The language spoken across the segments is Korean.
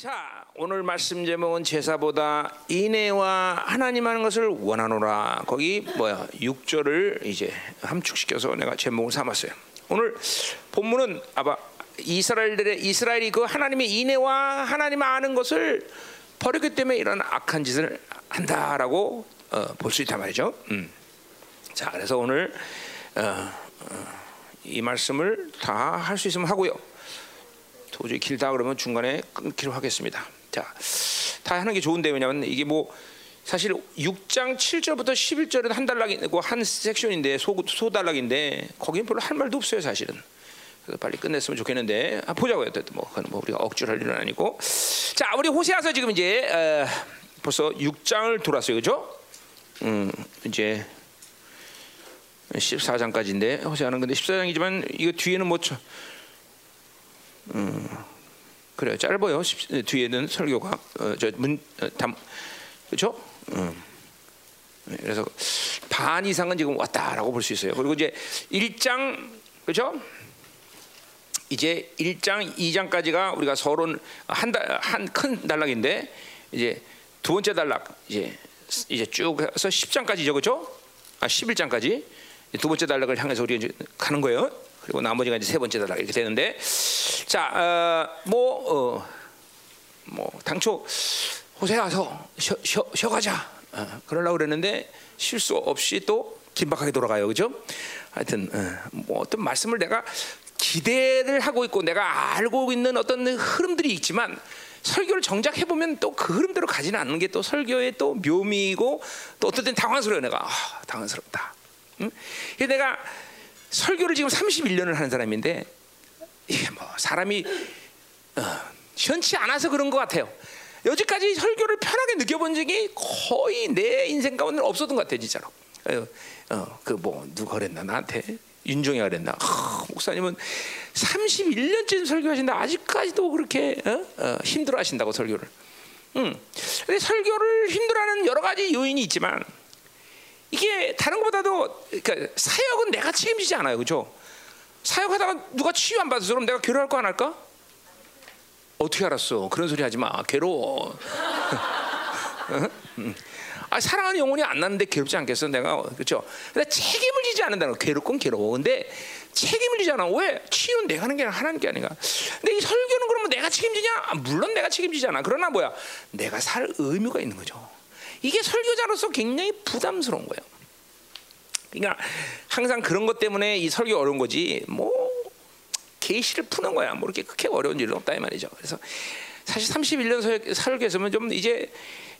자, 오늘 말씀 제목은 제사보다 인애와 하나님 하는 것을 원하노라. 거기 뭐야? 6절을 이제 함축시켜서 내가 제목을 삼았어요. 오늘 본문은 아바 이스라엘들의 이스라엘이 그 하나님의 인애와 하나님 아는 것을 버렸기 때문에 이런 악한 짓을 한다라고 어, 볼수 있단 말이죠. 음. 자, 그래서 오늘 어, 어, 이 말씀을 다 할 수 있으면 하고요. 도저히 길다 그러면 중간에 끊기로 하겠습니다. 자, 다 하는 게 좋은데 왜냐면 이게 뭐 사실 6장 7절부터 11절은 한 단락이고 한 섹션인데 소, 소 단락인데 거기는 별로 할 말도 없어요 사실은. 그래서 빨리 끝냈으면 좋겠는데 아, 보자고요. 뭐, 그건 뭐 우리가 억지로 할 일은 아니고. 자, 우리 호세아서 지금 이제 어, 벌써 6장을 돌았어요, 그죠? 음, 이제 14장까지인데 호세아는 근데 14장이지만 이거 뒤에는 뭐 음, 그래요. 짧아요. 뒤에는 설교가 어, 저문담 어, 그렇죠? 음. 그래서 반 이상은 지금 왔다라고 볼 수 있어요. 그리고 이제 1장 그렇죠? 이제 1장, 2장까지가 우리가 서론 한한 단락인데 이제 두 번째 단락 이제 이제 쭉 해서 10장까지죠. 그렇죠? 아 11장까지 두 번째 단락을 향해서 우리 이제 가는 거예요. 그리고 나머지가 이제 세 번째 단락 이렇게 되는데 자, 어, 뭐, 어, 뭐 당초 호세아서 쉬어, 쉬어, 쉬어가자 어, 그러려고 그랬는데 실수 없이 또 긴박하게 돌아가요, 그죠? 하여튼 어, 뭐 어떤 말씀을 내가 기대를 하고 있고 내가 알고 있는 어떤 흐름들이 있지만 설교를 정작 해보면 또 그 흐름대로 가지는 않는 게 또 설교의 또 묘미이고 또 어떨 땐 당황스러워요 내가 아, 당황스럽다 응? 내가 설교를 지금 31년을 하는 사람인데 이게 뭐 사람이 어, 현치 않아서 그런 것 같아요. 여지까지 설교를 편하게 느껴본 적이 거의 내 인생 가운데 없었던 것 같아요, 진짜로. 어, 어 그뭐 누가 그랬나 나한테 윤종이가 그랬나 아, 목사님은 31년째 설교하신다 아직까지도 그렇게 어? 어, 힘들어하신다고 설교를. 음. 근데 설교를 힘들어하는 여러 가지 요인이 있지만 이게 다른 것보다도 그러니까 사역은 내가 책임지지 않아요, 그렇죠? 사역하다가 누가 치유 안 받아서 그럼 내가 괴로워할 거 안 할까? 어떻게 알았어? 그런 소리 하지 마. 괴로워. 아, 사랑하는 영혼이 안 나는데 괴롭지 않겠어? 내가 그렇죠? 근데 책임을 지지 않는다는 거. 괴롭건 괴로워. 근데 책임을 지지 않아. 왜? 치유는 내가 하는 게 아니라 하나님께 아닌가? 근데 이 설교는 그러면 내가 책임지냐? 아, 물론 내가 책임지잖아. 그러나 뭐야? 내가 살 의무가 있는 거죠. 이게 설교자로서 굉장히 부담스러운 거예요. 그러니까 항상 그런 것 때문에 이 설교 어려운 거지 뭐 계시를 푸는 거야. 뭐 이렇게 그렇게 어려운 일은 없다 이 말이죠. 그래서 사실 31년 설교했으면 좀 이제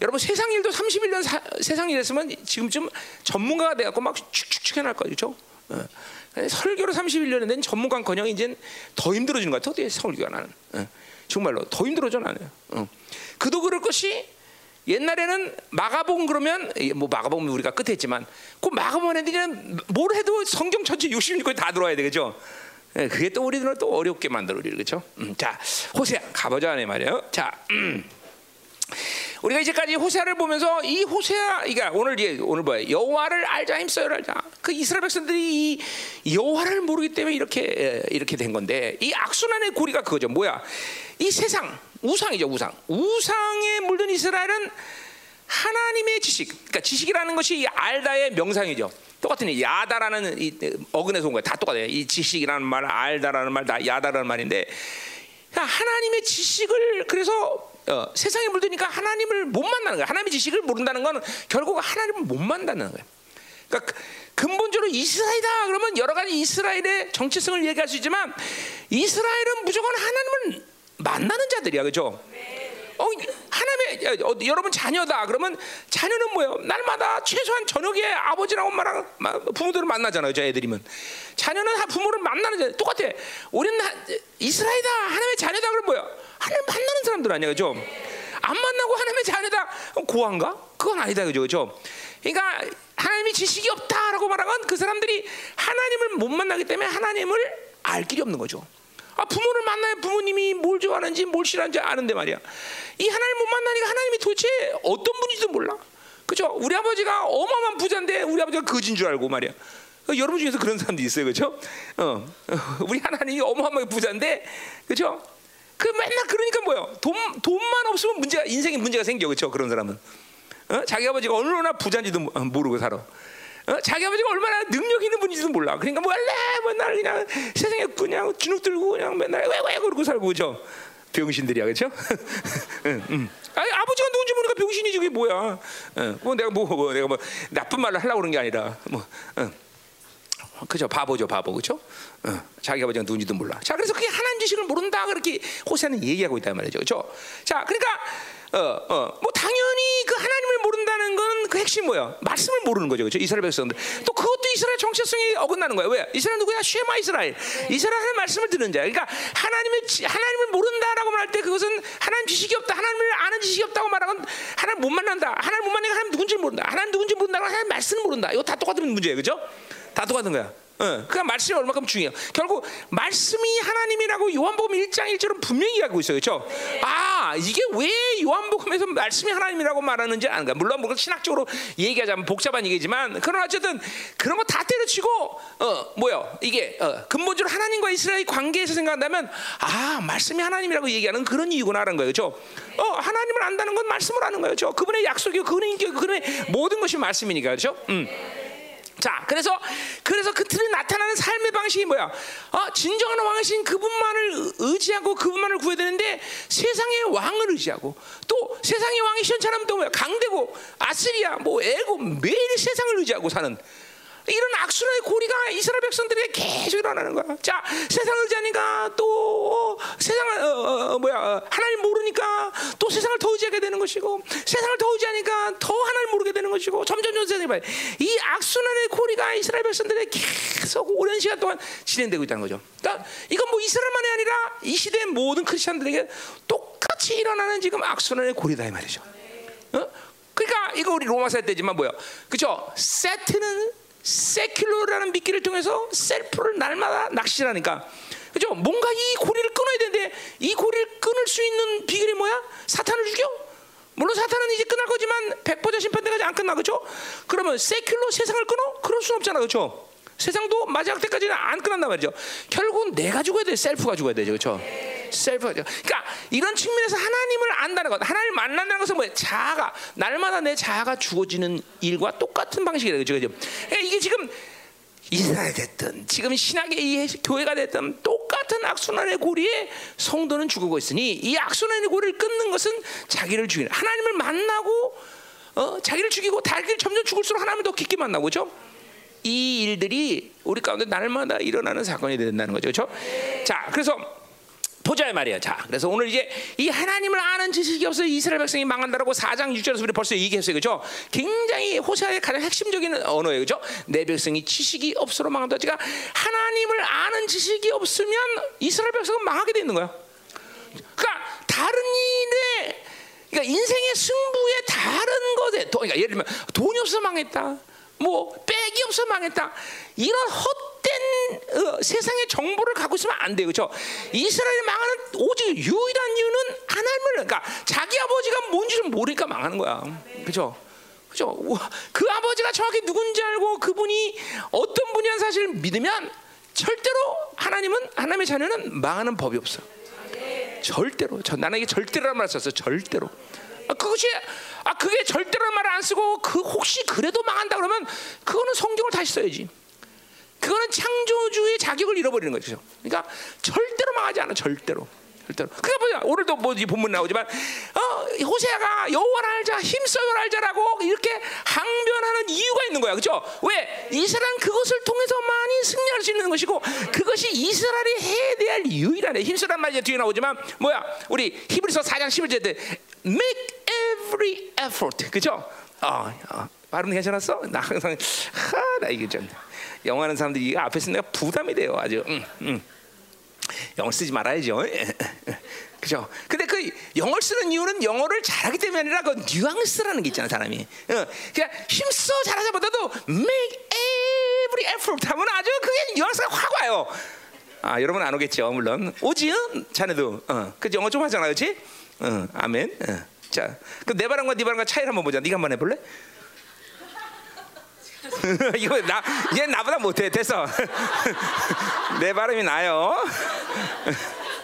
여러분 세상 일도 31년 사, 세상 일했으면 지금쯤 전문가가 돼 갖고 막 축축축 해날 거죠. 어. 설교로 31년 된 전문가커녕 이제 더 힘들어지는 것 같아. 어떻게 설교가 나는 어. 정말로 더 힘들어져 나는. 어. 그도 그럴 것이 옛날에는 마가복음 그러면 뭐 마가복음 우리가 끝에 했지만 그 마가복음 애들은 뭘 해도 성경 전체 66권 다 들어와야 되겠죠. 예, 그게 또 우리들을 또 어렵게 만들어 우리를 그렇죠. 음, 자 호세아 가보자 네 말이에요. 자. 음. 우리가 이제까지 호세아를 보면서 이 호세아, 그러니까 오늘 오늘 뭐야 여호와를 알자 힘써요 알자. 그 이스라엘 백성들이 이 여호와를 모르기 때문에 이렇게 예, 이렇게 된 건데 이 악순환의 고리가 그거죠. 뭐야? 이 세상 우상이죠 우상. 우상에 물든 이스라엘은 하나님의 지식, 그러니까 지식이라는 것이 알다의 명상이죠. 똑같은 야다라는 이 어근에서 온 거야. 다 똑같아요. 이 지식이라는 말, 알다라는 말, 다 야다라는 말인데 그러니까 하나님의 지식을 그래서 어, 세상에 물드니까 하나님을 못 만나는 거야. 하나님의 지식을 모른다는 건 결국 하나님을 못 만나는 거야. 그러니까 근본적으로 이스라엘이다 그러면 여러 가지 이스라엘의 정체성을 얘기할 수 있지만 이스라엘은 무조건 하나님을 만나는 자들이야, 그죠? 어, 하나님의 어, 여러분 자녀다 그러면 자녀는 뭐예요? 날마다 최소한 저녁에 아버지랑 엄마랑 부모들을 만나잖아요. 저 애들이면 자녀는 부모를 만나는 자 똑같아. 우리는 이스라엘이다 하나님의 자녀다 그러면 뭐야? 하나님 만나는 사람들 아니야, 그죠? 안 만나고 하나님의 자녀다 고한가? 그건 아니다, 그죠, 그죠? 그러니까 하나님이 지식이 없다라고 말하건 그 사람들이 하나님을 못 만나기 때문에 하나님을 알 길이 없는 거죠. 아, 부모를 만나야 부모님이 뭘 좋아하는지 뭘 싫어하는지 아는데 말이야. 이 하나님 못 만나니까 하나님이 도대체 어떤 분인지도 몰라. 그죠? 우리 아버지가 어마어마한 부자인데 우리 아버지가 거진 줄 알고 말이야. 어, 여러분 중에서 그런 사람도 있어요, 그죠? 어, 어, 우리 하나님이 어마어마하게 부자인데, 그죠? 그 맨날 그러니까 뭐요? 돈 돈만 없으면 문제가 인생에 문제가 생겨 그렇죠? 그런 사람은 어? 자기 아버지가 얼마나 부자인지도 모- 모르고 살아. 어? 자기 아버지가 얼마나 능력 있는 분인지도 몰라. 그러니까 뭐 원래 맨날 그냥 세상에 그냥 주눅 들고 그냥 맨날 왜왜 그러고 살고 그죠? 병신들이야 그렇죠? 응, 응. 아니 아버지가 누군지 모르니까 병신이지 그게 뭐야? 어, 뭐 내가 뭐, 뭐 내가 뭐 나쁜 말을 하려고 그런 게 아니라 뭐. 응. 그죠 바보죠 바보 그죠 어, 자기 아버지가 누군지도 몰라 자 그래서 그게 하나님 지식을 모른다 그렇게 호세는 얘기하고 있단 말이죠 그죠 자 그러니까 어 어 뭐 당연히 그 하나님을 모른다는 건 그 핵심 뭐야 말씀을 모르는 거죠. 그죠? 이스라엘 백성들. 또 그것도 이스라엘 정체성이 어긋나는 거야 왜? 이스라엘 누구야? 쉐마 이스라엘. 이스라엘 하나님 말씀을 듣는 자 그러니까 하나님의 지- 하나님을 모른다라고 말할 때 그것은 하나님 지식이 없다 하나님을 아는 지식이 없다고 말하면 하나님 못 만난다. 하나님 못 만나니까 하나님 누군지 모른다. 하나님 누군지 모른다고 하나님 말씀을 모른다. 이거 다 똑같은 문제예요. 그죠? 다 똑같은 거야. 어, 그러니까 말씀이 얼마큼 중요해요. 결국 말씀이 하나님이라고 요한복음 1장 1절은 분명히 이야기하고 있어요. 그렇죠? 아, 이게 왜 요한복음에서 말씀이 하나님이라고 말하는지 아는 거야. 물론 뭐 신학적으로 얘기하자면 복잡한 얘기지만 그러나 어쨌든 그런 거 다 때려치고 어, 뭐요? 이게 어, 근본적으로 하나님과 이스라엘의 관계에서 생각한다면 아, 말씀이 하나님이라고 얘기하는 그런 이유구나라는 거예요. 그렇죠? 어, 하나님을 안다는 건 말씀을 아는 거예요. 그렇죠? 그분의 약속이고 그분의 인격, 그분의 모든 것이 말씀이니까. 그렇죠? 음. 자, 그래서 그래서 그 틀에 나타나는 삶의 방식이 뭐야? 아, 진정한 왕이신 그분만을 의- 의지하고 그분만을 구해야 되는데 세상의 왕을 의지하고 또 세상의 왕이 시원찮으면 또 뭐야? 강대고 아스리아, 뭐 애고 매일 세상을 의지하고 사는 이런 악순환의 고리가 이스라엘 백성들에게 계속 일어나는 거야. 자, 세상을 의지하니까 또 어, 세상을 어, 어, 어, 뭐야 어, 하나님 모르니까 또 세상을 더 의지하게 되는 것이고 세상을 더 의지하니까 더 하나님 모르게 되는 것이고 점점 점점. 이 악순환의 고리가 이스라엘 백성들에게 계속 오랜 시간 동안 진행되고 있다는 거죠. 그러니까 이건 뭐 이스라엘만이 아니라 이 시대의 모든 크리스천들에게 똑같이 일어나는 지금 악순환의 고리다 이 말이죠. 어? 그러니까 이거 우리 로마서 때지만 뭐야? 그죠? 세트는 세큘러라는 미끼를 통해서 셀프를 날마다 낚시하니까 그죠? 뭔가 이 고리를 끊어야 되는데 이 고리를 끊을 수 있는 비결이 뭐야? 사탄을 죽여? 물론 사탄은 이제 끝날 거지만 백보자 심판 때까지 안 끝나 그죠? 그러면 세큘러 세상을 끊어? 그럴 수는 없잖아 그죠? 세상도 마지막 때까지는 안 끝난단 말이죠. 결국은 내가 죽어야 돼, 셀프가 죽어야 되죠, 그렇죠? 셀프가. 죽어야 돼. 그러니까 이런 측면에서 하나님을 안다는 것, 하나님을 만난다는 것은 뭐예요? 자아가 날마다 내 자아가 죽어지는 일과 똑같은 방식이에요, 그렇죠? 그렇죠? 그러니까 이게 지금 이스라엘 됐든 지금 신학의 이 교회가 됐든 똑같은 악순환의 고리에 성도는 죽고 있으니 이 악순환의 고리를 끊는 것은 자기를 죽이는 하나님을 만나고 어, 자기를 죽이고 자기를 점점 죽을수록 하나님을 더 깊게 만나고 그렇죠? 이 일들이 우리 가운데 날마다 일어나는 사건이 된다는 거죠. 그렇죠? 자, 그래서 보자 말이야. 자, 그래서 오늘 이제 이 하나님을 아는 지식이 없어 이스라엘 백성이 망한다라고 4장 6절에서 우리 벌써 얘기했어요. 그죠? 굉장히 호세아의 가장 핵심적인 언어예요. 그죠? 내 백성이 지식이 없어로 망한다. 그러니까 하나님을 아는 지식이 없으면 이스라엘 백성은 망하게 되는 거야. 그러니까 다른 일에 그러니까 인생의 승부에 다른 것에 도- 그러니까 예를 들면 돈이 없어 망했다. 뭐 백이 없어 망했다. 이런 헛된 어, 세상의 정보를 갖고 있으면 안 돼요. 그렇죠? 이스라엘이 망하는 오직 유일한 이유는 하나님을 그러니까 자기 아버지가 뭔지를 모르니까 망하는 거야. 그렇죠? 그죠? 그 아버지가 정확히 누군지 알고 그분이 어떤 분이라는 사실을 믿으면 절대로 하나님은 하나님의 자녀는 망하는 법이 없어. 절대로. 저, 나는 이게 절대로라는 말을 썼어. 절대로. 아, 그것이 아 그게 절대로라는 말을 안 쓰고 그 혹시 그래도 망한다 그러면 그거는 성경을 다시 써야지. 그거는 창조주의 자격을 잃어버리는 거죠. 그러니까 절대로 망하지 않아. 절대로. 절대로. 그러니까 보자. 오늘도 뭐이 본문 나오지만 어, 호세아가 여호와를 알자, 힘써 여호와를 알자라고 이렇게 항변하는 이유가 있는 거야. 그렇죠? 왜? 이스라엘은 그것을 통해서 많이 승리할 수 있는 것이고 그것이 이스라엘이 해야 될 유일한 애. 힘써란 말이 뒤에 나오지만 뭐야? 우리 히브리서 4장 11절 때 make every effort. 그죠? 어, 어. 발음 괜찮았어? 나 항상 하, 나 이게 좀 영어하는 사람들이 이거 앞에 있으면 내가 부담이 돼요. 아주. 응, 응. 영어 쓰지 말아야죠. 그죠? 근데 그 영어를 쓰는 이유는 영어를 잘하기 때문이 아니라 그 뉘앙스라는 게 있잖아, 사람이. 어, 그냥 힘써 잘하자보다도 make every effort 하면 아주 그게 뉘앙스가 확 와요. 아, 여러분 안 오겠죠, 물론. 오지, 응? 자네도. 어, 그 영어 좀 하잖아, 그렇지? 어, 아멘. 어. 자, 그럼 내 바람과 네 바람과 차이를 한번 보자. 네가 한번 해볼래? 이거 나, 얘 나보다 못해. 됐어. 내 발음이 나요.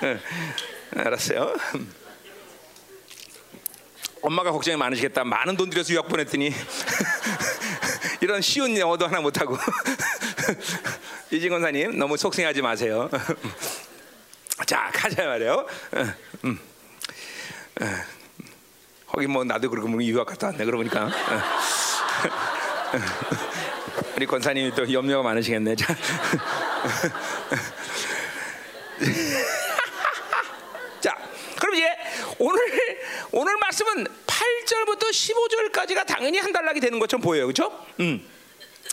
알았어요. 엄마가 걱정이 많으시겠다. 많은 돈 들여서 유학 보냈더니 이런 쉬운 영어도 하나 못하고 이진 권사님 너무 속상하지 마세요. 자 가자 말이에요. 음. 거기 뭐 나도 그러고 뭐 유학 갔다 왔네 그러고 보니까 우리 권사님이 또 염려가 많으시겠네. 자. 자, 그럼 이제 오늘 오늘 말씀은 8절부터 15절까지가 당연히 한 달락이 되는 것처럼 보여요. 그렇죠? 음.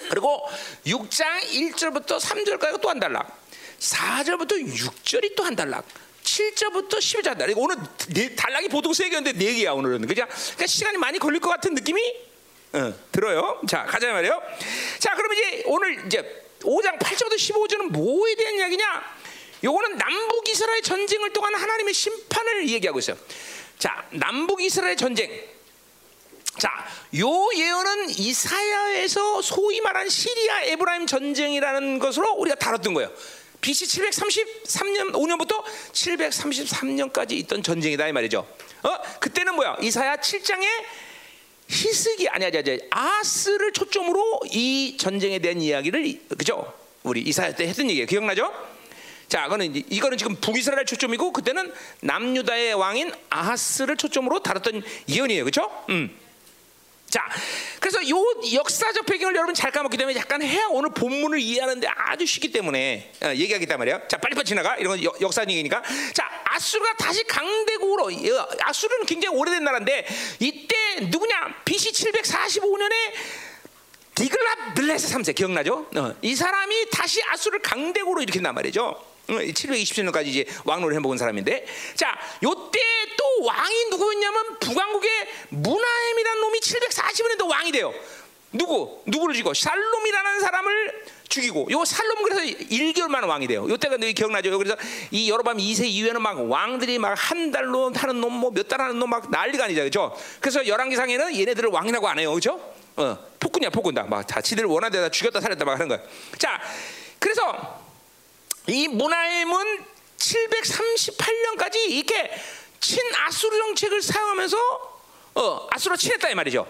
그리고 6장 1절부터 3절까지가 또 한 달락. 4절부터 6절이 또 한 달락. 7절부터 11절 한 달락. 오늘 네, 달락이 보통 세 개인데 네 개야 오늘은. 그죠? 그러니까 시간이 많이 걸릴 것 같은 느낌이 어, 들어요. 자, 가자 말이에요. 자, 그럼 이제 오늘 이제 5장 8절부터 15절은 뭐에 대한 이야기냐? 요거는 남북 이스라엘 전쟁을 통한 하나님의 심판을 얘기하고 있어요. 자, 남북 이스라엘 전쟁. 자, 요 예언은 이사야에서 소위 말한 시리아 에브라임 전쟁이라는 것으로 우리가 다뤘던 거예요. BC 733년 5년부터 733년까지 있던 전쟁이다 이 말이죠. 어? 그때는 뭐야? 이사야 7장에 히스기 아니 아니 아니 아스를 초점으로 이 전쟁에 대한 이야기를 그죠? 우리 이사야 때 했던 얘기예요. 기억나죠? 자, 그거는 이거는 지금 북이스라엘 초점이고 그때는 남유다의 왕인 아하스를 초점으로 다뤘던 예언이에요. 그렇죠? 음. 자, 그래서 요 역사적 배경을 여러분 잘 까먹기 때문에 약간 해야 오늘 본문을 이해하는데 아주 쉽기 때문에 어, 얘기하겠단 말이에요. 자, 빨리빨리 지나가. 이런 건 역사 얘기니까. 자, 아수르가 다시 강대국으로 아수르는 굉장히 오래된 나라인데 이때 누구냐? BC 745년에 디글랍 블레스 3세 기억나죠? 어, 이 사람이 다시 아수르를 강대국으로 일으킨단 말이죠. 727년까지 이제 왕노를 해먹은 사람인데 자 요때 또 왕이 누구였냐면 북왕국의 문하엠이라는 놈이 745년도 왕이 돼요 누구? 누구를 죽이고 살롬이라는 사람을 죽이고 요 살롬 그래서 1개월 만에 왕이 돼요 요때가 너 기억나죠? 그래서 이 여로밤 2세 이후에는 막 왕들이 막 한 달로 하는 놈 뭐 몇 달 하는 놈 막 난리가 아니죠 그죠? 그래서 열왕기상에는 얘네들을 왕이라고 안 해요 그죠? 어, 폭군이야 폭군다 막 자치들 원하는 데다 죽였다 살렸다 막 하는 거야 자 그래서 이 문하임은 738년까지 이렇게 친아수르 정책을 사용하면서 어, 아수르 친했다 이 말이죠.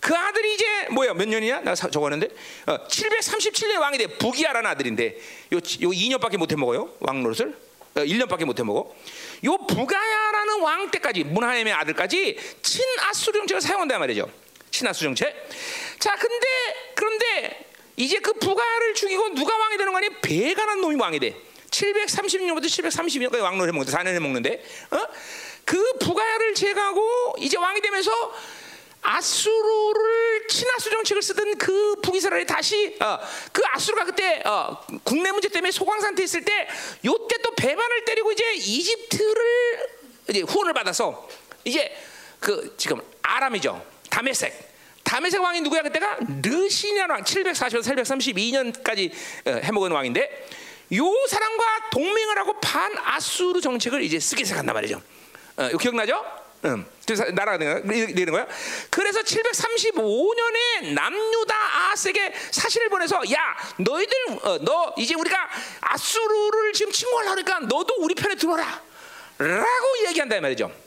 그 아들이 이제 뭐야 몇 년이야? 나 적었는데 어, 737년 왕이 돼 부기야라는 아들인데 요, 요 2년밖에 못 해 먹어요 왕 노릇을 어, 1년밖에 못 해 먹어. 요 부가야라는 왕 때까지 문하임의 아들까지 친아수르 정책을 사용한단 말이죠. 친아수르 정책. 자 근데 그런데 이제 그 부가를 죽이고 누가 왕이 되는 거 아니야? 배가난 놈이 왕이 돼. 730년부터 732년까지 왕노를 해먹는데 4년 해먹는데 어? 그 부가야를 제거하고 이제 왕이 되면서 아수르를 친아수 정책을 쓰던 그 북이스라엘이 다시 어, 그 아수르가 그때 어, 국내 문제 때문에 소강 상태 있을 때 요때 또 배반을 때리고 이제 이집트를 이제 후원을 받아서 이제 그 지금 아람이죠 다메섹 다메섹 왕이 누구야 그때가 르시냐 왕 740에서 732년까지 어, 해먹은 왕인데 요 사람과 동맹을 하고 반 아수르 정책을 이제 쓰기 시작한단 말이죠. 어, 기억나죠? 음, 나라가 되는 거야. 그래서 735년에 남유다 아스에게 사실을 보내서 야 너희들 어, 너 이제 우리가 아수르를 지금 침공하려고 하니까 너도 우리 편에 들어와라 라고 얘기한다 말이죠.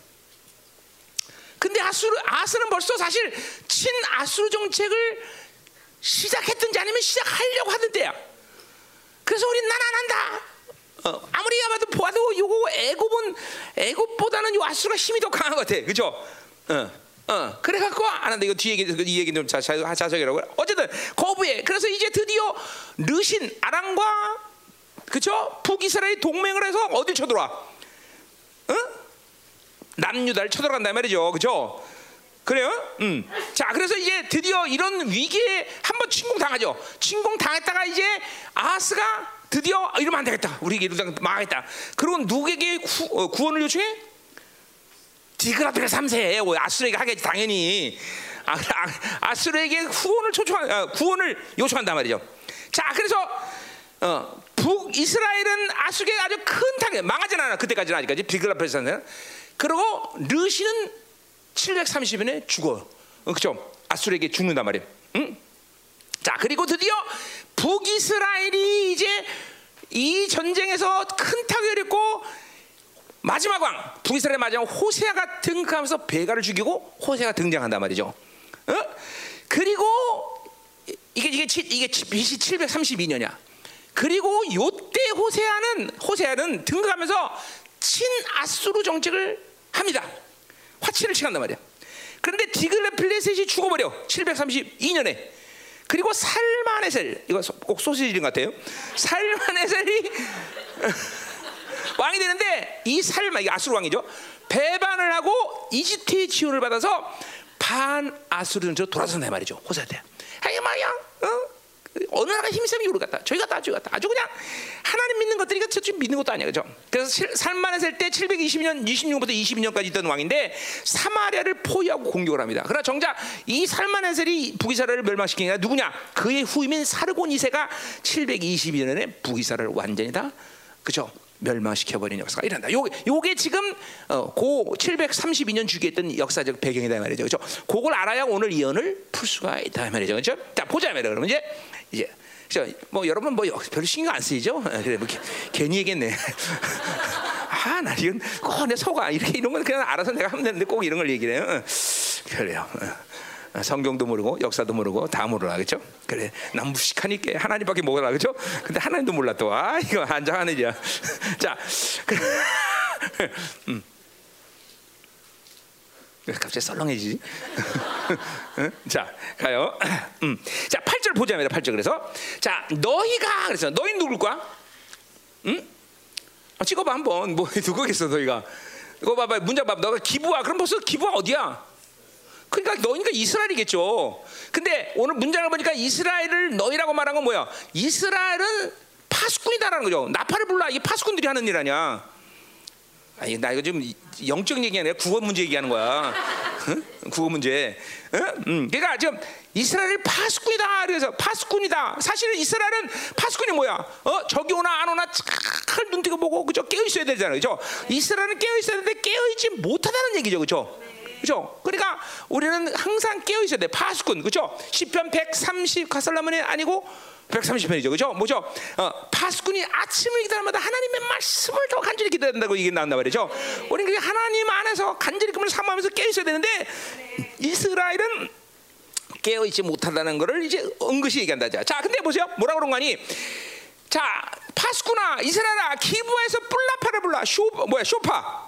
근데 아수르 아스는 벌써 사실 친 아수르 정책을 시작했든지 아니면 시작하려고 하던 때야. 그래서 우리 난안 한다. 어, 아무리 아마도 보아도 요거 애굽은 애굽보다는 요 아수르가 힘이 더 강한 것 같아. 그죠? 어. 어, 그래 갖고 안 한다. 이거 뒤에 얘기, 이 얘기 좀 자세하라고. 어쨌든 거부해. 그래서 이제 드디어 르신 아랑과 그죠? 북이스라엘 동맹을 해서 어딜 쳐들어와? 어? 남유다를 쳐들어간다 말이죠. 그죠? 그래요? 음. 자, 그래서 이제 드디어 이런 위기에 한번 침공 당하죠. 침공 당했다가 이제 아하스가 드디어 이러면 안 되겠다. 우리 예루살렘 망하겠다. 그리고 누구에게 구, 어, 구원을 요청해? 디그라드의 3세 아수르에게 하겠지 당연히 아, 아, 수르에게 후원을 초청한 아, 구원을 요청한단 말이죠. 자, 그래서 어, 북 이스라엘은 아수르에게 아주 큰 타격 망하진 않아 그때까지는 아직까지 비그라드에서는 그리고 르시는 730년에 죽어. 어, 그죠? 아수르에게 죽는단 말이에요. 응? 자, 그리고 드디어 북이스라엘이 이제 이 전쟁에서 큰 타격을 입고 마지막 왕 북이스라엘 마지막 호세아가 등극하면서 베가를 죽이고 호세아가 등장한단 말이죠. 어? 그리고 이게 이게 치- 이게 BC 732년이야. 그리고 요때 호세아는 호세아는 등극하면서 친아수르 정책을 합니다. 화친을 취한단 말이야. 그런데 디글레필레셋이 죽어버려 732년에. 그리고 살마네셀 이거 소- 꼭 소시지 이름 같아요. 살마네셀이 왕이 되는데 이 살마 이게 아수르 왕이죠. 배반을 하고 이집트의 지원을 받아서 반 아수르 전체로 돌아선다 말이죠. 호세한테. 아이 말이야. 어? 어느 힘이 세면 요리 같다. 저기 갔다 저기 갔다. 아주 그냥 하나님 믿는 것들이 저쪽 믿는 것도 아니야. 그죠? 그래서 실- 살만에 살때 720년 26년부터 22년까지 있던 왕인데 사마리아를 포위하고 공격을 합니다. 그러나 정작 이 살만에셀이 북이스라엘을 멸망시킨 게 누구냐? 그의 후임인 사르곤 2세가 722년에 북이스라엘을 완전히 다 그죠? 멸망시켜버린 역사가 일어난다. 요, 요게 지금 어, 고 732년 주기했던 역사적 배경이다 말이죠. 그죠? 그걸 알아야 오늘 이언을 풀 수가 있다 말이죠. 그죠? 자, 보자 말이죠. 그러면 이제 이제 그죠? 뭐 여러분 뭐 별로 신경 안 쓰이죠? 어, 그래 뭐 개- 괜히 얘기했네. 아, 나 이건 꼭내 속아 이렇게 이런 건 그냥 알아서 내가 하면 되는데 꼭 이런 걸 얘기를 해요. 어, 그래요. 어. 성경도 모르고 역사도 모르고 다 모르라 그죠? 그래 난 무식하니까 하나님밖에 모르라 그죠? 근데 하나님도 몰라 또아 이거 일이야. 자, 그, 음. 왜 갑자기 썰렁해지지? 응? 자, 가요. 음. 자, 8절 보자마자 8절 그래서 자, 너희가 그래서 너희 누굴 거야? 응? 아, 찍어봐 한번 뭐 누구겠어 너희가? 이거 봐봐 문장 봐봐 너가 기부와 그럼 벌써 기부가 어디야? 그러니까 너희가 이스라엘이겠죠. 근데 오늘 문장을 보니까 이스라엘을 너희라고 말한 건 뭐야? 이스라엘은 파수꾼이다라는 거죠. 나팔을 불러 이게 파수꾼들이 하는 일 아니야. 아니 나 이거 좀 영적 얘기 아니라 국어 문제 얘기하는 거야. 응? 국어 문제. 응? 음. 그러니까 지금 이스라엘 파수꾼이다. 그래서 파수꾼이다. 사실은 이스라엘은 파수꾼이 뭐야? 어 저기 오나 안 오나 착 눈뜨고 보고 그죠 깨어 있어야 되잖아요. 그죠? 이스라엘은 깨어 있어야 되는데 깨어 있지 못하다는 얘기죠. 그죠? 그죠? 그러니까 우리는 항상 깨어 있어야 돼. 파수꾼, 그죠? 시편 130 가설라문이 아니고 130편이죠, 그죠? 뭐죠? 어, 파수꾼이 아침을 기다리마다 하나님의 말씀을 더 간절히 기다린다고 이게 나온단 말이죠. 우리는 그 하나님 안에서 간절히 그을 사모하면서 깨어 있어야 되는데 이스라엘은 깨어 있지 못한다는 것을 이제 은근히 얘기한다. 자, 자, 근데 보세요, 뭐라 그런 거니? 자, 파수꾼아, 이스라엘아, 기부에서 뿔나파를 불러. 쇼 뭐야, 쇼파.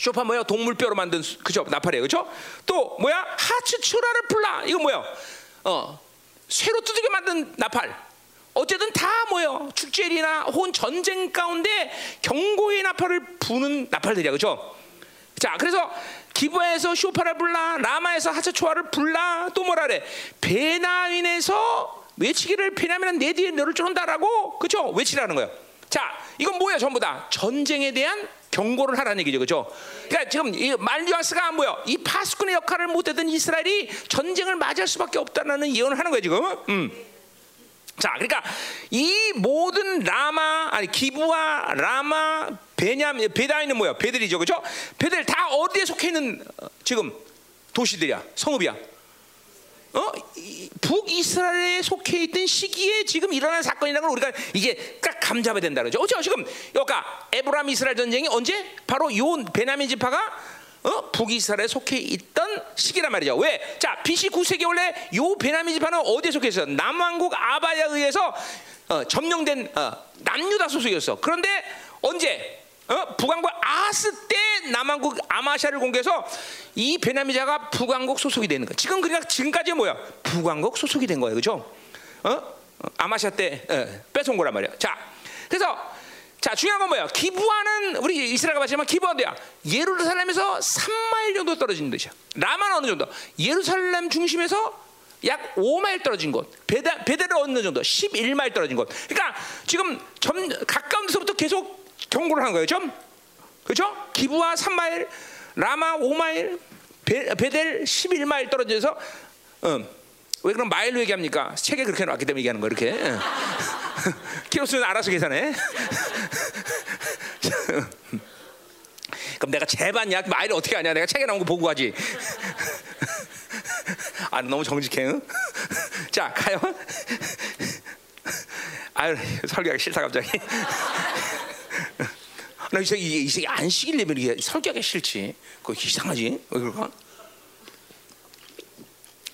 쇼파 뭐야 동물뼈로 만든 수- 그죠 나팔이에요 그죠 또 뭐야 하츠추라를 불라 이거 뭐야 어 쇠로 두들겨 만든 나팔. 어쨌든 다 뭐예요? 축제일이나 혹은 전쟁 가운데 경고의 나팔을 부는 나팔들이야. 그죠? 자 그래서 기부에서 쇼파를 불라 라마에서 하츠초아를 불라 또 뭐라 그래? 베나인에서 외치기를 베냐민은 내 뒤에 너를 쫓는다라고 그죠? 외치라는 거예요. 자 이건 뭐야 전부 다 전쟁에 대한 경고를 하라는 얘기죠, 그렇죠? 그러니까 지금 이 말리아스가 뭐야? 이 파수꾼의 역할을 못했던 이스라엘이 전쟁을 맞이할 수밖에 없다는 예언을 하는 거예요, 지금. 음. 자, 그러니까 이 모든 라마 아니 기부와 라마 베냐민 베다인은 뭐야? 베들이죠, 그렇죠? 베들 다 어디에 속해 있는 어, 지금 도시들이야, 성읍이야. 어? 이- 북이스라엘에 속해 있던 시기에 지금 일어난 사건이라는 걸 우리가 이게 딱 감잡아야 된다 그러죠. 그렇죠? 지금 여기가 에브라임 이스라엘 전쟁이 언제? 바로 요 베냐민 지파가 어? 북이스라엘에 속해 있던 시기란 말이죠. 왜? 자, BC 9세기 원래 요 베냐민 지파는 어디에 속해 있어? 남왕국 아바야에 의해서 어, 점령된 어, 남유다 소속이었어. 그런데 언제? 어? 북왕국 아스 때 남왕국 아마샤를 공개해서 이 베냐미자가 북왕국 소속이 되는 거야. 지금 그러니까 지금까지 뭐야? 북왕국 소속이 된 거예요, 그렇죠? 어? 어, 아마샤 때 어, 뺏어온 거란 말이야. 자, 그래서 자 중요한 건 뭐야? 기부하는 우리 이스라엘가 봤지만 기부한 데야. 예루살렘에서 3마일 정도 떨어진 데이야. 라마는 어느 정도? 예루살렘 중심에서 약 5마일 떨어진 곳, 베다, 베델을 어느 정도 11마일 떨어진 곳. 그러니까 지금 점, 가까운 데서부터 계속 경고를 하는 거예요, 좀 그렇죠? 기부와 3마일, 라마 5마일, 베, 베델 11마일 떨어져서, 음, 왜 그럼 마일로 얘기합니까? 책에 그렇게 나왔기 때문에 얘기하는 거 이렇게. 예. 키로수는 알아서 계산해. 그럼 내가 재봤냐? 마일을 어떻게 하냐? 내가 책에 나온 거 보고 가지. 아 너무 정직해. 응? 자 가요. 아유 설교하기 싫다 갑자기. 나이 새끼 이 새끼 안식일 예배 이게 설교하기 싫지. 그거 이상하지? 왜 그럴까?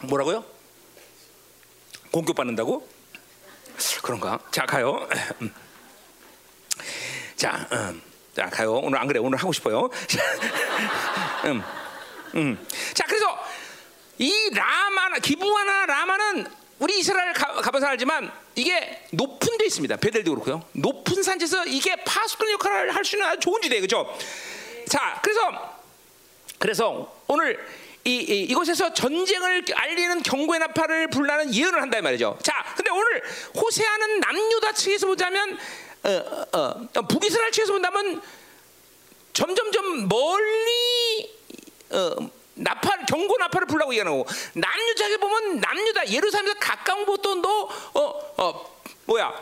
뭐라고요? 공격 받는다고? 그런가? 자 가요. 음. 자, 음. 자 가요. 오늘 안 그래. 오늘 하고 싶어요. 음, 음. 자 그래서 이 라마나 기부하나 라마는 우리 이스라엘 가, 가봐서 알지만 이게 높은 데 있습니다. 베델도 그렇고요. 높은 산지에서 이게 파수꾼 역할을 할 수 있는 아주 좋은 지대 그죠? 자 그래서 그래서 오늘 이, 이, 이곳에서 전쟁을 알리는 경고의 나팔을 불나는 예언을 한다 말이죠. 자, 근데 오늘 호세아는 남유다 측에서 보자면 어, 어, 어, 북이스라엘 측에서 본다면 점점점 멀리 어, 나팔 경고 나팔을 불라고 얘기하는 거고 남유다에 보면 남유다 예루살렘에서 가까운 곳도 너어 어, 뭐야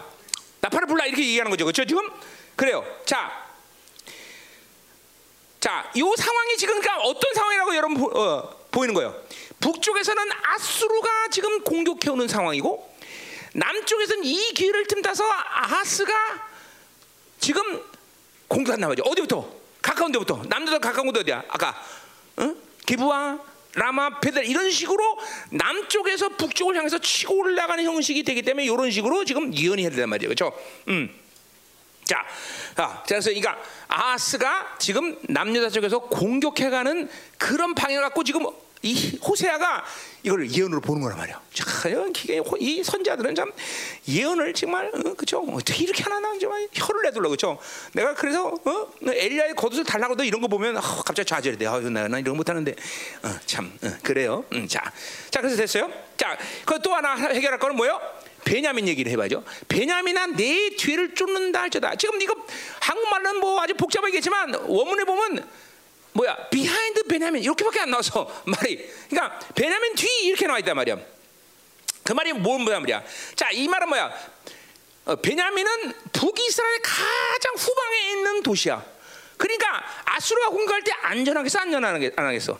나팔을 불라 이렇게 얘기하는 거죠. 그렇죠? 지금 그래요. 자. 자, 이 상황이 지금 그러니까 어떤 상황이라고 여러분 보, 어, 보이는 거예요. 북쪽에서는 아수르가 지금 공격해 오는 상황이고 남쪽에서는 이 기회를 틈타서 아하스가 지금 공격한단 말이죠. 어디부터? 가까운 데부터. 남쪽에서 가까운 곳 어디야? 아까 어? 기부와 라마 베델 이런 식으로 남쪽에서 북쪽을 향해서 치고 올라가는 형식이 되기 때문에 이런 식으로 지금 예언이 해야 된단 말이에요. 그렇죠? 음. 자, 자, 그래서 그러니까 아하스가 지금 남유다 쪽에서 공격해가는 그런 방향을 갖고 지금 이 호세아가 이걸 예언으로 보는 거란 말이야. 자, 이 선자들은 참 예언을 정말 어, 그죠? 어떻게 이렇게 하나 나 정말 혀를 내둘러 그죠? 내가 그래서 어? 엘리야의 겉옷을 달라고도 이런 거 보면 어, 갑자기 좌절돼. 아, 나, 나 이런 거 못하는데 어, 참 어, 그래요. 음, 자, 자 그래서 됐어요. 자, 그또 하나 해결할 거는 뭐요? 베냐민 얘기를 해봐죠. 베냐민아 내 뒤를 쫓는다 할지다. 지금 이거 한국말은 뭐 아주 복잡하겠지만 원문에 보면 뭐야 behind 베냐민 이렇게밖에 안 나와서 말이 그러니까 베냐민 뒤 이렇게 나와 있단 말이야. 그 말이 뭔 말이야? 자 이 말은 뭐야? 어, 베냐민은 북이스라엘 가장 후방에 있는 도시야. 그러니까 아수르가 공격할 때 안전하겠어 안전하겠어?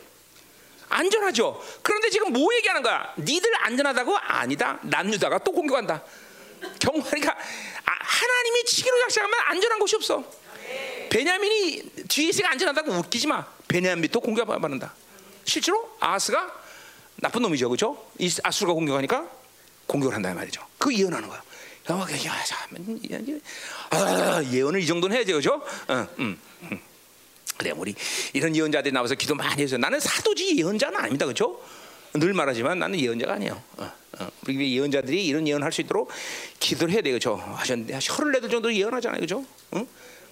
안전하죠. 그런데 지금 뭐 얘기하는 거야? 니들 안전하다고? 아니다. 남유다가 또 공격한다. 경화니까 아, 하나님이 치기로 작정하면 안전한 곳이 없어. 베냐민이 뒤에 있으니까 안전하다고 웃기지 마. 베냐민도 공격받는다. 실제로 아스가 나쁜 놈이죠, 그렇죠? 이 아수가 공격하니까 공격을 한다 말이죠. 그 예언하는 거야. 야, 아, 예언을 이 정도는 해야죠, 그렇죠? 어, 음, 음. 그래 우리 이런 예언자들이 나와서 기도 많이 해서 나는 사도지 예언자는 아닙니다, 그렇죠? 늘 말하지만 나는 예언자가 아니에요. 어, 어. 우리 예언자들이 이런 예언할 수 있도록 기도를 해야 되겠죠. 하셨는데 혀를 내도 정도 예언하잖아요, 그렇죠? 어?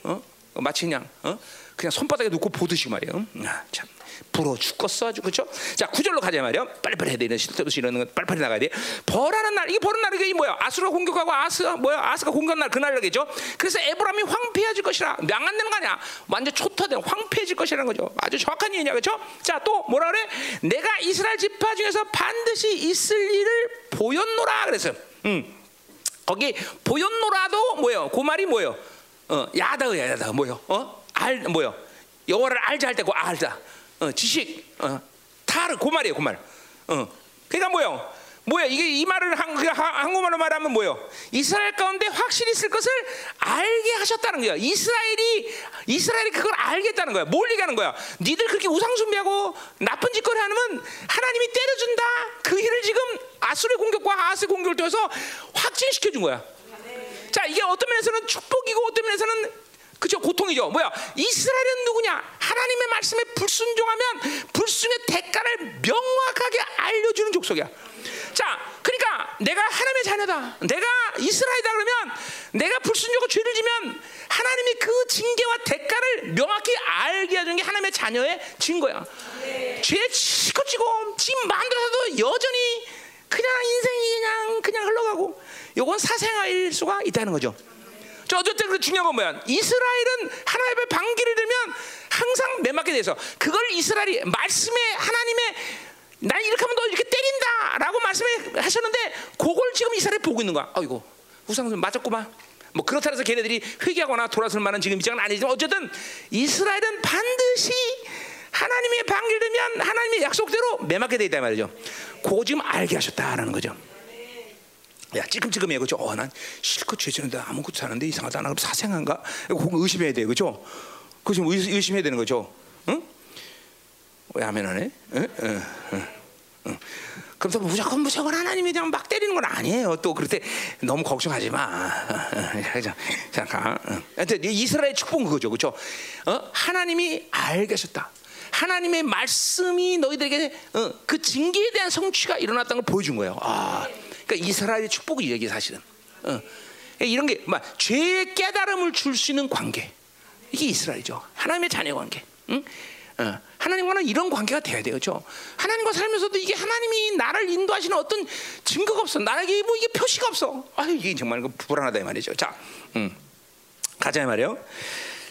어? 마치 그냥 어? 그냥 손바닥에 놓고 보듯이 말이에요. 아, 참 부러워 죽겠어 아주 그렇죠? 자 구절로 가자 말이요. 빨리빨리 해야 돼. 실태도 이러는 건 빨리빨리 나가야 돼. 벌하는 날 이게 벌은 날이 뭐야? 아수가 공격하고 아스가 뭐야? 아스가 공격한 날 그날이겠죠. 그래서 에브람이 황폐해질 것이라 명안되는 거 아니야? 완전 초토된 황폐해질 것이라는 거죠. 아주 정확한 얘기냐 그렇죠? 자 또 뭐라 그래? 내가 이스라엘 지파 중에서 반드시 있을 일을 보였노라 그래서 음. 거기 보였노라도 뭐요? 그 말이 뭐요? 어, 야다야 야다 뭐요? 어? 알 뭐요? 영어를 알자 할때그 알자. 어, 지식. 어, 타르 그 말이에요, 그 말. 어. 그러니까 뭐요? 뭐야 이게 이 말을 한, 한국말로 말하면 뭐요? 이스라엘 가운데 확실히 있을 것을 알게 하셨다는 거야. 이스라엘이 이스라엘이 그걸 알겠다는 거야. 뭘 얘기하는 거야? 니들 그렇게 우상 숭배하고 나쁜 짓거리 하면 하나님이 때려준다. 그 일을 지금 아수르 공격과 아스 공격을 통해서 확진시켜 준 거야. 자 이게 어떤 면에서는 축복이고 어떤 면에서는 그죠 고통이죠. 뭐야 이스라엘은 누구냐? 하나님의 말씀에 불순종하면 불순의 대가를 명확하게 알려주는 족속이야. 자, 그러니까 내가 하나님의 자녀다. 내가 이스라엘이다 그러면 내가 불순종하고 죄를 지면 하나님이 그 징계와 대가를 명확히 알게 해주는 게 하나님의 자녀의 증거야. 네. 죄 치고 치고 지금 만들어서도 여전히 그냥 인생이 그냥 그냥 흘러가고 요건 사생아일 수가 있다는 거죠. 저 어쨌든 그 중요한 건 뭐야? 이스라엘은 하나님의 반기를 들면 항상 매맞게 돼서 그걸 이스라엘이 말씀에 하나님의 난 이렇게 하면 너 이렇게 때린다라고 말씀하셨는데 그걸 지금 이스라엘 보고 있는 거야. 아이고 우상선 맞았구만. 뭐 그렇다 해서 걔네들이 회개하거나 돌아설 만한 지금 입장은 아니지만 어쨌든 이스라엘은 반드시 하나님의 방기를 들면 하나님의 약속대로 매맞게 돼 있다 말이죠. 그거 지금 알게 하셨다라는 거죠. 야 찔끔찔끔해 그죠? 어 난 실컷 죄지는데 아무것도 사는데 이상하다. 나 사생한가? 그거 의심해야 돼 그죠? 좀 의- 의심해야 되는 거죠. 응? 왜 아멘 안 해? 응? 응, 응, 응. 그럼 또 무조건 무조건 하나님이 그냥 막 때리는 건 아니에요. 또 그럴 때 너무 걱정하지 마. 자, 잠깐. 이 이스라엘 축복은 그거죠, 그렇죠? 어? 하나님이 알겠었다. 하나님의 말씀이 너희들에게 어, 그 징계에 대한 성취가 일어났다는 걸 보여준 거예요. 아, 그러니까 이스라엘의 축복이 이게 사실은. 어. 이런 게, 막 죄의 깨달음을 줄 수 있는 관계. 이게 이스라엘이죠. 하나님의 자녀 관계. 응? 어, 하나님과는 이런 관계가 돼야 돼요. 그렇죠? 하나님과 살면서도 이게 하나님이 나를 인도하시는 어떤 증거가 없어. 나에게 뭐 이게 표시가 없어. 아, 이게 정말 그 불안하다 이 말이죠. 자, 음. 가자 이 말이요.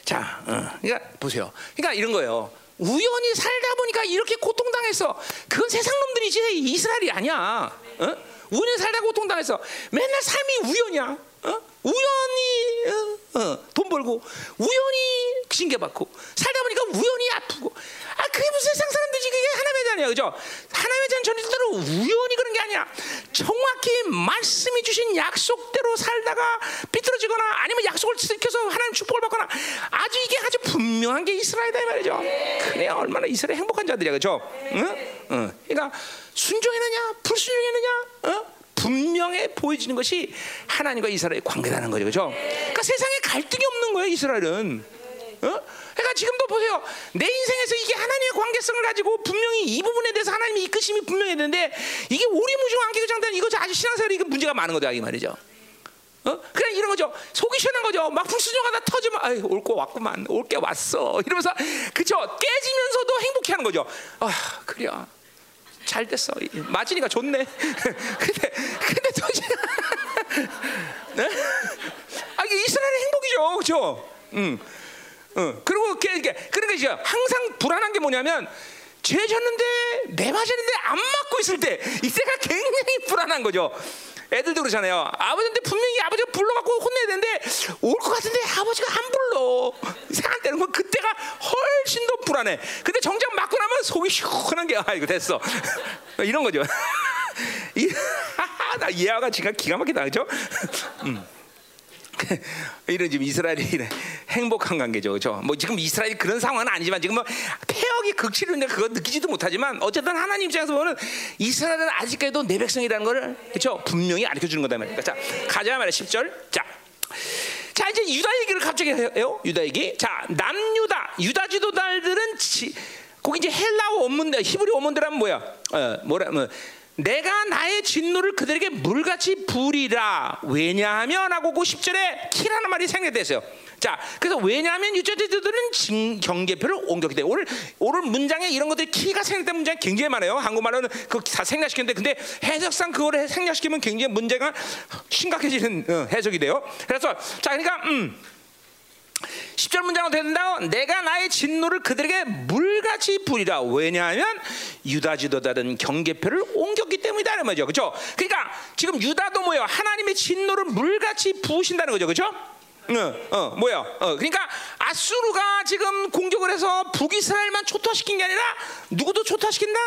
자, 어, 그러니까 보세요. 그러니까 이런 거예요. 우연히 살다 보니까 이렇게 고통당했어. 그건 세상 놈들이지 이스라엘이 아니야. 어? 우연히 살다 고통당했어. 맨날 삶이 우연이야. 어? 우연히 어, 어, 돈 벌고 우연히 징계받고 살다 보니까 우연히 아프고 아 그게 무슨 세상 사람들이지 그게 하나님의 자녀야 그죠? 하나님의 자녀 전체들은 우연히 그런 게 아니야 정확히 말씀이 주신 약속대로 살다가 삐뚤어지거나 아니면 약속을 지켜서 하나님 축복을 받거나 아주 이게 아주 분명한 게 이스라엘이다 이 말이죠 그래 얼마나 이스라엘 행복한 자들이야 그죠? 응? 응. 그러니까 순종했느냐 불순종했느냐 어? 분명해 보여지는 것이 하나님과 이스라엘의 관계라는 거죠, 그렇죠? 그러니까 세상에 갈등이 없는 거예요, 이스라엘은. 어? 그러니까 지금도 보세요. 내 인생에서 이게 하나님의 관계성을 가지고 분명히 이 부분에 대해서 하나님의 이끄심이 분명했는데 이게 오리무중한 게 그냥 이거 아주 신앙생활이 이거 문제가 많은 거다 이 말이죠. 어? 그냥 이런 거죠. 속이 시원한 거죠. 막 불순종하다 터지면 아이 올거 왔구만. 올 게 왔어. 이러면서 그죠? 깨지면서도 행복해 하는 거죠. 아 그래. 잘 됐어. 맞으니까 좋네. 근데 근데 또 이제 네? 아 이게 이스라엘의 행복이죠, 그렇죠? 음, 음. 그리고 그러니까 이제 항상 불안한 게 뭐냐면 죄 졌는데 내 맞았는데 안 맞고 있을 때 이때가 굉장히 불안한 거죠. 애들도 그러잖아요. 아버지한테 분명히 아버지가 불러갖고 혼내야 되는데 올 것 같은데 아버지가 안 불러. 이상한 때는 뭐 그때가 훨씬 더 불안해. 근데 정작 맞고 나면 속이 시원한 게 아이고 됐어. 이런 거죠. 이, 나 이해가 지금 기가 막히다 그죠? 음. 이런 지금 이스라엘이 행복한 관계죠, 그렇죠? 뭐 지금 이스라엘이 그런 상황은 아니지만 지금 뭐 폐역이 극치는데 그거 느끼지도 못하지만 어쨌든 하나님 입장에서 보면 이스라엘은 아직까지도 내 백성이라는 거를 그렇죠? 분명히 알려 주는 거다 말이야. 자, 가자 말이야 10절. 자. 자 이제 유다 얘기를 갑자기 해요. 유다 얘기. 자 남유다 유다 지도자들은 지, 거기 이제 헬라어 원문들 히브리 원문들하면 뭐야? 어, 뭐라 뭐 내가 나의 진노를 그들에게 물같이 부리라. 왜냐하면 하고 그 10절에 키라는 말이 생략됐어요. 자, 그래서 왜냐하면 유저지들은 경계표를 옮겼기 때문에 오늘 오늘 문장에 이런 것들이 키가 생략된 문장이 굉장히 많아요. 한국말로는 그다 생략시켰는데 근데 해석상 그거를 생략시키면 굉장히 문제가 심각해지는 어, 해석이 돼요. 그래서 자, 그러니까 음. 10절 문장은 된다. 내가 나의 진노를 그들에게 물같이 부리라. 왜냐하면 유다 지도자는 경계표를 옮겼기 때문이다. 이런 말이죠. 그렇죠? 그러니까 지금 유다도 뭐예요? 하나님의 진노를 물같이 부으신다는 거죠. 그렇죠? 어, 어, 뭐야? 어, 그러니까 아수르가 지금 공격을 해서 북이스라엘만 초토화시킨 게 아니라 누구도 초토화시킨다?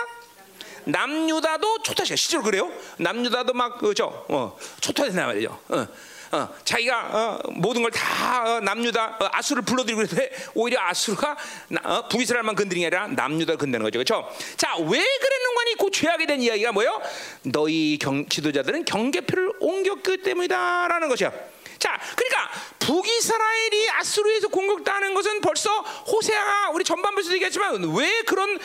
남유다도 초토화시켜. 실제로 그래요? 남유다도 막 그죠? 어, 초토화된단 말이죠. 어. 어, 자기가 어, 모든 걸다 어, 남유다 어, 아수를 불러들이고 있는데 오히려 아수가 어, 북이스라엘만 건드린 게 아니라 남유다를 건드는 거죠, 그렇죠? 자, 왜 그랬는가니 그 죄하게 된 이야기가 뭐요? 너희 경, 지도자들은 경계표를 옮겼기 때문이다라는 것이야. 자, 그러니까 북이스라엘이 아수르에서 공격당하는 것은 벌써 호세아가 우리 전반부에서 얘기했지만 왜 그런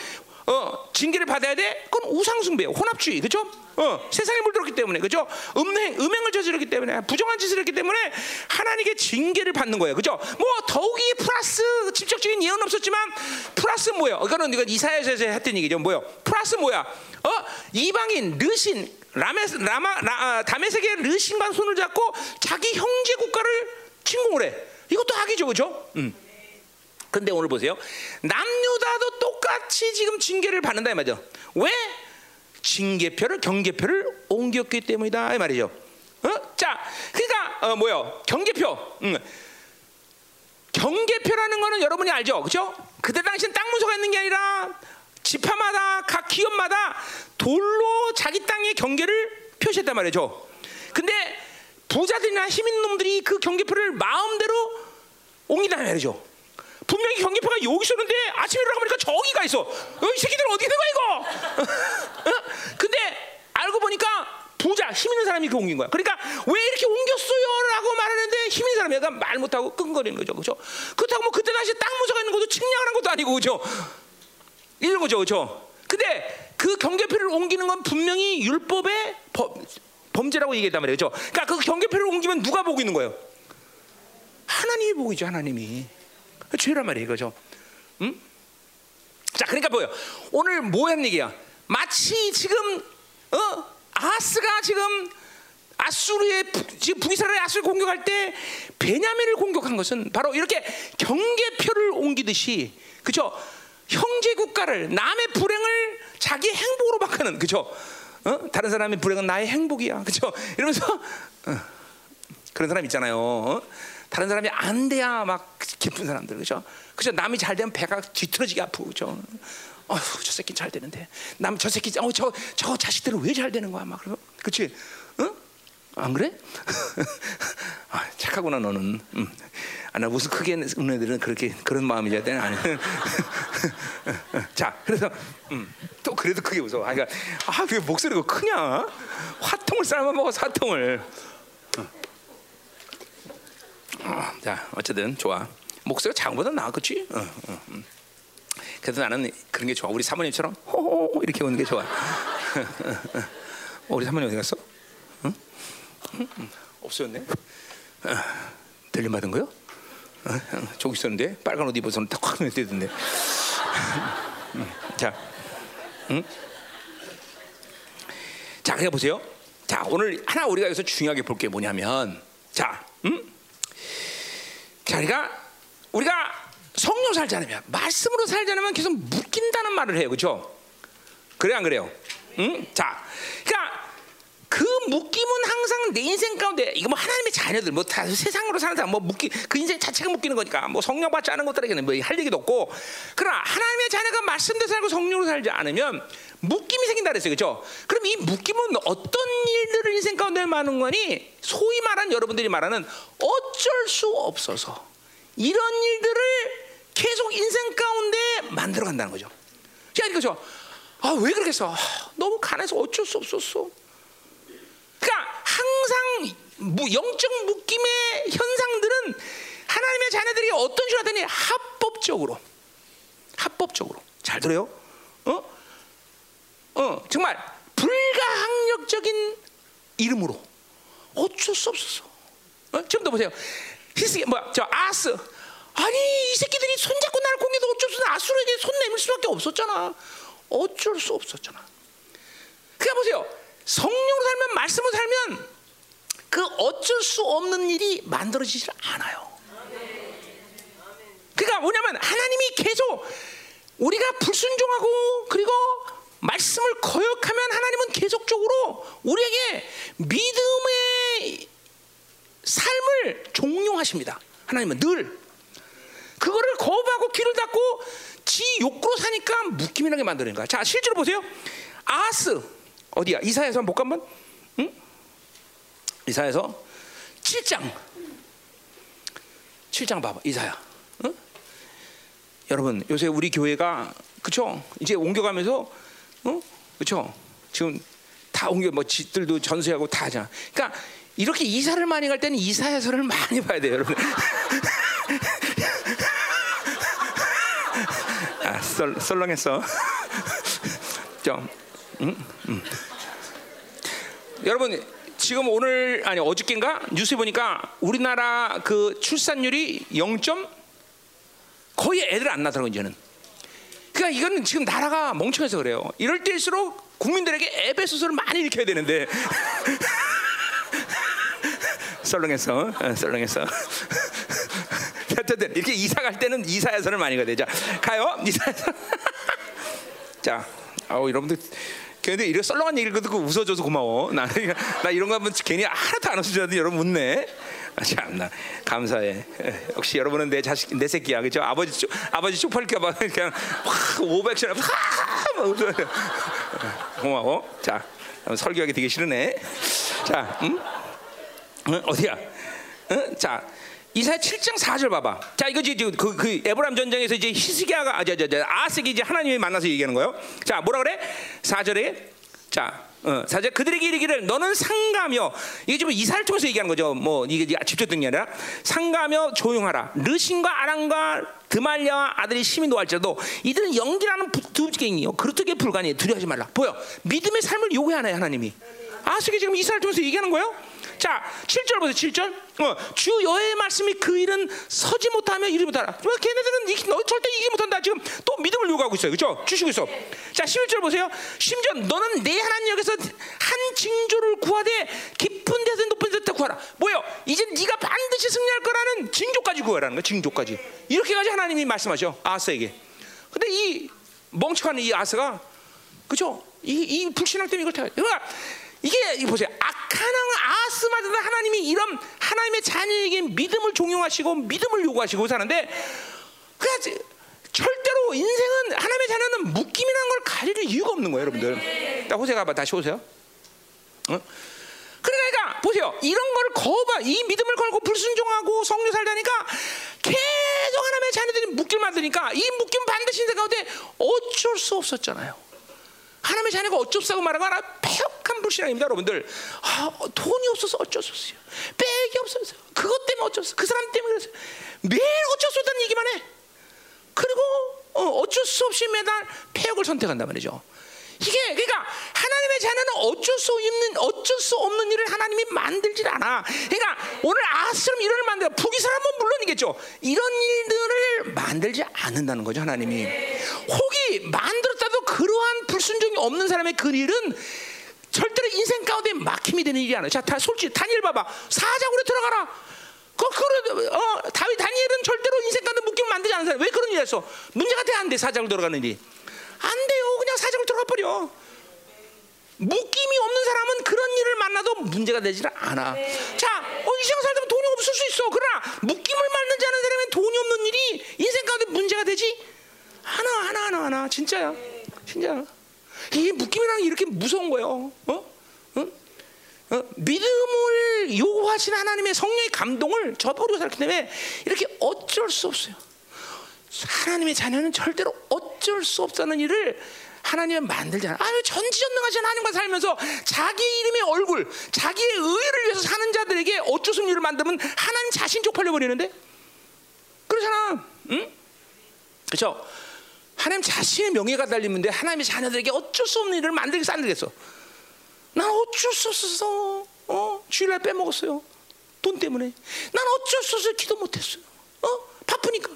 어, 징계를 받아야 돼? 그건 우상숭배, 혼합주의, 그렇죠? 어, 세상에 물들었기 때문에, 그렇죠? 음행, 음행을 저질렀기 때문에, 부정한 짓을 했기 때문에 하나님께 징계를 받는 거예요, 그렇죠? 뭐 더욱이 플러스 직접적인 예언 없었지만 플러스 뭐예요? 이거는 이건 이사야서에서 했던 얘기죠, 뭐요? 플러스 뭐야? 어, 이방인, 르신, 라메스, 라마, 라, 아, 다메섹의 르신과 손을 잡고 자기 형제 국가를 침공을 해. 이것도 악이죠, 그렇죠? 음. 근데 오늘 보세요. 남유다도 똑같이 지금 징계를 받는다 이 말이죠. 왜? 징계표를 경계표를 옮겼기 때문이다 이 말이죠. 어? 자, 그러니까 어, 뭐요? 경계표. 음. 경계표라는 거는 여러분이 알죠, 그렇죠? 그때 당시엔 땅 문서가 있는 게 아니라 지파마다 각 기업마다 돌로 자기 땅의 경계를 표시했단 말이죠. 근데 부자들이나 힘 있는 놈들이 그 경계표를 마음대로 옮긴다는 말이죠. 분명히 경계표가 여기 있었는데 아침에 일어나 보니까 저기가 있어. 어, 이 새끼들 어디 있는 거야 이거? 어? 근데 알고 보니까 부자 힘 있는 사람이 그 옮긴 거야. 그러니까 왜 이렇게 옮겼어요라고 말하는데 힘 있는 사람이 약간 말 못하고 끙거리는 거죠, 그렇죠? 그렇다고 뭐 그때 당시 땅 무서가 있는 것도 측량을 한 것도 아니고, 그렇죠? 이런 거죠, 그렇죠? 근데 그 경계표를 옮기는 건 분명히 율법의 범, 범죄라고 얘기했단 말이에요, 그렇죠? 그러니까 그 경계표를 옮기면 누가 보고 있는 거예요? 하나님이 보고 있죠, 하나님이. 죄란 말이에요, 그죠? 응? 자, 그러니까 뭐예요? 오늘 뭐 하는 얘기야? 마치 지금 어 아스가 지금 아수르의 지금 북이스라엘 아수를 공격할 때 베냐민을 공격한 것은 바로 이렇게 경계표를 옮기듯이 그죠? 형제 국가를 남의 불행을 자기 행복으로 바꾸는 그죠? 어? 다른 사람의 불행은 나의 행복이야, 그죠? 이러면서 어, 그런 사람 있잖아요. 어? 다른 사람이 안 돼야 막 기쁜 사람들 그죠? 그죠? 남이 잘 되면 배가 뒤틀어지게 아프고 그죠? 어휴 저 새끼 잘 되는데 남 저 새끼 어저저 저 자식들은 왜 잘 되는 거야 막 그러 그치? 응? 안 그래? 아, 착하구나 너는. 음. 아, 나 무슨 크게 우는 애들은 그렇게 그런 마음이야 되는 아니. 자, 그래서 음, 또 그래도 크게 웃어. 아, 그러니까 아 왜 목소리가 크냐? 화통을 삶아 먹어 화통을. 어, 자, 어쨌든 좋아. 목소리가 작은보다 나아, 그렇지? 어, 어, 음. 그래서 나는 그런 게 좋아. 우리 사모님처럼 호호 이렇게 오는 게 좋아. 어, 우리 사모님 어디 갔어? 응? 응? 없었네. 어, 들림 받은 거요? 어, 저기 있었는데 빨간 옷 입어서는 딱확 내리던데. 자, 응? 자, 그냥 보세요. 자, 오늘 하나 우리가 여기서 중요하게 볼 게 뭐냐면, 자, 응? 자, 그러니까 우리가 성령 살지 않으면 말씀으로 살지 않으면 계속 묶인다는 말을 해요, 그렇죠? 그래 안 그래요? 응? 자, 그러니까 그 묶임은 항상 내 인생 가운데 이거 뭐 하나님의 자녀들 뭐 다 세상으로 사는 사람 뭐 묶기 그 인생 자체가 묶이는 거니까 뭐 성령 받지 않은 것들에게는 뭐 할 얘기도 없고 그러나 하나님의 자녀가 말씀대로 살고 성령으로 살지 않으면 묶임이 생긴다 그랬어요, 그렇죠? 그럼 이 묶임은 어떤 일들을 인생 가운데 많은 거니? 소위 말한 여러분들이 말하는 어쩔 수 없어서 이런 일들을 계속 인생 가운데 만들어 간다는 거죠. 자, 그죠? 아, 왜 그러겠어? 아, 너무 가난해서 어쩔 수 없었어. 그러니까 항상 영적 묶임의 현상들은 하나님의 자녀들이 어떤 식으로 하더니 합법적으로, 합법적으로 잘 들어요? 어? 어, 정말 불가항력적인 이름으로 어쩔 수 없었어. 어? 지금도 보세요. 히스기 뭐야? 저 아스. 아니 이 새끼들이 손잡고 나를 공격해도 어쩔 수 없어. 아수르에게 손 내밀 수밖에 없었잖아. 어쩔 수 없었잖아. 그냥 보세요. 성령으로 살면 말씀으로 살면 그 어쩔 수 없는 일이 만들어지질 않아요. 그러니까 뭐냐면 하나님이 계속 우리가 불순종하고 그리고 말씀을 거역하면 하나님은 계속적으로 우리에게 믿음의 삶을 종용하십니다. 하나님은 늘 그거를 거부하고 귀를 닫고 지 욕구로 사니까 묶임이라게 만드는 거야. 자, 실제로 보세요. 아스 어디야? 이사에서 못 한번? 응? 이사에서 7장 7장 봐봐. 이사야. 응? 여러분, 요새 우리 교회가 그쵸? 이제 옮겨가면서 어? 그렇죠? 지금 다 옮겨 뭐 집들도 전수하고 다 하잖아. 그러니까 이렇게 이사를 많이 갈 때는 이사야서를 많이 봐야 돼요, 여러분. 아, 썰, 썰렁했어. 좀, 음, 음. 여러분 지금 오늘 아니 어저께인가 뉴스에 보니까 우리나라 그 출산율이 0. 거의 애들 안 낳더라고 이제는. 그러니까 이거는 지금 나라가 멍청해서 그래요. 이럴 때일수록 국민들에게 에베소서를 많이 읽혀야 되는데 썰렁했어, 어, 썰렁했어. 어쨌든 이렇게 이사 갈 때는 이사야서를 많이 가야 되자. 가요, 이사야서. 자, 아우 여러분들. 근데 이런 썰렁한 얘기를 듣고 웃어줘서 고마워. 나, 나 이런 거 하면 괜히 하나도 안 웃어줘도 여러분 웃네. 아, 참나 감사해. 역시 여러분은 내 자식 내 새끼야 그죠? 아버지 쪽 아버지 쪽팔릴까봐 그냥 확 500천 하 고마워. 자 설교하기 되게 싫으네. 자, 응? 응? 어디야? 응? 자, 이사야 7장 4절 봐봐. 자, 이거 지금 그, 그 에브람 전쟁에서 이제 히스기야가 아, 저, 아색이 이제 하나님이 만나서 얘기하는 거예요. 자, 뭐라 그래? 4절에 자, 어, 사절 그들에게 이르기를 너는 상가며 이게 지금 이사를 통해서 얘기하는 거죠. 뭐 이게 직접 듣는 게 아니라 상가며 조용하라. 르신과 아랑과 드말랴와 아들이 심히 노할지라도 이들은 연기라는 두개이요 그렇게 불가니 두려워하지 말라. 보여. 믿음의 삶을 요구하나요 하나님이? 아스게 지금 이사를 통해서 얘기하는 거예요. 자, 7절 보세요. 7절. 어, 주 여호와의 말씀이 그 일은 서지 못하며 이르지 못하라. 뭐 걔네들은 이, 너 절대 이기 못한다. 지금 또 믿음을 요구하고 있어요. 그렇죠? 주시고 있어. 자, 11절 보세요. 심지어 너는 내 하나님 여기서 한 징조를 구하되 깊은 데서 높은 데서 구하라. 뭐요? 이제 네가 반드시 승리할 거라는 징조까지 구하라는 거야. 징조까지. 이렇게까지 하나님이 말씀하셔. 아스에게. 근데 이 멍청한 이 아스가 그죠? 이, 이 불신앙 때문에 이걸 다. 그러니까 이게 보세요. 악한 아스마드도 하나님이 이런 하나님의 자녀에게 믿음을 종용하시고 믿음을 요구하시고 사는데 그래야지 절대로 인생은 하나님의 자녀는 묶임이라는 걸 가질 이유가 없는 거예요, 여러분들. 자, 호세 가 봐 다시 오세요. 어? 그러니까 보세요. 이런 걸 거봐 이 믿음을 걸고 불순종하고 성령 살다니까 계속 하나님의 자녀들이 묶임 만드니까 이 묶임 반드시 인생 가운데 어쩔 수 없었잖아요. 하나님의 자녀가 어쩔 수 없고 말하는 건 폐역한 불신앙입니다, 여러분들. 아, 돈이 없어서 어쩔 수 없어요. 백이 없어서 그것 때문에 어쩔 수, 그 사람 때문에 그랬어요. 매일 어쩔 수 없다는 얘기만 해. 그리고 어, 쩔 수 없이 매달 폐역을 선택한단 말이죠. 이게 그러니까 하나님의 자녀는 어쩔 수 없는 어쩔 수 없는 일을 하나님이 만들질 않아. 그러니까 오늘 아스처럼 이런 일 만들어 부기사람은 물론이겠죠. 이런 일들을 만들지 않는다는 거죠 하나님이. 혹이 만들었다도 그러한 불순종이 없는 사람의 그 일은 절대로 인생 가운데 막힘이 되는 일이 아니야. 자, 다 솔직히 다니엘 봐봐. 사자굴에 들어가라. 그, 그, 어, 다윗, 다니엘은 절대로 인생 가운데 묶임 만들지 않는 사람. 왜 그런 일 했어? 문제가 돼, 안 돼, 사자굴 들어가는 일이. 안 돼요. 그냥 사정을 들어가 버려. 묶임이 없는 사람은 그런 일을 만나도 문제가 되질 않아. 네. 자, 어, 이 세상 살다 돈이 없을 수 있어. 그러나 묶임을 만나지 않은 사람은 돈이 없는 일이 인생 가운데 문제가 되지 하나 하나 하나 하나 진짜야, 진짜. 이 묶임이라는 게 이렇게 무서운 거예요. 어? 어? 어? 믿음을 요구하신 하나님의 성령의 감동을 저버리고 살기 때문에 이렇게 어쩔 수 없어요. 하나님의 자녀는 절대로 어쩔 수 없다는 일을 하나님은 만들지 않아. 아유 전지전능하신 하나님과 살면서 자기 이름의 얼굴, 자기의 의를 위해서 사는 자들에게 어쩔 수 없는 일을 만들면 하나님 자신 쪽팔려 버리는데 그렇잖아, 응? 그렇죠? 하나님 자신의 명예가 달리는데 하나님의 자녀들에게 어쩔 수 없는 일을 만들겠어 안 되겠어? 난 어쩔 수 없어서 어 주일날 빼먹었어요 돈 때문에 난 어쩔 수 없어서 기도 못했어요 어 바쁘니까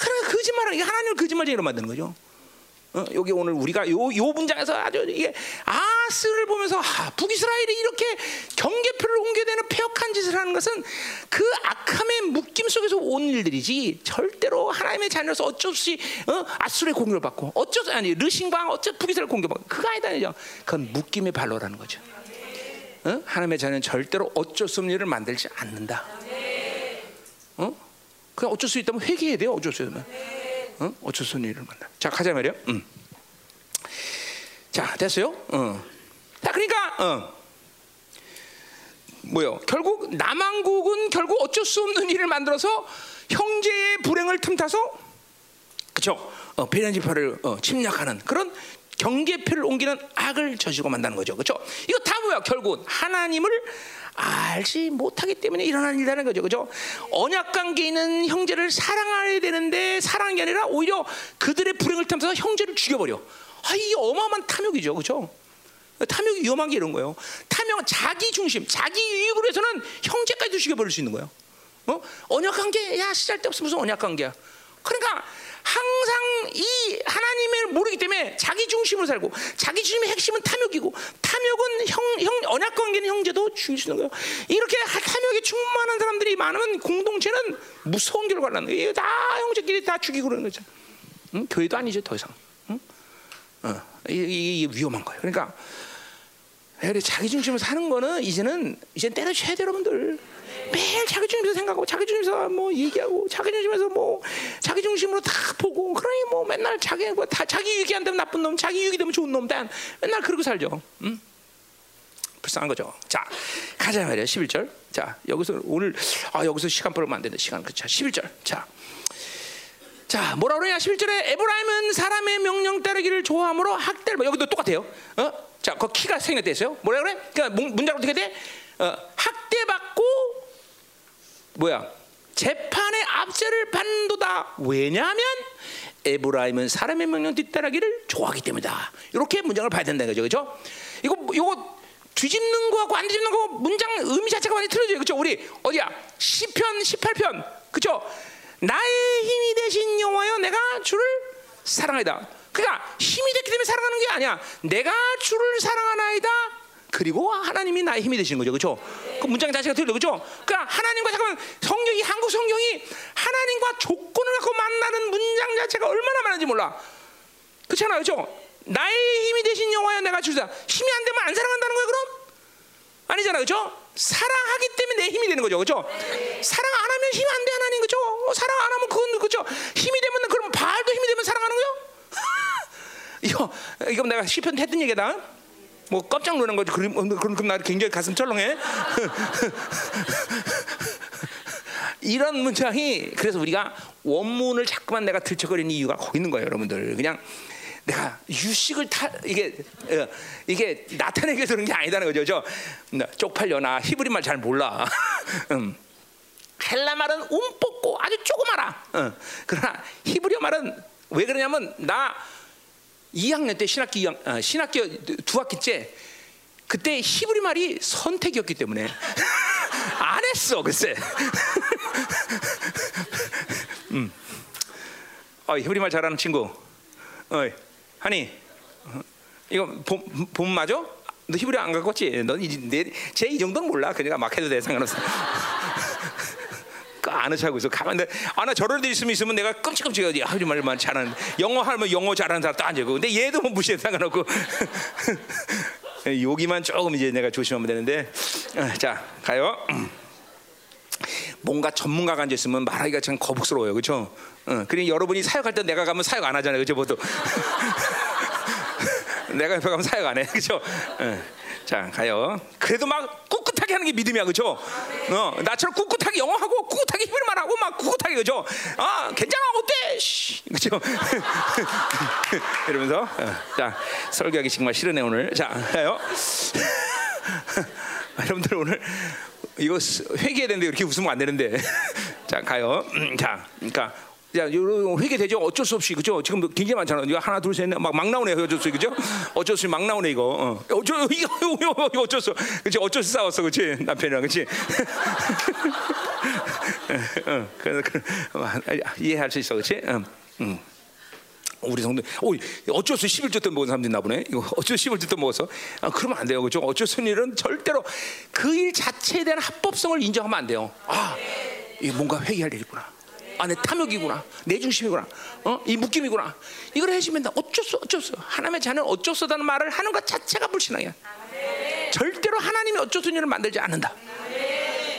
그러니까 거짓말을 이게 하나님을 거짓말쟁이로 만드는 거죠. 어, 여기 오늘 우리가 요, 요 문장에서 아주 이게 아스를 보면서 아, 북이스라엘이 이렇게 경계표를 옮겨되는 폐역한 짓을 하는 것은 그 악함의 묶임 속에서 온 일들이지 절대로 하나님의 자녀로서 어쩔 수 없이 어? 아수르의 공격을 받고 어쩔 수 아니 르신방 어쩔 북이스라엘 공격받고 그거 아니다죠. 그건 묶임의 발로라는 거죠. 어? 하나님의 자녀는 절대로 어쩔 수 없는 일을 만들지 않는다. 어? 그 어쩔 수 있다면 회개해야 돼요. 어쩔 수 있다면. 어? 어쩔 수 없는 일을 만나. 자 가자 말이요. 음. 자 됐어요. 어. 자 그러니까 어. 뭐요? 결국 남한국은 결국 어쩔 수 없는 일을 만들어서 형제의 불행을 틈타서 그렇죠? 어, 베란 지파를 어, 침략하는 그런 경계표를 옮기는 악을 저지고 만다는 거죠. 그렇죠? 이거 다 뭐야? 결국 하나님을 알지 못하기 때문에 일어나는 일이라는 거죠. 그죠? 언약 관계 있는 형제를 사랑해야 되는데 사랑한 게 아니라 오히려 그들의 불행을 탐해서 형제를 죽여버려. 아, 이게 어마어마한 탐욕이죠. 그죠? 탐욕이 위험한 게 이런 거예요. 탐욕은 자기 중심, 자기 유익으로 해서는 형제까지도 죽여버릴 수 있는 거예요. 어? 언약 관계, 야, 시절 때 없으면 무슨 언약 관계야. 그러니까 항상 이 하나님을 모르기 때문에 자기 중심으로 살고 자기 중심의 핵심은 탐욕이고 탐욕은 형, 형 언약 관계는 형제도 죽이시는 거예요. 이렇게 탐욕에 충만한 사람들이 많으면 공동체는 무서운 결과를 낳는 거예요. 다 형제끼리 다 죽이고 그러는 거죠. 응? 교회도 아니죠 더 이상. 응? 어, 이게, 이게 위험한 거예요. 그러니까 자기 중심으로 사는 거는 이제는 이제 때려쳐야 돼 여러분들. 매일 자기 중심에서 생각하고 자기 중심에서 뭐 얘기하고 자기 중심에서 뭐 자기 중심으로 다 보고 그러니 뭐 맨날 자기 뭐다 자기 유익이 안 되면 나쁜 놈, 자기 유익이 되면 좋은 놈, 단 맨날 그러고 살죠. 응? 불쌍한 거죠. 자, 가자 말이야. 11절. 자, 여기서 오늘 아 여기서 시간 벌면 안 되는데 시간 그렇죠. 11절. 자. 자, 뭐라 그러냐? 11절에 에브라임은 사람의 명령 따르기를 좋아하므로 학대를 봐. 여기도 똑같아요. 어? 자, 그 키가 생겼댔어요. 뭐라 그래? 그러니까 문- 문장 어떻게 돼? 어, 학대받고 뭐야? 재판의 압제를 받는도다. 왜냐하면 에브라임은 사람의 명령 뒤따르기를 좋아하기 때문이다. 이렇게 문장을 봐야 된다 이거죠, 그렇죠? 이거 이거 뒤집는 거하고 안 뒤집는 거 문장 의미 자체가 많이 틀려져요, 그렇죠? 우리 어디야? 시편 18편, 그렇죠? 나의 힘이 되신 여호와여, 내가 주를 사랑하이다. 그러니까 힘이 됐기 때문에 사랑하는 게 아니야. 내가 주를 사랑하나이다. 그리고 하나님이 나의 힘이 되시는 거죠, 그렇죠? 그 문장 자체가 틀려, 그렇죠? 그러니까 하나님과 잠깐 성경이 한국 성경이 하나님과 조건을 갖고 만나는 문장 자체가 얼마나 많은지 몰라. 그렇잖아요, 그렇죠? 나의 힘이 되신 영화야 내가 주사 힘이 안 되면 안 사랑한다는 거예요, 그럼? 아니잖아, 그렇죠? 사랑하기 때문에 내 힘이 되는 거죠, 그렇죠? 사랑 안 하면 힘 안 돼 하나님, 그렇죠? 어, 사랑 안 하면 그건 그렇죠? 힘이 되면 그럼 바알도 힘이 되면 사랑하는 거요? 이거 이거 내가 시편 했던 얘기다. 뭐 깜짝 놀란 거지. 그럼 그럼 그럼 나 굉장히 가슴 철렁해. 이런 문장이 그래서 우리가 원문을 자꾸만 내가 들쳐거리는 이유가 거기 있는 거예요, 여러분들. 그냥 내가 유식을 타 이게 어, 이게 나타내게 되는 게 아니다는 거죠. 저나 쪽팔려나 히브리 말 잘 몰라. 음. 헬라 말은 움뽑고 아주 조그마라. 어. 그러나 히브리어 말은 왜 그러냐면 나 2학년 때 신학기 2학, 어, 신학기 두 학기째 그때 히브리 말이 선택이었기 때문에 안 했어 글쎄. 음. 어, 히브리 말 잘하는 친구. 어이, 하니 어, 이거 봄, 봄 맞아? 너 히브리 안 갖고 왔지? 너제이 정도는 몰라. 그러니까 막 해도 돼 상관없어. 그 아는 차고 있어. 가만히 아나 저럴 때 있으면 있으면 내가 끔찍끔찍하지. 하지 말만 잘하는 영어 하면 영어 잘하는 사람 또 앉고. 근데 얘도 뭐 무시해 상관없고. 여기만 조금 이제 내가 조심하면 되는데. 어, 자 가요. 뭔가 전문가가 앉아 있으면 말하기가 참 거북스러워요, 그렇죠? 어, 그러니 여러분이 사역할 때 내가 가면 사역 안 하잖아요, 그렇죠? 보통 내가 옆에 가면 사역 안 해, 그렇죠? 어, 자 가요. 그래도 막 꿋꿋하게 하는 게 믿음이야, 그렇죠? 어, 나처럼 꿋꿋하게 영어하고 꿋꿋하게 힘을 말하고 막 꿋꿋하게 그렇죠? 아 괜찮아, 어때? 씨, 그렇죠? 이러면서 어, 자 설교하기 정말 싫으네 오늘. 자 가요. 여러분들 오늘 이거 회개해야 되는데 이렇게 웃으면 안 되는데. 자, 가요. 음, 자, 그러니까 자, 회개 되죠. 어쩔 수 없이 그죠. 지금 굉장히 많잖아. 이거 하나, 둘, 셋, 넷, 막 막 나오네. 어쩔 수 없이 그죠. 어쩔 수 없이 막 나오네 이거. 어. 어쩔 이거 이거, 어쩔 수. 그렇지. 어쩔 수 싸웠어, 그렇지. 남편이랑 그렇지. 어, 그래서 그, 이해할 수 있어, 그렇지. 음, 음. 우리 성도, 오, 어쩔 수 11조 때 먹은 사람도 있나 보네. 이거 어쩔 수 11조 때 먹어서. 아, 그러면 안 돼요. 그죠? 어쩔 수 일은 절대로 그 일 자체에 대한 합법성을 인정하면 안 돼요. 아, 이게 뭔가 회개할 일이구나. 아, 내 탐욕이구나. 내 중심이구나. 어? 이 묶임이구나. 이걸 해주면 어쩔 수, 어쩔 수. 하나님의 자는 어쩔 수 없다는 말을 하는 것 자체가 불신앙이야. 절대로 하나님이 어쩔 수 없는 일을 만들지 않는다.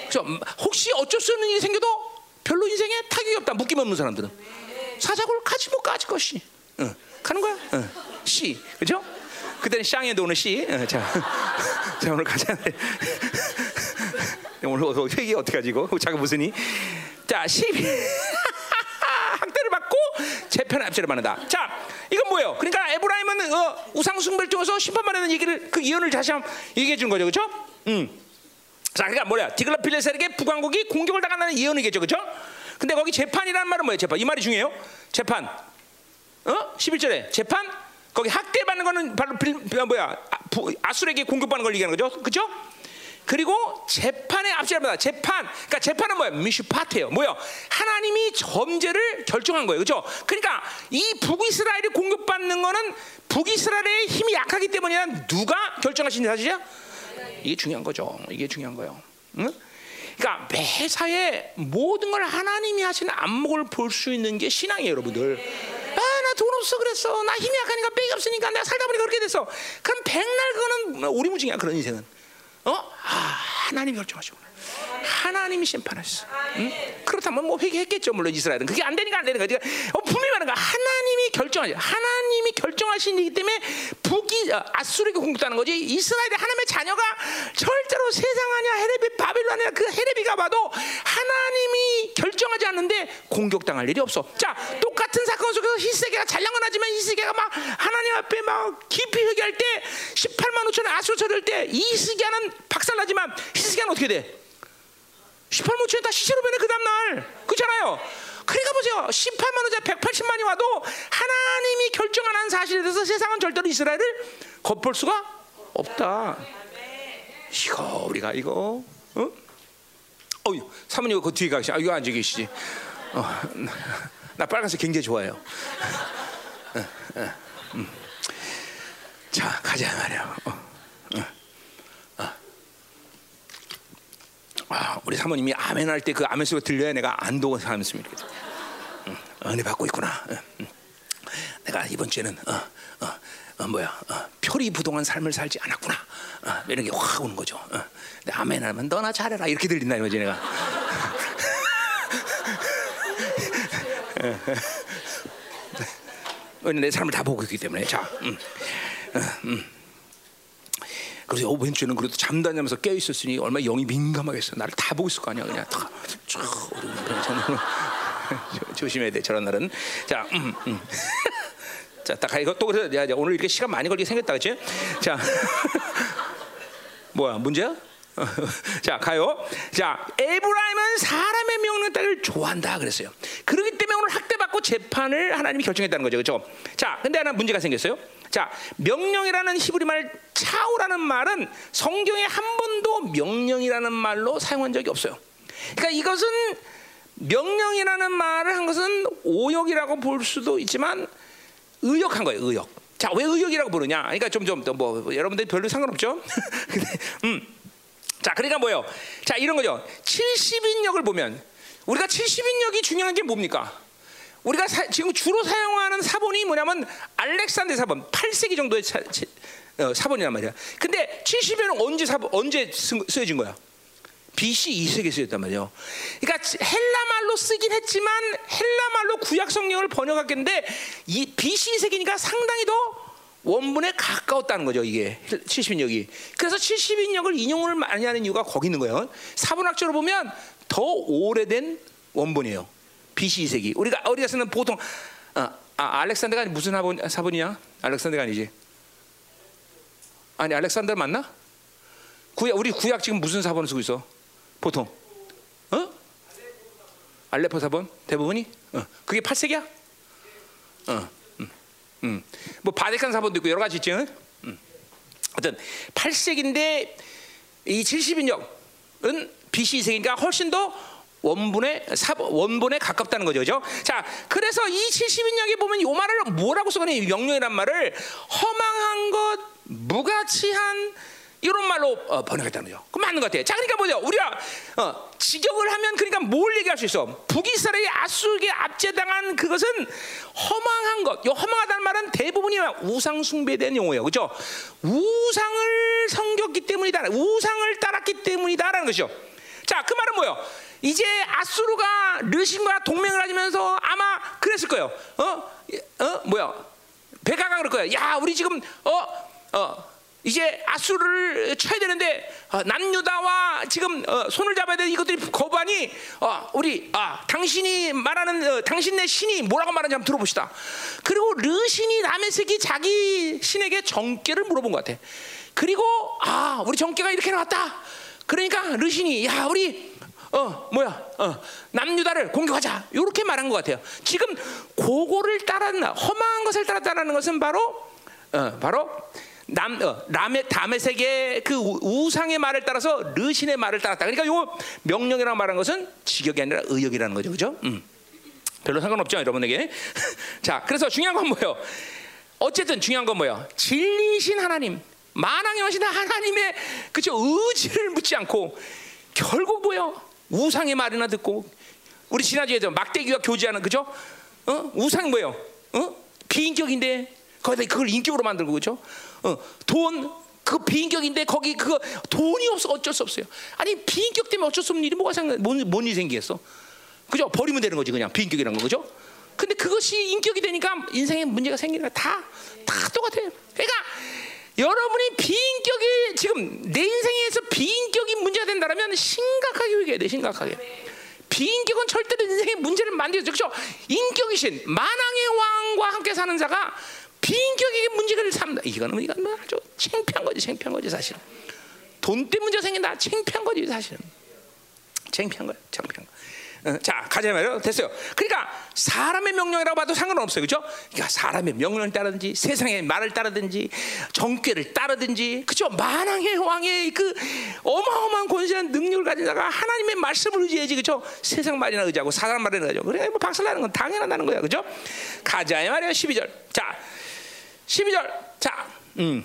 그죠? 혹시 어쩔 수 없는 일이 생겨도 별로 인생에 타격이 없다. 묶임 없는 사람들은. 사자골 가지 못 가지 것이. 어, 가는 거야. 어. 씨, 그죠? 그때는 샹에도 오늘 씨. 어, 자, 자 오늘 가자. 오늘 회기 어떻게 가지고? 자가 무슨 이? 자, 12 학대를 받고 재편의 압제를 받는다. 자, 이건 뭐예요? 그러니까 에브라임은 어, 우상 숭배를 통해서 심판받는 얘기를 그 예언을 다시 한번 얘기해 주는 거죠, 그렇죠? 음. 자, 그러니까 뭐야? 디글라필레셀에게 북왕국이 공격을 당한다는 예언이겠죠, 그렇죠? 근데 거기 재판이라는 말은 뭐예요? 재판. 이 말이 중요해요. 재판. 어? 11절에 재판? 거기 학대받는 거는 바로 빌, 뭐야? 아, 부, 아술에게 공격받는 걸 얘기하는 거죠. 그렇죠? 그리고 재판의 앞지랍니다. 재판. 그러니까 재판은 뭐야? 미슈파트예요. 뭐요? 하나님이 범죄를 결정한 거예요. 그렇죠? 그러니까 이 북이스라엘이 공격받는 거는 북이스라엘의 힘이 약하기 때문이야. 누가 결정하신 사실이야? 이게 중요한 거죠. 이게 중요한 거예요. 응? 그러니까 매사에 모든 걸 하나님이 하시는 안목을 볼 수 있는 게 신앙이에요, 여러분들. 아, 나 돈 없어 그랬어. 나 힘이 약하니까 빽이 없으니까 내가 살다 보니까 그렇게 됐어. 그럼 백날 그거는 오리무중이야, 그런 인생은. 어? 아, 하나님이 결정하시구나. 하나님이 심판하셨어. 응? 그렇다면 뭐 회개했겠죠, 물론 이스라엘은. 그게 안 되니까 안 되는 거지. 어, 분명히 말하는 거 하나님이 결정하죠. 하나님이 결정하신 일이기 때문에 북이 어, 아수르에게 공격하는 거지. 이스라엘의 하나님의 자녀가 절대로 세상 아니야 헤레비 바빌론 아니야 그 헤레비가 봐도 하나님이 결정하지 않는데 공격당할 일이 없어. 자 똑같은 사건 속에서 히스기가 잘난 하지만 히스기가 막 하나님 앞에 막 깊이 회개할 때 18만 5천의 아수르 처리할 때 이스기야는 박살나지만 히스기야는 어떻게 돼? 18만 5천이 다 시체로 변해 그 다음날 그렇잖아요. 그러니까 보세요. 18만 원자 180만이 와도 하나님이 결정한 사실에 대해서 세상은 절대로 이스라엘을 겉볼 수가 없다. 이거 우리가 이거 어? 어유 사모님 그 뒤에 가시. 아 이거 앉아 계시지. 어, 나 빨간색 굉장히 좋아해요. 어, 어, 음. 자 가자 말이야. 어. 아, 우리 사모님이 아멘 할 때 그 아멘 소리가 들려야 내가 안도가 사람이었으면 이렇게 응, 은혜 받고 있구나. 응, 응. 내가 이번 주에는 어, 어, 어, 뭐야 어, 표리 부동한 삶을 살지 않았구나. 어, 이런 게 확 오는 거죠. 어. 아멘 하면 너나 잘해라 이렇게 들린다 이거지 내가. 왜냐면 내 삶을 다 보고 있기 때문에 자. 음, 어, 음. 그래서 어, 왼쪽에는 그래도 잠도 안 자면서 깨어 있었으니 얼마나 영이 민감하겠어. 나를 다 보고 있을 거 아니야. 그냥 다 조심해야 돼. 저런 날은. 자, 음, 음. 자, 딱또 그래서 야, 오늘 이렇게 시간 많이 걸리게 생겼다, 그렇지? 자, 뭐야 문제야? 자 가요. 자 에브라임은 사람의 명령 따를 좋아한다 그랬어요. 그렇기 때문에 오늘 학대받고 재판을 하나님이 결정했다는 거죠, 그렇죠? 자, 근데 하나 문제가 생겼어요. 자, 명령이라는 히브리 말 차우라는 말은 성경에 한 번도 명령이라는 말로 사용한 적이 없어요. 그러니까 이것은 명령이라는 말을 한 것은 오역이라고 볼 수도 있지만 의역한 거예요, 의역. 자, 왜 의역이라고 부르냐? 그러니까 좀좀뭐 여러분들 별로 상관없죠? 음. 자, 그러니까 뭐예요? 자, 이런 거죠. 70인역을 보면 우리가 70인역이 중요한 게 뭡니까? 우리가 사, 지금 주로 사용하는 사본이 뭐냐면 알렉산더 사본 8세기 정도의 차, 어, 사본이란 말이야. 근데 70년은 언제 사본 언제 쓰, 여진 거야? BC 2세기에 쓰였단 말이에요. 그러니까 헬라 말로 쓰긴 했지만 헬라 말로 구약 성경을 번역했는데 이 BC 2세기니까 상당히 더 원본에 가까웠다는 거죠, 이게 70인역이. 그래서 70인역을 인용을 많이 하는 이유가 거기 있는 거예요. 사본학적으로 보면 더 오래된 원본이에요. BC 2세기. 우리가 우리가 쓰는 보통 어, 아, 알렉산더가 무슨 사본, 사본이야? 알렉산더가 아니지. 아니 알렉산더 맞나? 구약 우리 구약 지금 무슨 사본을 쓰고 있어? 보통 어? 알레포 사본 대부분이 어. 그게 8세기야? 어. 음. 음. 뭐 바데칸 사본도 있고 여러 가지 있지. 음. 어떤 8세기인데 이 70인역은 BC 세기니까 훨씬 더 원본에 사, 원본에 가깝다는 거죠, 그죠? 자, 그래서 이 70인역에 보면 이 말을 뭐라고 써거니 명령이란 말을 허망한 것, 무가치한 이런 말로 어, 번역했다는 거죠. 그 맞는 것 같아요. 자, 그러니까 뭐죠? 우리가 어, 직역을 하면 그러니까 뭘 얘기할 수 있어? 북이스라엘이 아수르에 압제당한 그것은 허망한 것. 이 허망하다는 말은 대부분이 우상 숭배된 용어예요, 그렇죠? 우상을 섬겼기 때문이다. 우상을 따랐기 때문이다라는 것이죠. 자, 그 말은 뭐예요? 이제 아수르가 르신과 동맹을 하면서 아마 그랬을 거예요. 어? 어? 뭐야? 백가가 그럴 거야. 야, 우리 지금 어? 어? 이제 아수르를 쳐야 되는데 어, 남유다와 지금 어, 손을 잡아야 되는 이것들이 거부하니 어, 우리 아, 당신이 말하는 어, 당신네 신이 뭐라고 말하는지 한번 들어봅시다. 그리고 르신이 남의색이 자기 신에게 정계를 물어본 것 같아. 그리고 아 우리 정계가 이렇게 나왔다. 그러니까 르신이 야 우리 어 뭐야 어 남유다를 공격하자 이렇게 말한 것 같아요. 지금 고거를 따랐나 허망한 것을 따랐다는 것은 바로 어 바로 남 어, 라메 다메색의 그 우상의 말을 따라서 르신의 말을 따랐다. 그러니까 요 명령이라고 말한 것은 직역이 아니라 의역이라는 거죠, 그죠? 음. 별로 상관없죠, 여러분에게. 자, 그래서 중요한 건 뭐예요? 어쨌든 중요한 건 뭐예요? 진리신 하나님, 만왕의 왕신 하나님의 그죠 의지를 묻지 않고 결국 뭐예요? 우상의 말이나 듣고 우리 지난주에도 막대기와 교제하는 그죠? 어? 우상이 뭐예요? 어? 비인격인데 거기다 그걸 인격으로 만들고 그죠? 어, 돈, 그 비인격인데 거기 그거 돈이 없어 어쩔 수 없어요. 아니 비인격 때문에 어쩔 수 없는 일이 뭐가 생각, 뭔, 뭔 일이 생기겠어? 그죠? 버리면 되는 거지 그냥 비인격이라는 거 그죠? 근데 그것이 인격이 되니까 인생에 문제가 생기는 거다 다 똑같아요. 그러니까 여러분이 비인격이 지금 내 인생에서 비인격이 문제가 된다면 심각하게 회개해야 돼. 심각하게. 비인격은 절대로 인생의 문제를 만들죠. 그렇죠? 인격이신 만왕의 왕과 함께 사는 자가 비인격에게 문제를 삼다. 이거는 이건 뭐 아주 창피한 거지. 창피한 거지 사실은. 돈 때문에 문제가 생긴다. 창피한 거지 사실은. 창피한 거야. 창피한 거. 어, 자 가자 말이요 됐어요. 그러니까 사람의 명령이라고 봐도 상관은 없어요, 그렇죠? 그러니까 사람의 명령을 따르든지 세상의 말을 따르든지 정죄를 따르든지, 그렇죠? 만왕의 왕의 그 어마어마한 권세한 능력을 가진 자가 하나님의 말씀을 의지해야지, 그렇죠? 세상 말이나 의지하고 사람 말이나 의지하고 그래 뭐 박살나는 건 당연하다는 거야, 그렇죠? 가자 말이야 12절. 자 12절. 자, 음.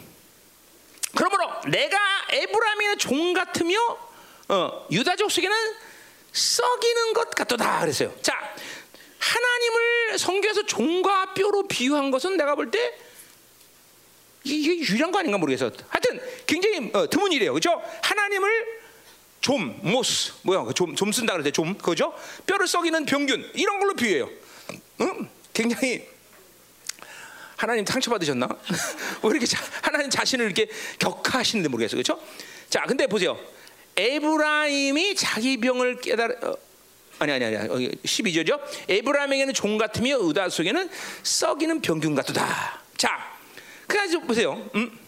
그러므로 내가 에브라임의 종 같으며 어, 유다족 속에는 썩이는 것 같도다 그랬어요. 자, 하나님을 성경에서 종과 뼈로 비유한 것은 내가 볼 때 이게 유일한 거 아닌가 모르겠어. 하여튼 굉장히 어, 드문 일이에요, 그렇죠? 하나님을 좀 모스 뭐야, 그 좀, 좀 쓴다 그럴 때좀 그죠? 뼈를 썩이는 병균 이런 걸로 비유해요. 응? 굉장히 하나님 상처 받으셨나? 왜 이렇게 자, 하나님 자신을 이렇게 격하시는데 모르겠어요, 그렇죠? 자, 근데 보세요. 에브라임이 자기 병을 깨달아 어, 아니 아니 아니 12절죠. 에브라임에게는 좀 같으며 유다 족속에는 썩이는 병균 같도다. 자, 그래서 보세요. 음?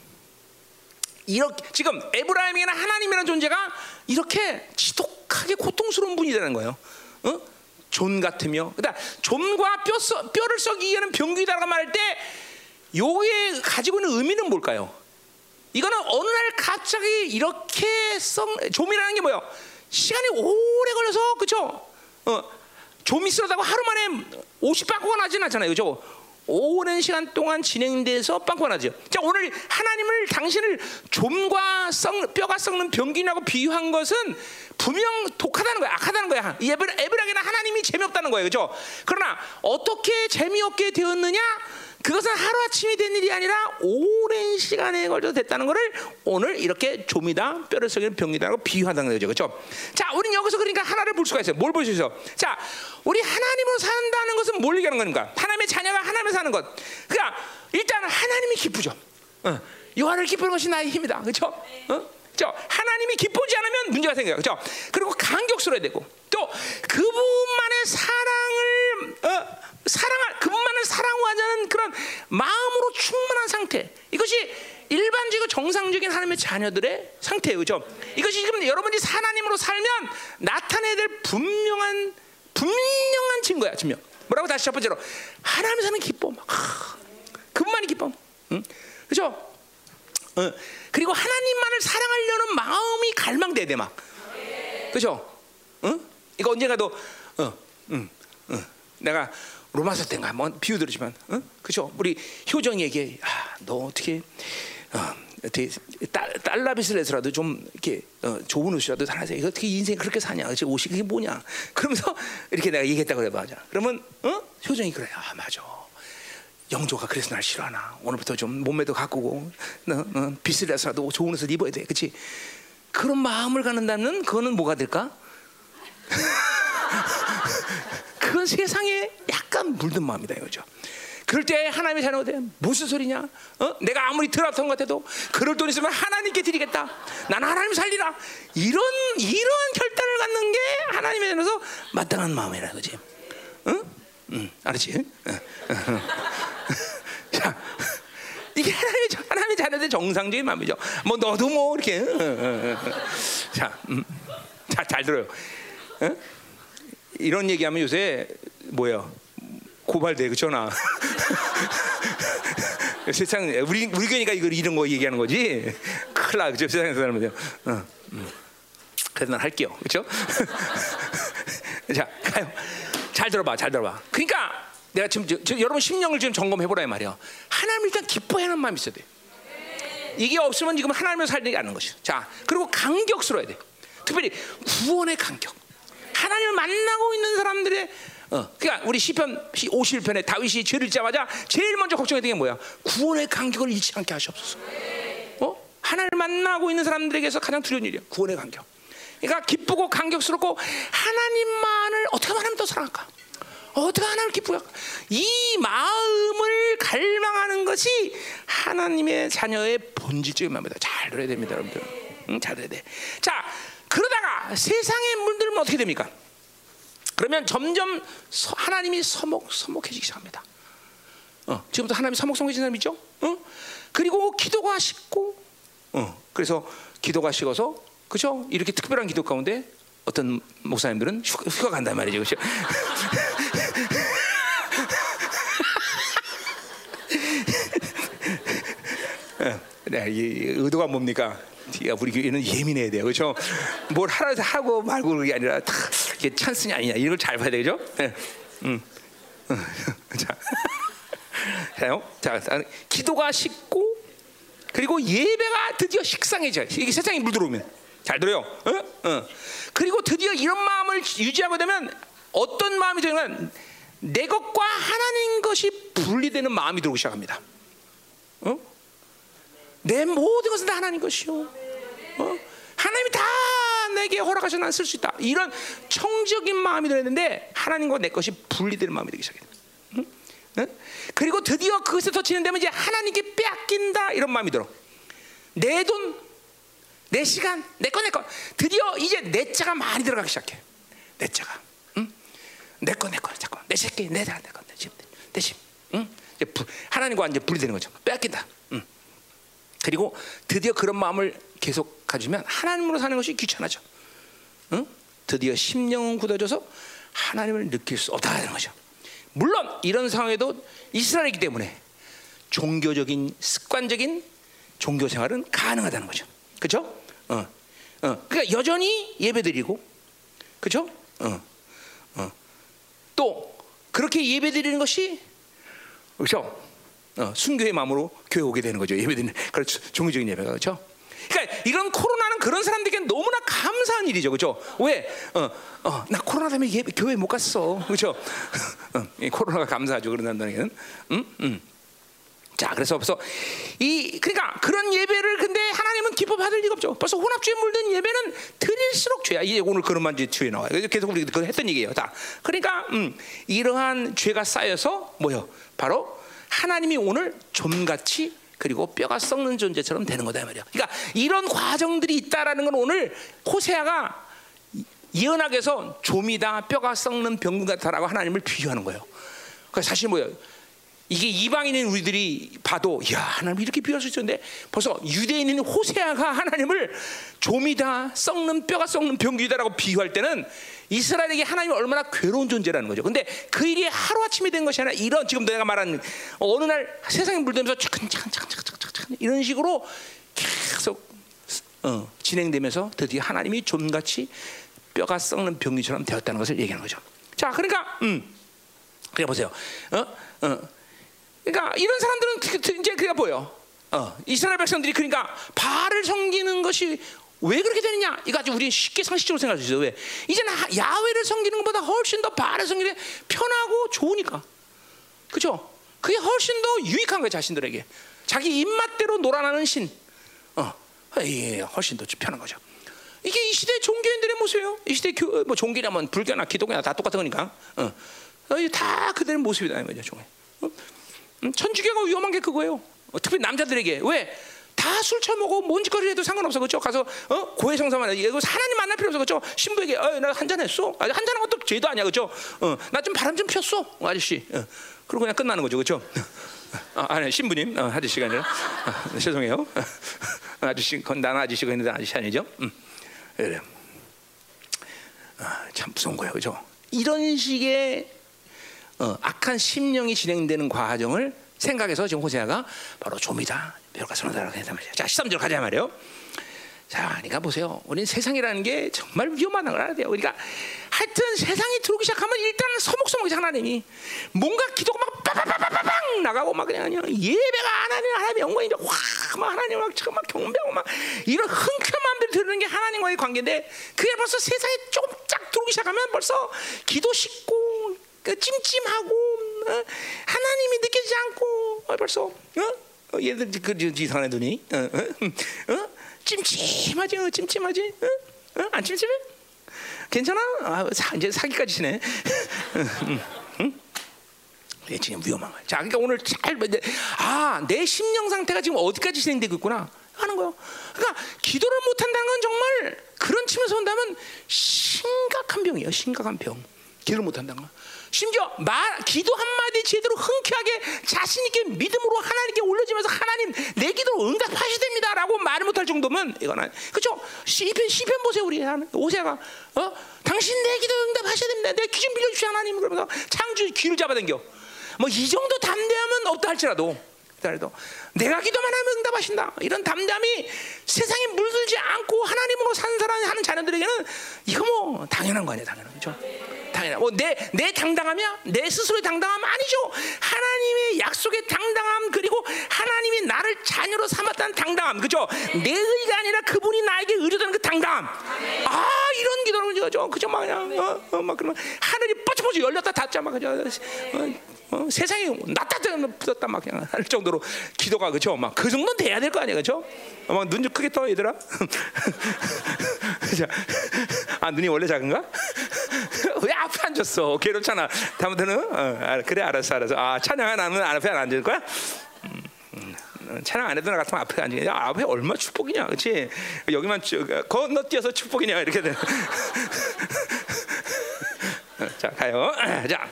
이렇게 지금 에브라임에게는 하나님이라는 존재가 이렇게 지독하게 고통스러운 분이라는 거예요. 어? 좀 같으며, 그러니까 좀과 뼈 써, 뼈를 썩이게 하는 병균이다라고 말할 때, 요게 가지고 있는 의미는 뭘까요? 이거는 어느 날 갑자기 이렇게 썩 좀이라는 게 뭐예요? 시간이 오래 걸려서 그죠? 어, 좀이 쓰러다고 하루 만에 50빵꾸가 나진 않잖아요, 그죠? 오랜 시간 동안 진행돼서 빵꾸가 나죠. 자, 오늘 하나님을 당신을 좀과 썩, 뼈가 썩는 병균이라고 비유한 것은 분명 독하다는 거야, 악하다는 거야. 에브라, 에브라게는 하나님이 재미없다는 거예요, 그죠? 그러나 어떻게 재미없게 되었느냐? 그것은 하루아침이 된 일이 아니라 오랜 시간에 걸쳐 됐다는 것을 오늘 이렇게 좀이다 뼈를 썩이는 병이다라고 비유한다는 거죠. 그렇죠? 자, 우리는 여기서 그러니까 하나를 볼 수가 있어요. 뭘 볼 수 있어? 자, 우리 하나님으로 산다는 것은 뭘 얘기하는 겁니까? 하나님의 자녀가 하나님을 사는 것. 그러니까 일단 하나님이 기쁘죠. 어. 요한을 기쁘는 것이 나의 힘이다. 그렇죠? 어? 저 하나님이 기쁘지 않으면 문제가 생겨요. 그렇죠? 그리고 간격스러워야 되고 또 그분만의 사랑을 어, 사랑할 그분만을 사랑하자는 그런 마음으로 충만한 상태. 이것이 일반적이고 정상적인 하나님의 자녀들의 상태예요. 그죠? 이것이 지금 여러분이 하나님으로 살면 나타내야 될 분명한 분명한 증거야, 증명. 뭐라고 다시 첫 번째로 하나님 사는 기쁨. 아, 그분만이 기쁨. 응? 그죠? 어, 그리고 하나님만을 사랑하려는 마음이 갈망돼야 돼, 막. 그죠? 응? 이거 언젠가도 어, 응, 응. 내가 로마서 때인가 한번 비유 들으지만, 어? 그죠? 우리 효정에게 아, 너 어떻게 어, 어떻게 딸, 딸라빗을 해서라도 좀 이렇게 어, 좋은 옷이라도 사놔서 이거 어떻게 인생 그렇게 사냐? 그치? 옷이 그게 뭐냐? 그러면서 이렇게 내가 얘기했다고 해봐. 그러면 어? 효정이 그래. 아 맞아. 영조가 그래서 날 싫어하나? 오늘부터 좀 몸매도 가꾸고 어, 어, 빚을 내서라도 좋은 옷을 입어야 돼. 그렇지? 그런 마음을 갖는다면 그거는 뭐가 될까? 그건 세상에 약간 물든 마음이다 이거죠. 그럴 때 하나님의 자녀가 돼 무슨 소리냐? 어? 내가 아무리 드랍던 것 같아도 그럴 돈 있으면 하나님께 드리겠다. 난 하나님 살리라. 이런 이러한 결단을 갖는 게 하나님의 자녀서 마땅한 마음이라 그지. 응? 응, 알았지? 응. 자, 이게 하나님의 하나님의 자녀들 정상적인 마음이죠. 뭐 너도 뭐 이렇게. 자, 음. 자, 잘 들어요. 응? 이런 얘기하면 요새 뭐예요? 고발돼 그죠 나. 세상 우리 우리 교니까 이걸 이런 거 얘기하는 거지. 큰일 그죠 세상에 사람들. 어, 음. 그래서 난 할게요. 그렇죠? 자, 가요. 잘 들어봐, 잘 들어봐. 그러니까 내가 지금 저, 저, 여러분 심령을 지금 점검해 보라 이 말이야. 하나님 일단 기뻐하는 마음이 있어야 돼. 이게 없으면 지금 하나님을 살지 않는 것이야. 자, 그리고 간격스러워야 돼. 특별히 구원의 간격. 하나님을 만나고 있는 사람들의 어, 그러니까 우리 시편 51편에 다윗이 죄를 짓자마자 제일 먼저 걱정했던 게 뭐야? 구원의 간격을 잃지 않게 하시옵소서. 어? 하나님을 만나고 있는 사람들에게서 가장 두려운 일이야. 구원의 간격. 그러니까 기쁘고 감격스럽고 하나님만을 어떻게 말하면 더 사랑할까? 어떻게 하나님을 기쁘게? 이 마음을 갈망하는 것이 하나님의 자녀의 본질적인 마음이다. 잘 들어야 됩니다, 여러분들. 응, 잘 들어야 돼. 자, 그러다가 세상에 물들면 어떻게 됩니까? 그러면 점점 서- 하나님이 서먹 서먹해지기 시작합니다. 어, 지금부터 하나님이 서먹 서먹해진 사람 있죠? 어? 그리고 기도가 식고, 어, 그래서 기도가 식어서, 그죠? 이렇게 특별한 기도 가운데 어떤 목사님들은 휴가, 휴가 간단 말이죠, 그죠? 네, 이 의도가 뭡니까? 야, 우리 교회는 예민해야 돼요, 그렇죠? 뭘 하라 하고 말고 그게 아니라 다 이게 찬스냐 아니냐 이걸 잘 봐야 되죠. 네. 음, 음. 자. 자, 자, 기도가 식고 그리고 예배가 드디어 식상해져. 이게 세상에 물 들어오면 잘 들어요. 어? 어. 그리고 드디어 이런 마음을 유지하게 되면 어떤 마음이 되냐면 내 것과 하나님 것이 분리되는 마음이 들어오기 시작합니다. 어? 내 모든 것은 다 하나님 것이요. 어? 하나님이 다 내게 허락하셔 난 쓸 수 있다. 이런 청적인 마음이 들었는데 하나님과 내 것이 분리되는 마음이 되기 시작해요. 응? 응? 그리고 드디어 그것에 더 진행되면 이제 하나님께 빼앗긴다 이런 마음이 들어. 내 돈, 내 시간, 내 거, 내 거. 드디어 이제 내 자가 많이 들어가기 시작해. 내 자가. 응? 내 거, 내 거, 잠깐. 내 새끼, 내 자, 내 거, 내 집, 내 집. 응? 이제 부, 하나님과 이제 분리되는 거죠. 빼앗긴다. 응. 그리고 드디어 그런 마음을 계속 가지면 하나님으로 사는 것이 귀찮아져. 응? 드디어 심령은 굳어져서 하나님을 느낄 수 없다는 거죠. 물론 이런 상황에도 이스라엘이기 때문에 종교적인 습관적인 종교 생활은 가능하다는 거죠. 그렇죠? 어, 어. 그러니까 여전히 예배드리고, 그렇죠? 어, 어. 또 그렇게 예배드리는 것이 그렇죠? 어, 순교의 마음으로 교회 오게 되는 거죠. 예배드리는 그렇죠. 종교적인 예배가 그렇죠. 그러니까 이런 코로나는 그런 사람들에게 너무나 감사한 일이죠, 그렇죠? 왜? 어, 어, 나 코로나 때문에 예배, 교회 못 갔어, 그렇죠? 어, 이 코로나가 감사하죠, 그런 사람들에게는. 음, 음. 자, 그래서 벌써 이 그러니까 그런 예배를 근데 하나님은 기뻐 받을 리가 없죠. 벌써 혼합주에 물든 예배는 드릴수록 죄야. 이제 오늘 그런만 이제 뒤에 나와요. 계속 우리 그걸 했던 얘기예요. 다. 그러니까 음, 이러한 죄가 쌓여서 뭐요? 바로 하나님이 오늘 좀같이 그리고 뼈가 썩는 존재처럼 되는 거다 이 말이야. 그러니까 이런 과정들이 있다라는 건 오늘 호세아가 예언하게서 좀이다 뼈가 썩는 병 같다라고 하나님을 비유하는 거예요. 그 사실 뭐예요? 이게 이방인인 우리들이 봐도 야 하나님 이렇게 비유할 수 있었는데 벌써 유대인인 호세아가 하나님을 좀이다 썩는 뼈가 썩는 병기다라고 비유할 때는 이스라엘에게 하나님이 얼마나 괴로운 존재라는 거죠. 근데 그 일이 하루 아침에 된 것이 아니라 이런 지금 내가 말한 어느 날 세상에 물들면서 차근차근차근차근 이런 식으로 계속 어, 진행되면서 드디어 하나님이 좀같이 뼈가 썩는 병기처럼 되었다는 것을 얘기하는 거죠. 자, 그러니까 음, 그래 보세요. 어, 어. 그러니까 이런 사람들은 이제 그가 보여. 어, 이스라엘 백성들이 그러니까 바알을 섬기는 것이 왜 그렇게 되느냐? 이거 아주 우리 쉽게 상식적으로 생각할 수 있어요. 왜? 이제는 야훼를 섬기는 것보다 훨씬 더 바알을 섬기는 게 편하고 좋으니까. 그죠? 그게 훨씬 더 유익한 거예요, 자신들에게. 자기 입맛대로 놀아나는 신. 어, 예, 훨씬 더 편한 거죠. 이게 이 시대 종교인들의 모습이에요. 이 시대 교, 뭐 종교라면 불교나 기독교나 다 똑같은 거니까. 어, 어다 그들의 모습이다, 이거죠, 종교. 어? 천주교가 위험한 게 그거예요. 어, 특히 남자들에게 왜? 다술 처먹고 뭔 짓거리 해도 상관없어 그렇죠? 가서 어? 고해 성사만 이거 하나님 만날 필요 없어 그렇죠? 신부에게 어, 나 한잔 했어. 아, 한잔한 것도 죄도 아니야 그렇죠? 어, 나 좀 바람 좀 폈어 어, 아저씨. 어. 그리고 그냥 끝나는 거죠 그렇죠? 아, 아니 신부님 어, 아저씨가 아니라 아, 죄송해요. 아저씨 건 나는 아저씨가 있는데 아저씨 아니죠? 음. 그래. 아, 참 무서운 거예요 그렇죠? 이런 식의 어, 악한 심령이 진행되는 과정을 생각해서 지금 호세아가 바로 좀이다. 벼가 선언하라고 했단 말이야. 자, 13절 가자 말이요. 자, 그러니까 보세요. 우리는 세상이라는 게 정말 위험한 걸 알아야 돼요. 그러니까 하여튼 세상이 들어오기 시작하면 일단 서먹서먹이 하나님이 뭔가 기도가 막 빠바바바바방 나가고 막 그냥, 그냥 예배가 하나님 하나님의 영광인데 와막 하나님 막 지금 막 경배하고 막 이런 마음대로 들는 게 하나님과의 관계인데 그게 벌써 세상에 조금 쫙 들어오기 시작하면 벌써 기도 식고 그 찜찜하고 어? 하나님이 느껴지지 않고 어, 벌써 어? 어, 얘들 그 이상한 애들이 어? 어? 어? 찜찜하지 어, 찜찜하지? 안 찜찜해? 괜찮아? 아, 사, 이제 사기까지 치네 응? 응? 지금 위험한 거야. 자, 그러니까 오늘 잘 이제 아, 내 심령 상태가 지금 어디까지 진행되고 있구나 하는 거요. 그러니까 기도를 못 한다는 건 정말 그런 측면에서 본다면 심각한 병이에요. 심각한 병. 기도를 못 한다는 거. 심지어 말 기도 한마디 제대로 흔쾌하게 자신 있게 믿음으로 하나님께 올려지면서 하나님 내 기도 응답하셔야 됩니다 라고 말을 못할 정도면 이거는 그렇죠 시편 시편 보세요 우리 오세가. 어? 당신 내 기도 응답하셔야 됩니다. 내 귀 좀 빌려주시 하나님. 그러면서 창주 귀를 잡아당겨. 뭐 이 정도 담대함은 없다 할지라도 그래도 내가 기도만 하면 응답하신다. 이런 담담이 세상에 물들지 않고 하나님으로 산 사람 하는 자녀들에게는 이거 뭐 당연한 거 아니야, 당연한 거죠. 당연한. 뭐내 내 당당함이야? 내 스스로의 당당함 아니죠. 하나님의 약속의 당당함 그리고 하나님이 나를 자녀로 삼았다는 당당함, 그죠? 내 의가 아니라 그분이 나에게 의뢰되는 그 당당함. 아 이런 기도는 그죠, 그죠, 막 그냥 어, 어, 막 그러면 하늘이 뻗쳐뻗쳐 열렸다 닫자 막 그죠. 어, 어, 세상에 낫다 붙었다 막 그냥 할 정도로 기도가 그죠? 막 그 정도는 돼야 될 거 아니야, 그죠? 어, 막눈 좀 크게 떠 얘들아. 아 눈이 원래 작은가? 왜 앞에 앉았어? 괴롭잖아. 다음부터는 어, 아, 그래 알았어 알았어. 아 찬양 하 나는 앞에 안 앉을 거야? 음, 음, 찬양 안 해도 나 같으면 앞에 앉지. 야, 앞에 얼마 축복이냐, 그렇지? 여기만 건너뛰어서 축복이냐 이렇게 돼. 자 가요. 자.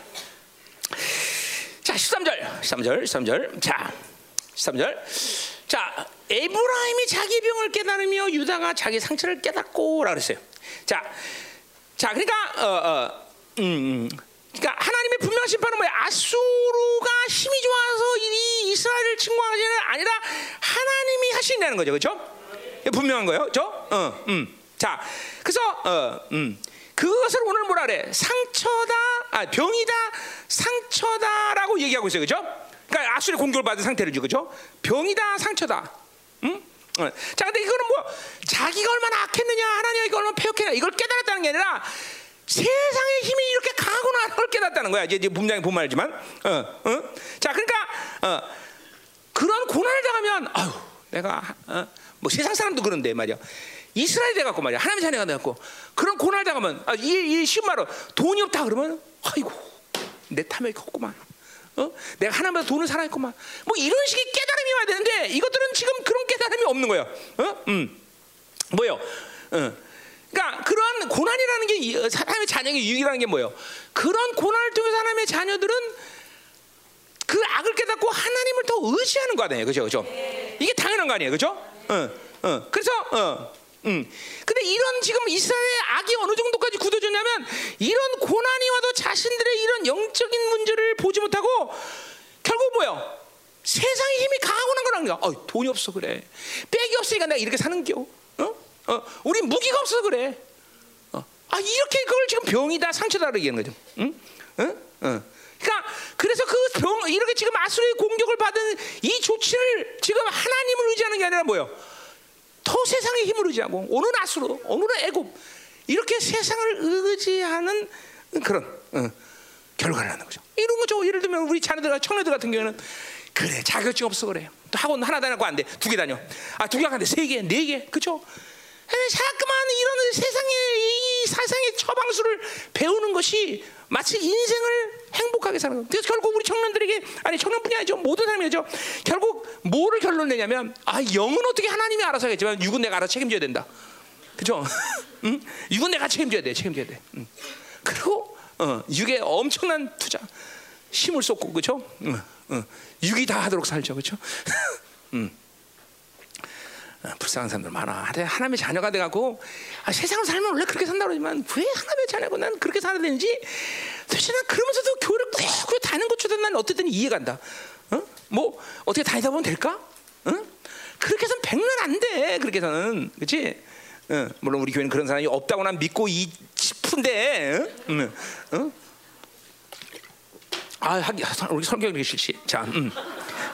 자, 13절. 13절. 13절. 자. 13절. 자, 에브라임이 자기 병을 깨달으며 유다가 자기 상처를 깨닫고라 그랬어요. 자. 자, 그러니까 어, 어 음, 그러니까 하나님의 분명한 심판은 뭐야? 아수르가 힘이 좋아서 이 이스라엘을 침공하는 게 아니라 하나님이 하신다는 거죠. 그렇죠? 분명한 거예요. 저? 어, 음. 자. 그래서 어, 음. 그것을 오늘 뭐라 그래? 상처다, 아, 병이다, 상처다라고 얘기하고 있어요, 그죠? 그러니까 아수리 공격을 받은 상태를 주, 그죠? 병이다, 상처다. 응? 어. 자, 근데 이거는 뭐 자기가 얼마나 악했느냐, 하나님이 얼마나 폐역했냐 이걸 깨달았다는 게 아니라 세상의 힘이 이렇게 강하구나 그걸 깨닫다는 거야. 이제 분명히 본 말이지만, 어, 어? 자, 그러니까 어, 그런 고난을 당하면, 아유, 내가 어, 뭐 세상 사람도 그런데 말이야. 이스라엘 돼갖고 말이야 하나님 자녀가 돼갖고 그런 고난 당하면 아, 이, 이 쉬운 말로 돈이 없다 그러면 아이고 내 탐욕이 컸구만 어? 내가 하나님보다 돈을 사랑했구만 뭐 이런 식의 깨달음이 와야 되는데 이것들은 지금 그런 깨달음이 없는 거예요 어? 음. 뭐요? 어. 그러니까 그런 고난이라는 게 사람의 자녀의 유익이라는 게 뭐예요? 그런 고난을 통해서 하나님의 자녀들은 그 악을 깨닫고 하나님을 더 의지하는 거 아니에요, 그죠, 그죠? 이게 당연한 거 아니에요, 그죠? 어, 어. 그래서 어, 음. 근데 이런 지금 이스라엘의 악이 어느 정도까지 굳어졌냐면 이런 고난이 와도 자신들의 이런 영적인 문제를 보지 못하고 결국 뭐요? 세상의 힘이 강하고 난 거라는 거야. 어, 돈이 없어 그래. 백이 없으니까 내가 이렇게 사는 겨. 어? 어, 우리 무기가 없어서 그래. 어. 아 이렇게 그걸 지금 병이다 상처다 얘기하는 거죠. 응? 응? 어? 그러니까 그래서 그 병 이렇게 지금 아수르의 공격을 받은 이 조치를 지금 하나님을 의지하는 게 아니라 뭐요? 더 세상의 힘을 의지하고 오늘 아수로 오늘은 애굽 이렇게 세상을 의지하는 그런 어, 결과를 하는 거죠. 이런 거죠. 예를 들면 우리 자녀들 청년들 같은 경우는 그래 자격증 없어 그래. 또 학원 하나 다녀고 안 돼. 두 개 다녀. 아두 개 안 돼. 세 개, 네 개. 그렇죠? 자꾸만 이런 세상의 이 세상의 처방술을 배우는 것이 마치 인생을 행복하게 사는 거예요. 그래서 결국 우리 청년들에게 아니 청년뿐이 아니죠 모든 사람이죠. 결국 뭐를 결론 내냐면 아 영은 어떻게 하나님이 알아서 하겠지만 육은 내가 알아 책임져야 된다. 그죠? 응? 육은 내가 책임져야 돼, 책임져야 돼. 응. 그리고 어, 육에 엄청난 투자, 힘을 쏟고 그죠? 응, 응. 육이 다 하도록 살죠, 그죠? 응. 어, 불쌍한 사람들 많아. 하나님의 자녀가 돼갖고 아, 세상을 살면 원래 그렇게 산다 그러지만 왜 하나님의 자녀고 난 그렇게 살아야 되는지 도대체 난 그러면서도 교회를 꾹 다니는 것조차 난 어쨌든 이해가 간다. 어? 뭐 어떻게 다니다 보면 될까? 어? 그렇게 해서는 백년 안 돼. 그렇게 해서는 그렇지? 어, 물론 우리 교회는 그런 사람이 없다고 난 믿고 이 싶은데, 어? 어? 아, 우리 성경이 실시. 자, 음.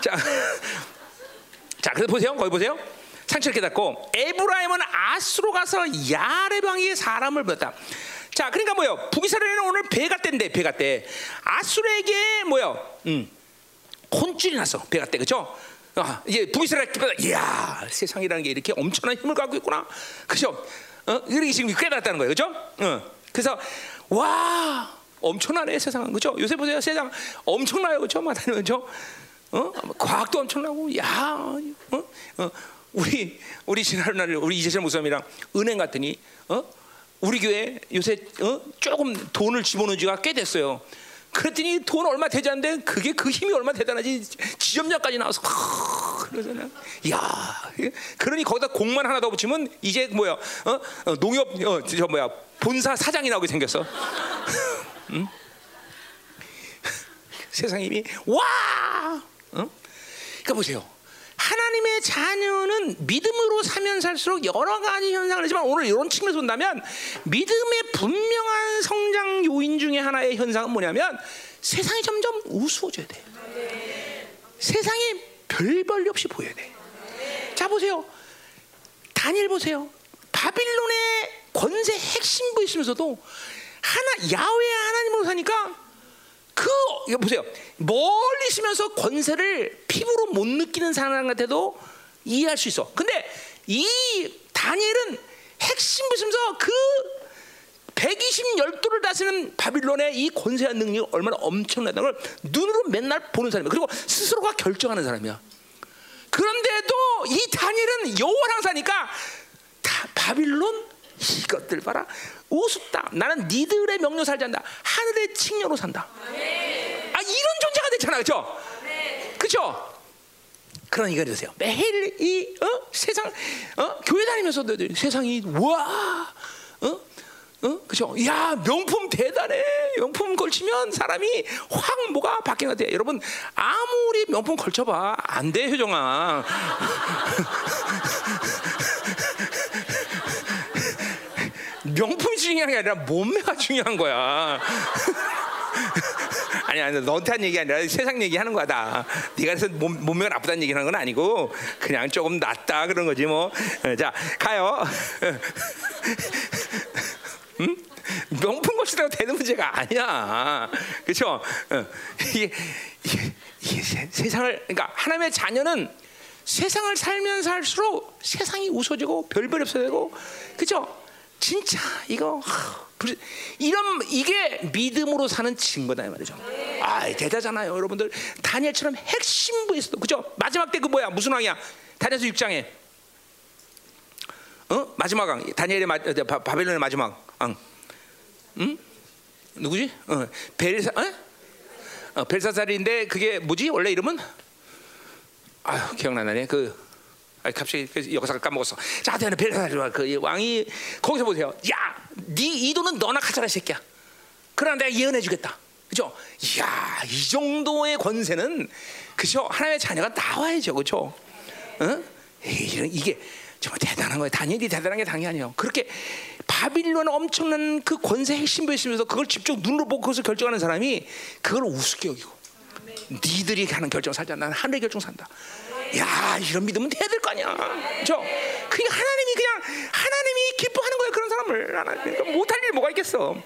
자, 자, 그래서 보세요. 거기 보세요. 상처를 깨닫고 에브라임은 아스로 가서 야레방에 사람을 불렀다. 자, 그러니까 뭐요? 북이스라엘은 오늘 배가 때인데 배가 때 아수르에게 뭐요? 음, 혼쭐이 났어 배가 때 그죠? 아, 이제 북이스라엘. 이야 세상이라는 게 이렇게 엄청난 힘을 갖고 있구나. 그죠? 어, 이렇게 지금 깨달았다는 거예요, 그죠? 어. 그래서 와 엄청나네 세상은 그죠? 요새 보세요 세상 엄청나요 그죠? 마다니면 그죠? 어? 과학도 엄청나고 야 어? 어? 우리 우리 지난 날 우리 이재철 목사님이랑 은행 갔더니 어? 우리 교회 요새 어? 조금 돈을 집어넣은 지가 꽤 됐어요. 그랬더니 돈 얼마 되지 않는데 그게 그 힘이 얼마 대단하지 지점장까지 나와서 그러잖아요. 야, 그러니 거기다 공만 하나 더 붙이면 이제 뭐야? 어? 어 농협 어, 저 뭐야? 본사 사장이 나오게 생겼어. 응? 세상 힘이 와! 어? 그러니까 보세요. 하나님의 자녀는 믿음으로 사면 살수록 여러 가지 현상을 하지만 오늘 이런 측면에서 본다면 믿음의 분명한 성장 요인 중에 하나의 현상은 뭐냐면 세상이 점점 우스워져야 돼. 세상이 별 볼일 없이 보여야 돼. 자 보세요. 다니엘 보세요. 바빌론의 권세 핵심부 있으면서도 하나 야외 하나님으로 사니까 그 이거 보세요. 멀리 있으면서 권세를 피부로 못 느끼는 사람한테도 이해할 수 있어. 근데 이 다니엘은 핵심 보시면서 그 120 열도를 다스리는 바빌론의 이 권세한 능력이 얼마나 엄청나다는 걸 눈으로 맨날 보는 사람이야. 그리고 스스로가 결정하는 사람이야. 그런데도 이 다니엘은 여호와랑 사니까 다 바빌론 이것들 봐라 우습다. 나는 니들의 명령 살지 않다. 하늘의 칭녀로 산다. 아 이런 존재가 됐잖아, 그렇죠? 그렇죠? 그런 이거 되세요. 매일 이 어? 세상 어? 교회 다니면서도 세상이 와, 어? 어? 그죠? 야 명품 대단해. 명품 걸치면 사람이 확 뭐가 바뀌는 것 같아. 여러분 아무리 명품 걸쳐봐 안 돼, 효정아. 명품이 중요한 게 아니라 몸매가 중요한 거야. 아니 아니 너한테 한 얘기 아니라 세상 얘기하는 거다. 네가 그래서 몸, 몸매가 나쁘다는 얘기하는 건 아니고 그냥 조금 낫다 그런 거지 뭐. 자 가요. 응? 명품 것이라고 되는 문제가 아니야. 그렇죠? 이게, 이게, 이게 세상을 그러니까 하나님의 자녀는 세상을 살면 살수록 세상이 웃어지고 별별 없어지고 그렇죠? 진짜 이거 이런 이게 믿음으로 사는 증거다 이 말이죠. 아 대단하잖아요, 여러분들. 다니엘처럼 핵심부에 있어도 그죠? 마지막 때 그 뭐야 무슨 왕이야? 다니엘서 6장에 어 마지막 왕 다니엘의 마, 바벨론의 마지막 왕, 응? 누구지? 어, 벨사, 어? 어, 벨사살인데 그게 뭐지? 원래 이름은 아유 기억나네 그 아, 갑자기 그 역사를 까먹었어. 자, 되는 벨사살 그 왕이 거기서 보세요. 야, 네 이도는 너나 가져라 새끼야. 그러나 내가 예언해 주겠다. 그죠? 이야, 이 정도의 권세는 그죠? 하나님의 자녀가 나와야죠, 그죠? 어? 이게 정말 대단한 거예요. 다니엘이 대단한 게 당연히 아니에요. 그렇게 바빌론 엄청난 그 권세 핵심부에 있으면서 그걸 직접 눈으로 보고 그것을 결정하는 사람이 그걸 우습게 여기고 니들이 하는 결정 살자. 나는 하늘의 결정 산다. 야 이런 믿음은 돼야 될 거 아니야. 그죠? 그냥 하나님이 그냥 하나님이 기뻐하는 거야 그런 사람을 하나님 그러니까 못할 일 뭐가 있겠어?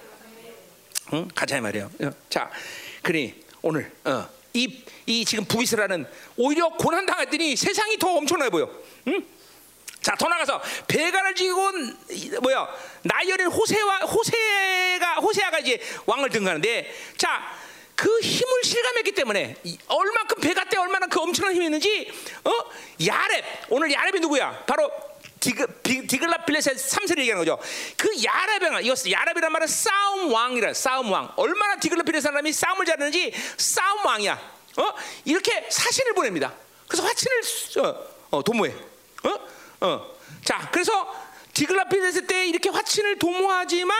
응? 가자. 어, 자, 그러니 오늘 어, 이, 이 지금 부이스라는 오히려 고난 당했더니 세상이 더 엄청나게 보여. 응? 자, 더 나가서 배가를 지고 뭐야 나열인 호세와 호세가 호세아가 이제 왕을 등가는데 자. 그 힘을 실감했기 때문에 얼마큼 배가 때 얼마나 그 엄청난 힘이 있는지 어 야렙 오늘 야렙이 누구야? 바로 디그, 디글라 필레셋 3세를 얘기하는 거죠. 그 야렙이란 이거 야렙이란 말은 싸움 왕이라 싸움 왕. 얼마나 디글라 필레 사람이 싸움을 잘하는지 싸움 왕이야. 어 이렇게 사신을 보냅니다. 그래서 화친을 어, 어 도모해. 어 어. 자 그래서 디글라 필레셋 때 이렇게 화친을 도모하지만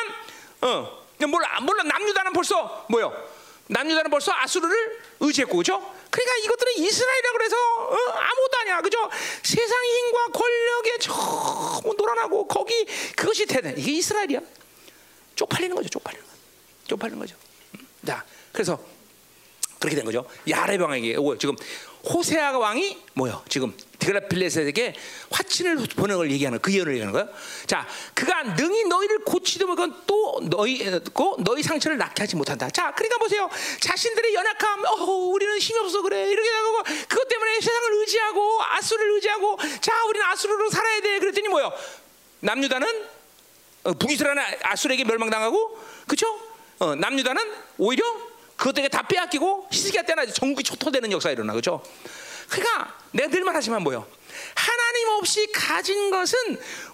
어 몰라 몰라 남유다는 벌써 뭐요? 남유다는 벌써 아수르를 의지했고 그죠? 그러니까 이것들은 이스라엘이라 그래서 어, 아무것도 아니야. 그죠? 세상 힘과 권력에 저 놀아나고 거기 그것이 대단 이게 이스라엘이야. 쪽팔리는 거죠 쪽팔리는 거 쪽팔리는 거죠. 자 그래서 그렇게 된 거죠. 야레병에게 지금 호세아 왕이 뭐요? 지금 디그라필레셋에게 화친을 보낸 걸 얘기하는 그 예언을 얘기하는 거예요. 자, 그가 능히 너희를 고치든 그건 또 너희 고 너희 상처를 낫게 하지 못한다. 자, 그러니까 보세요. 자신들의 연약함, 어, 우리는 힘이 없어 그래 이렇게 하고 그것 때문에 세상을 의지하고 아수를 의지하고 자, 우리는 아수르로 살아야 돼. 그랬더니 뭐요? 남유다는 어, 북이스라엘 아수르에게 멸망당하고 그렇죠? 어, 남유다는 오히려 그것들에게 다 빼앗기고 히스기야 때나 전국이 초토되는 역사가 일어나 그죠? 그러니까 내가 늘 말하지만 뭐요? 하나님 없이 가진 것은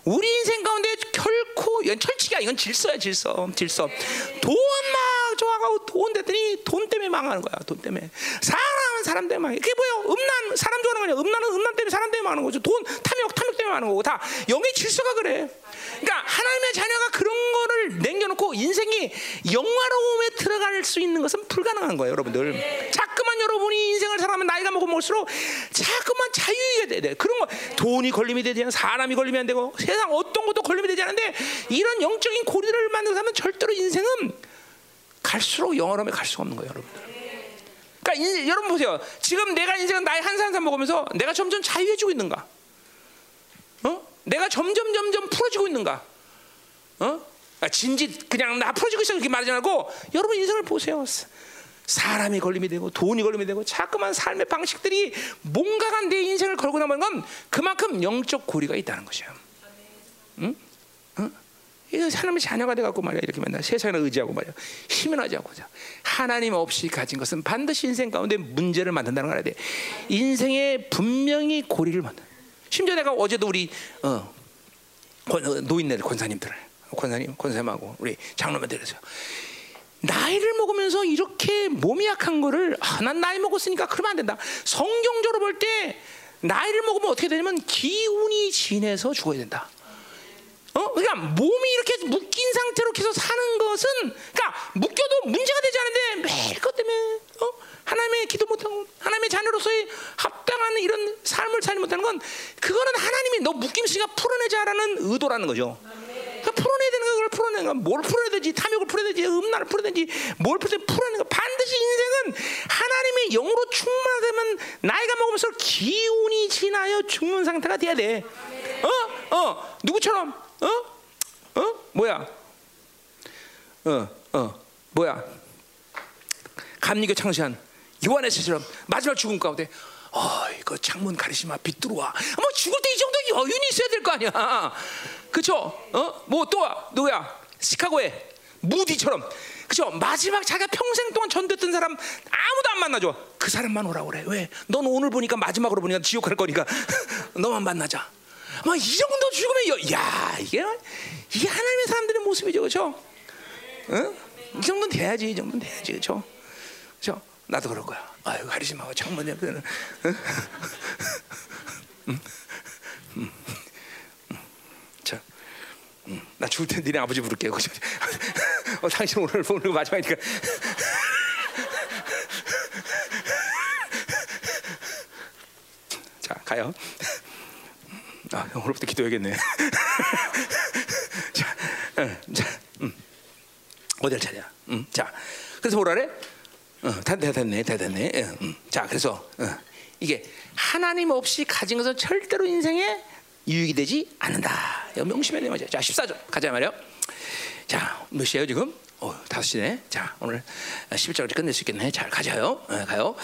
우리 인생 가운데 결코 이건 철칙이야. 이건 질서야 질서. 질서. 돈막 좋아가고 돈 됐더니 돈 때문에 망하는 거야. 돈 때문에. 사람은 사람 때문에 망해. 그게 뭐예요? 음란 사람 좋아하는 거냐? 음란은 음란 때문에 사람 때문에 망하는 거죠. 돈 탐욕 탐욕 때문에 망하는 거고 다 영의 질서가 그래. 그러니까 하나님의 자녀가 그런 거를 남겨놓고 인생이 영화로움에 들어갈 수 있는 것은 불가능한 거예요, 여러분들. 자꾸만 여러분이 인생을 살아가면 나이가 먹으면 먹을수록 자꾸만 자유이게 돼야 돼. 그런 거 돈이 걸림이 되지 않아, 사람이 걸림이 안 되고 세상 어떤 것도 걸림이 되지 않는데 이런 영적인 고리를 만들고 사면 절대로 인생은 갈수록 영화로움에 갈 수가 없는 거예요, 여러분들. 그러니까 인, 여러분 보세요. 지금 내가 인생은 나이 한살한살 먹으면서 내가 점점 자유해지고 있는가? 어? 내가 점점 점점 풀어지고 있는가? 어? 아, 진지 그냥 나 풀어지고 있어 이렇게 말하지 말고 여러분 인생을 보세요. 사람이 걸림이 되고 돈이 걸림이 되고 자꾸만 삶의 방식들이 뭔가가 내 인생을 걸고 나면 건 그만큼 영적 고리가 있다는 것이야. 응? 어? 이거 하나님의 자녀가 돼갖고 말이야 이렇게 맨날 세상에 의지하고 말이야 힘을 하지하고 하나님 없이 가진 것은 반드시 인생 가운데 문제를 만든다는 걸 알아야 돼. 인생에 분명히 고리를 만든. 심지어 내가 어제도 우리 어, 노인네들 권사님들 권사님 권사님하고 우리 장로님들에서 나이를 먹으면서 이렇게 몸이 약한 거를 아, 난 나이 먹었으니까 그러면 안 된다. 성경적으로 볼 때 나이를 먹으면 어떻게 되냐면 기운이 진해서 죽어야 된다. 어? 그러니까 몸이 이렇게 묶인 상태로 계속 사는 것은 그러니까 묶여도 문제가 되지 않은데 매일 것 때문에 어? 하나님의 기도 못하고 하나님의 자녀로서의 합당한 이런 삶을 살지 못하는 건 그거는 하나님이 너 묶임 있으니까 풀어내자라는 의도라는 거죠. 그러니까 풀어내야 되는 걸 풀어내는 거. 뭘 풀어야 되지? 탐욕을 풀어야 되지? 음란을 풀어야 되지? 뭘 풀어야? 풀어내는 거. 반드시 인생은 하나님의 영으로 충만하면 나이가 먹으면서 기운이 지나여 죽는 상태가 돼야 돼. 어? 어? 누구처럼? 어? 어? 뭐야? 어? 어? 뭐야? 감리교 창시한 요한의처럼 마지막 죽음 가운데 어, 이거 창문 가리시마 빛 들어와. 뭐 죽을 때 이 정도 여윤이 있어야 될 거 아니야. 그쵸? 어? 뭐 또 누구야? 시카고에 무디처럼. 그죠? 마지막 자기가 평생 동안 전됐던 사람 아무도 안 만나줘. 그 사람만 오라 그래. 왜? 넌 오늘 보니까 마지막으로 보니까 지옥 갈 거니까 너만 만나자. 막 이 정도 죽으면 여, 야 이게 이게 하나님의 사람들의 모습이죠, 그렇죠? 응? 이 정도는 돼야지, 이 정도는 돼야지, 그렇죠? 나도 그럴 거야. 아유 가리지마고 창문 옆에는. 응? 응? 응? 자, 나 죽을 때 니네 아버지 부를게. 요 어, 당신 오늘 오늘 마지막이니까. 자, 가요. 아, 오늘부터 기도해야겠네. 자, 어, 자, 음. 어딜 찾아? 음, 자, 그래서 뭐라 그래? 어, 다, 다 됐네, 다 됐네. 예, 음. 자, 그래서 어, 이게 하나님 없이 가진 것은 절대로 인생에 유익이 되지 않는다. 명심해야 돼 말이야. 자, 14절 가자 말이요. 자, 몇 시에요 지금? 어, 5시네. 자, 오늘 11절까지 끝낼 수 있겠네. 잘 가자요. 어, 가요.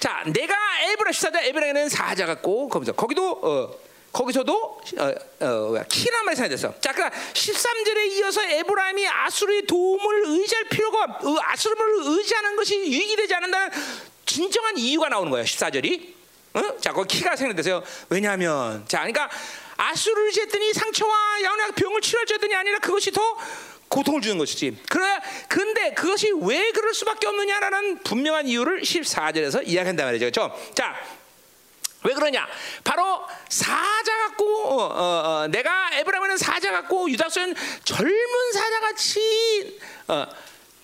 자, 내가 에브라 14절 에브라에는 사자 같고 거기서 거기도 어, 거기서도 어, 어, 키란 말이 사용됐어. 자, 그러니까 13절에 이어서 에브라임이 아수르의 도움을 의지할 필요가 어, 아수르를 의지하는 것이 유익이 되지 않는다는 진정한 이유가 나오는 거예요. 14절이. 어? 자, 거기 키가 생각됐어요. 왜냐하면 자, 그러니까 아수르를 지했더니 상처와 양약 병을 치료할 줬더니 아니라 그것이 더 고통을 주는 것이지. 그래, 근데 그것이 왜 그럴 수밖에 없느냐라는 분명한 이유를 14절에서 이야기한단 말이죠. 그렇죠? 자, 왜 그러냐? 바로 같고 어, 어, 어, 내가 에브라임은 사자 같고 유다서는 젊은 사자 같이 어,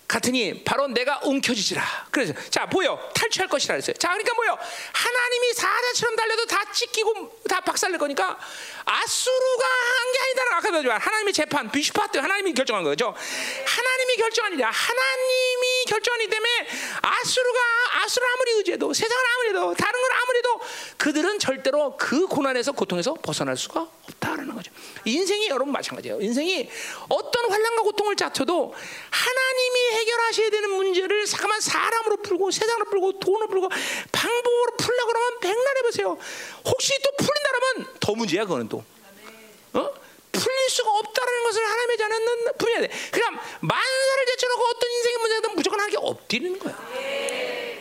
같으니 바로 내가 움켜쥐지라. 그래서 자 보여 탈취할 것이라 그랬어요. 자 그러니까 뭐요? 하나님이 사자처럼 달려도 다 찢기고 다 박살낼 거니까 아수르가 한 게 아니다라고 아까 말했지만 하나님의 재판 비슈파트 하나님이 결정한 거죠. 하나님이 결정하니라 하나님 이 결정하기 때문에 아수르가 아수르 아무리 의지해도 세상을 아무리 해도 다른 걸 아무리 해도 그들은 절대로 그 고난에서 고통에서 벗어날 수가 없다라는 거죠. 인생이 여러분 마찬가지예요. 인생이 어떤 환란과 고통을 다쳐도 하나님이 해결하셔야 되는 문제를 잠깐만 사람으로 풀고 세상으로 풀고 돈으로 풀고 방법으로 풀려 그러면 백날 해보세요. 혹시 또 풀린다 그러면 더 문제야 그거는 또. 어? 아닐 수가 없다라는 것을 하나님의 자녀는 분명해야 돼. 그럼 만사를 제쳐놓고 어떤 인생의 문제든 무조건 하게 엎드리는 거야.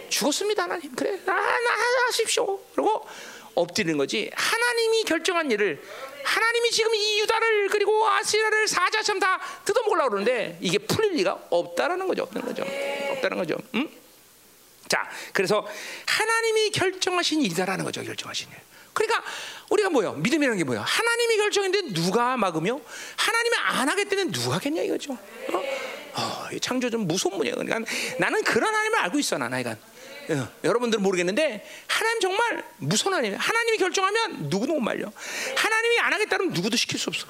죽었습니다 하나님. 그래 나, 나 하십시오. 그리고 엎드리는 거지. 하나님이 결정한 일을 하나님이 지금 이 유다를 그리고 아시라를 사자처럼 다 뜯어먹으려고 그러는데 이게 풀릴 리가 없다라는 거죠. 없는 거죠. 없다는 거죠. 응? 자, 그래서 하나님이 결정하신 일이다라는 거죠. 결정하신 일. 그러니까 우리가 뭐요? 믿음이라는 게 뭐요? 하나님이 결정했는데 누가 막으며 하나님이 안 하겠다는 누가 하겠냐 이거죠. 어? 어, 이 창조 좀 무서운 문제야. 그러니까 나는 그런 하나님을 알고 있어, 나 나이가. 어, 여러분들은 모르겠는데 하나님 정말 무서운 하나님. 하나님이 결정하면 누구도 못 말려. 하나님이 안 하겠다면 누구도 시킬 수 없어.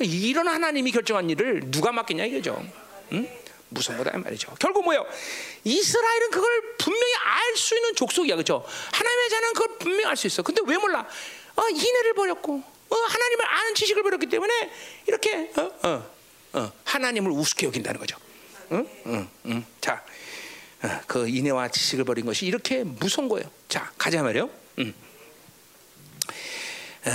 이런 하나님이 결정한 일을 누가 맡겠냐 이거죠. 응? 무서운 거다 말이죠. 결국 뭐예요? 이스라엘은 그걸 분명히 알 수 있는 족속이야, 그렇죠? 하나님의 자는 그걸 분명히 알수 있어. 근데 왜 몰라? 어, 인애를 버렸고, 어, 하나님을 아는 지식을 버렸기 때문에 이렇게 어, 어, 어, 하나님을 우습게 여긴다는 거죠. 응? 응, 응. 자, 어, 그 인애와 지식을 버린 것이 이렇게 무서운 거예요. 자, 가자 말이요. 응. 어.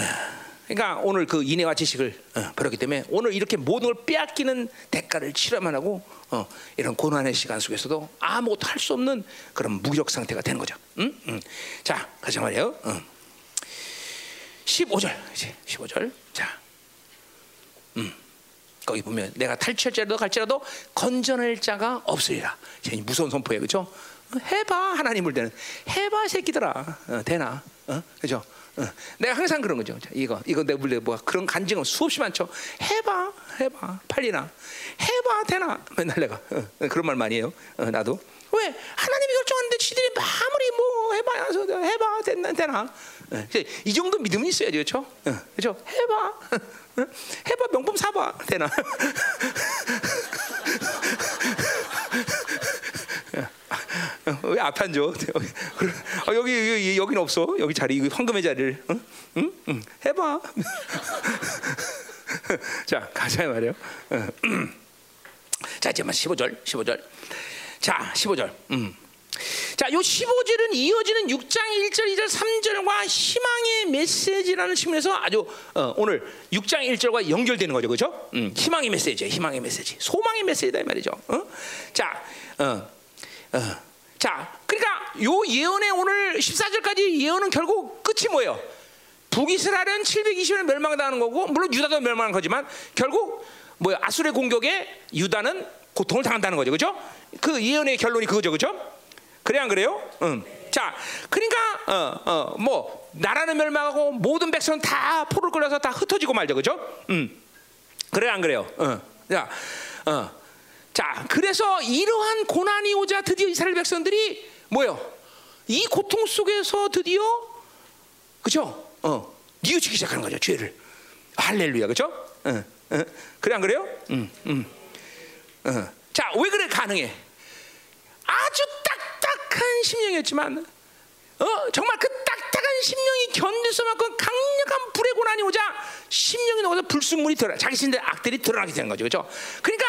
그러니까 오늘 그 인애와 지식을 어, 버렸기 때문에 오늘 이렇게 모든 걸 빼앗기는 대가를 치러만 하고 어, 이런 고난의 시간 속에서도 아무것도 할 수 없는 그런 무력 상태가 되는 거죠. 응? 응. 자, 가자 말이에요. 응. 15절 이제 15절. 자, 음. 거기 보면 내가 탈취할지라도 갈지라도 건전할 자가 없으리라. 무서운 선포예요, 그렇죠? 해봐 하나님을 되는 해봐 새끼들아 어, 되나, 어? 그죠? 어. 내가 항상 그런 거죠. 이거 이거 내 물레 뭐 그런 간증은 수없이 많죠. 해봐 해봐. 팔리나. 해봐 되나. 맨날 내가. 어, 그런 말 많이 해요. 어, 나도. 왜? 하나님이 결정하는데 지들이 아무리 뭐 해봐야 해봐 되나 되나. 어, 이 정도 믿음은 있어야죠, 그렇죠? 그렇죠? 해봐. 해봐 명품 사봐. 되나 왜 앞에 앉아? 어, 여기, 여기 여기는 없어. 여기 자리 황금의 자리를. 응? 응? 응. 해봐. 자 가자 말이요. 자 이제 15절, 15절. 자 15절. 음. 자, 요 15절은 이어지는 6장 1절, 2절, 3절과 희망의 메시지라는 측면에서 아주 어, 오늘 6장 1절과 연결되는 거죠. 그죠? 음, 희망의 메시지, 희망의 메시지. 소망의 메시지다 이 말이죠. 어? 자, 어, 어. 자, 그러니까 요 예언의 오늘 14절까지 예언은 결국 끝이 뭐예요? 북이스라엘은 720년 멸망당하는 거고 물론 유다도 멸망한 거지만 결국 뭐야 아수르의 공격에 유다는 고통을 당한다는 거죠, 그렇죠? 그 예언의 결론이 그거죠, 그렇죠? 그래 안 그래요? 응. 자, 그러니까 어, 어, 뭐 나라는 멸망하고 모든 백성은 다 포를 끌어서 다 흩어지고 말죠, 그렇죠? 응. 그래 안 그래요? 어. 자, 어. 자, 그래서 이러한 고난이 오자 드디어 이스라엘 백성들이 뭐요? 이 고통 속에서 드디어 그죠? 어, 뉘우치기 시작하는 거죠, 죄를. 할렐루야, 그죠? 어, 어. 그래 안 그래요? 음, 음. 어. 자, 왜 그래 가능해? 아주 딱딱한 심령이었지만, 어, 정말 그 딱딱한 심령이 견딜 수만큼 강력한 불의 고난이 오자 심령이 녹아서 불순물이 드러, 자기 신들 악들이 드러나게 되는 거죠, 그죠? 그러니까.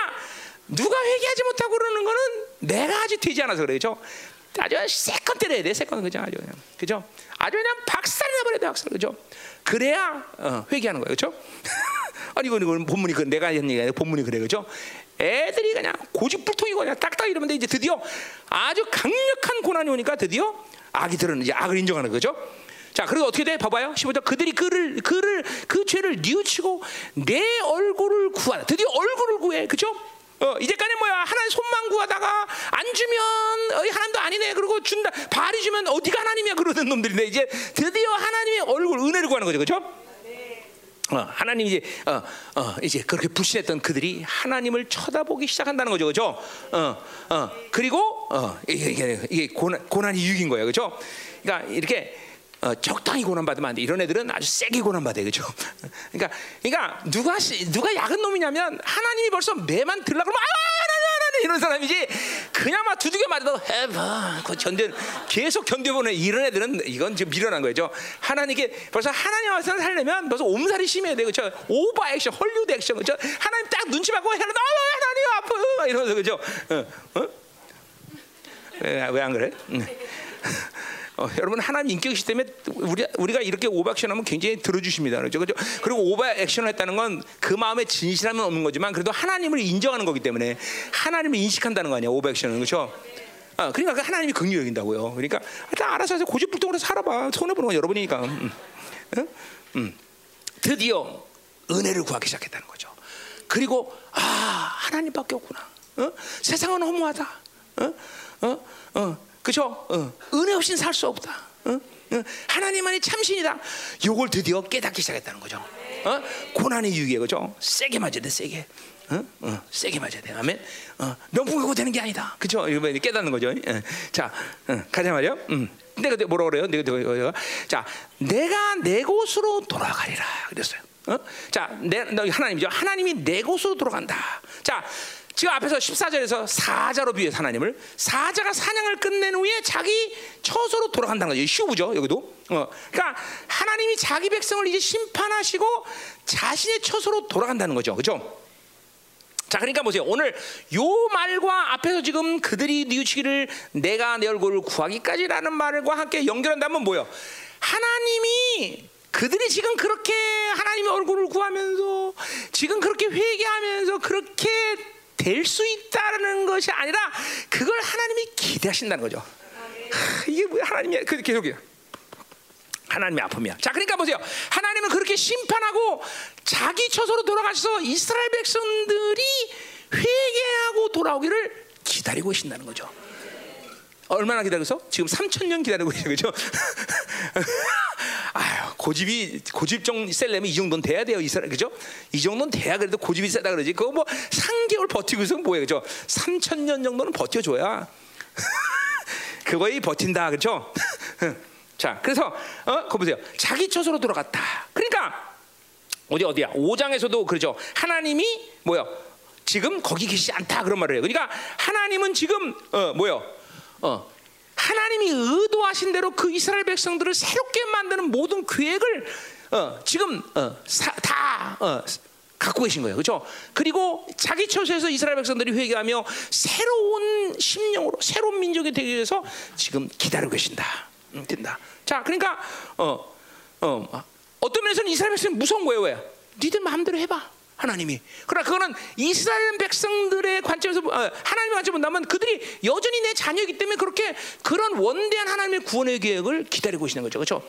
누가 회개하지 못하고 그러는 거는 내가 아직 되지 않아서 그래죠. 아주 세게 때려야 돼, 세게 그죠, 아주 그냥 그죠. 아주 그냥 박살이 나 버려야 돼, 박살 그죠. 그래야 어, 회개하는 거예요, 그죠. 아니 이건 이건 본문이 그 내가 한 얘기 아니라 본문이 그래, 그죠. 애들이 그냥 고집불통이고 그냥 딱딱 이러면 이제 드디어 아주 강력한 고난이 오니까 드디어 악이 드러는 이제 악을 인정하는 거죠. 자, 그리고 어떻게 돼? 봐봐요. 15절. 그들이 그를, 그를, 그 죄를 뉘우치고 내 얼굴을 구하라. 드디어 얼굴을 구해. 그죠? 어, 이제까지 뭐야? 하나님 손만 구하다가 안 주면 어, 하나님도 아니네. 그러고 준다. 발이 주면 어디가 하나님이야? 그러던 놈들인데 이제 드디어 하나님의 얼굴 은혜를 구하는 거죠. 그렇죠? 어, 하나님 이제 어, 어, 이제 그렇게 불신했던 그들이 하나님을 쳐다보기 시작한다는 거죠, 그렇죠? 어, 어, 그리고 어, 이게, 이게 고난, 고난이 유익인 거예요, 그렇죠? 그러니까 이렇게 어, 적당히 고난 받으면 안 돼. 이런 애들은 아주 세게 고난 받아요, 그죠? 그러니까, 그러니까 누가 누가 야근 놈이냐면 하나님이 벌써 매만 들라 그러면 아 하나님 하나님 이런 사람이지 그냥 막 두들겨 맞아도 해봐 그 견뎌 계속 견뎌보는 이런 애들은 이건 지금 미련한 거죠. 하나님께 벌써 하나님 앞에서 살려면 벌써 옴살이 심해야 돼, 그죠? 오버 액션, 헐리우드 액션, 그죠? 하나님 딱 눈치 받고 해라, 아 하나님 아파 이러면서 그죠? 어? 어? 왜안 그래? 응. 어, 여러분 하나님 인격이시 때문에 우리 우리가 이렇게 오버액션하면 굉장히 들어주십니다. 그렇죠? 그렇죠? 그리고 오버액션을 했다는 건 그 마음에 진실함은 없는 거지만 그래도 하나님을 인정하는 거기 때문에 하나님을 인식한다는 거 아니야 오버액션은 그렇죠? 어, 그러니까 그 하나님이 긍휼 여긴다고요. 그러니까 일단 알아서 해서 고집불통으로 살아봐. 손해 보는 건 여러분이니까. 음. 음. 음. 드디어 은혜를 구하기 시작했다는 거죠. 그리고 아 하나님밖에 없구나. 어? 세상은 허무하다. 어? 어? 어? 그죠? 어. 은혜 없이는 살수 없다. 어? 어? 하나님만이 참신이다. 요걸 드디어 깨닫기 시작했다는 거죠. 어? 고난의 유익에 그죠? 세게 맞아야 돼, 세게. 어? 어, 세게 맞아야 돼. 아멘. 어, 명품하고 되는 게 아니다. 그죠? 이거 깨닫는 거죠. 예. 자, 어, 가자 말이요. 음. 내가 뭐라 그래요? 내가, 내가, 자, 내가 내 곳으로 돌아가리라. 그랬어요. 어? 자, 내, 하나님이죠. 하나님이 내 곳으로 돌아간다. 자, 지금 앞에서 14절에서 사자로 비유해 하나님을 사자가 사냥을 끝낸 후에 자기 처소로 돌아간다는 거죠. 휴브죠 여기도. 어. 그러니까 하나님이 자기 백성을 이제 심판하시고 자신의 처소로 돌아간다는 거죠. 그렇죠? 자, 그러니까 보세요. 오늘 요 말과 앞에서 지금 그들이 뉘우치기를 내가 내 얼굴을 구하기까지라는 말과 함께 연결한다면 뭐요? 하나님이 그들이 지금 그렇게 하나님의 얼굴을 구하면서 지금 그렇게 회개하면서 그렇게 될 수 있다는 것이 아니라 그걸 하나님이 기대하신다는 거죠. 하, 이게 뭐 하나님이 그 계속이야. 하나님의 아픔이야. 자, 그러니까 보세요. 하나님은 그렇게 심판하고 자기 처소로 돌아가셔서 이스라엘 백성들이 회개하고 돌아오기를 기다리고 계신다는 거죠. 얼마나 기다려서? 지금 3천 년 기다리고 계죠, 그죠? 아유, 고집이 고집정 셀려면 이 정도는 돼야 돼요, 이스라엘, 그죠? 이 정도는 돼야 그래도 고집이 세다 그러지. 그거 뭐 3개월 버티고 있으면 뭐예요, 그죠? 3천 년 정도는 버텨줘야 그거에 버틴다, 그죠? 자, 그래서 어, 거 보세요. 자기 처소로 돌아갔다. 그러니까 어디 어디야? 5장에서도 그러죠. 하나님이 뭐요? 지금 거기 계시지 않다 그런 말을 해요. 그러니까 하나님은 지금 어, 뭐요? 어, 하나님이 의도하신 대로 그 이스라엘 백성들을 새롭게 만드는 모든 계획을 어, 지금 어, 사, 다 어, 갖고 계신 거예요, 그렇죠? 그리고 자기 처소에서 이스라엘 백성들이 회개하며 새로운 심령으로 새로운 민족이 되기 위해서 지금 기다리고 계신다. 음, 된다. 자, 그러니까 어, 어, 어떤 면에서는 이스라엘 백성이 무서운 거예요, 왜? 니들 마음대로 해봐. 하나님이. 그러나 그거는 이스라엘 백성들의 관점에서 어, 하나님의 관점 본다면 그들이 여전히 내 자녀이기 때문에 그렇게 그런 원대한 하나님의 구원의 계획을 기다리고 계시는 거죠. 그렇죠?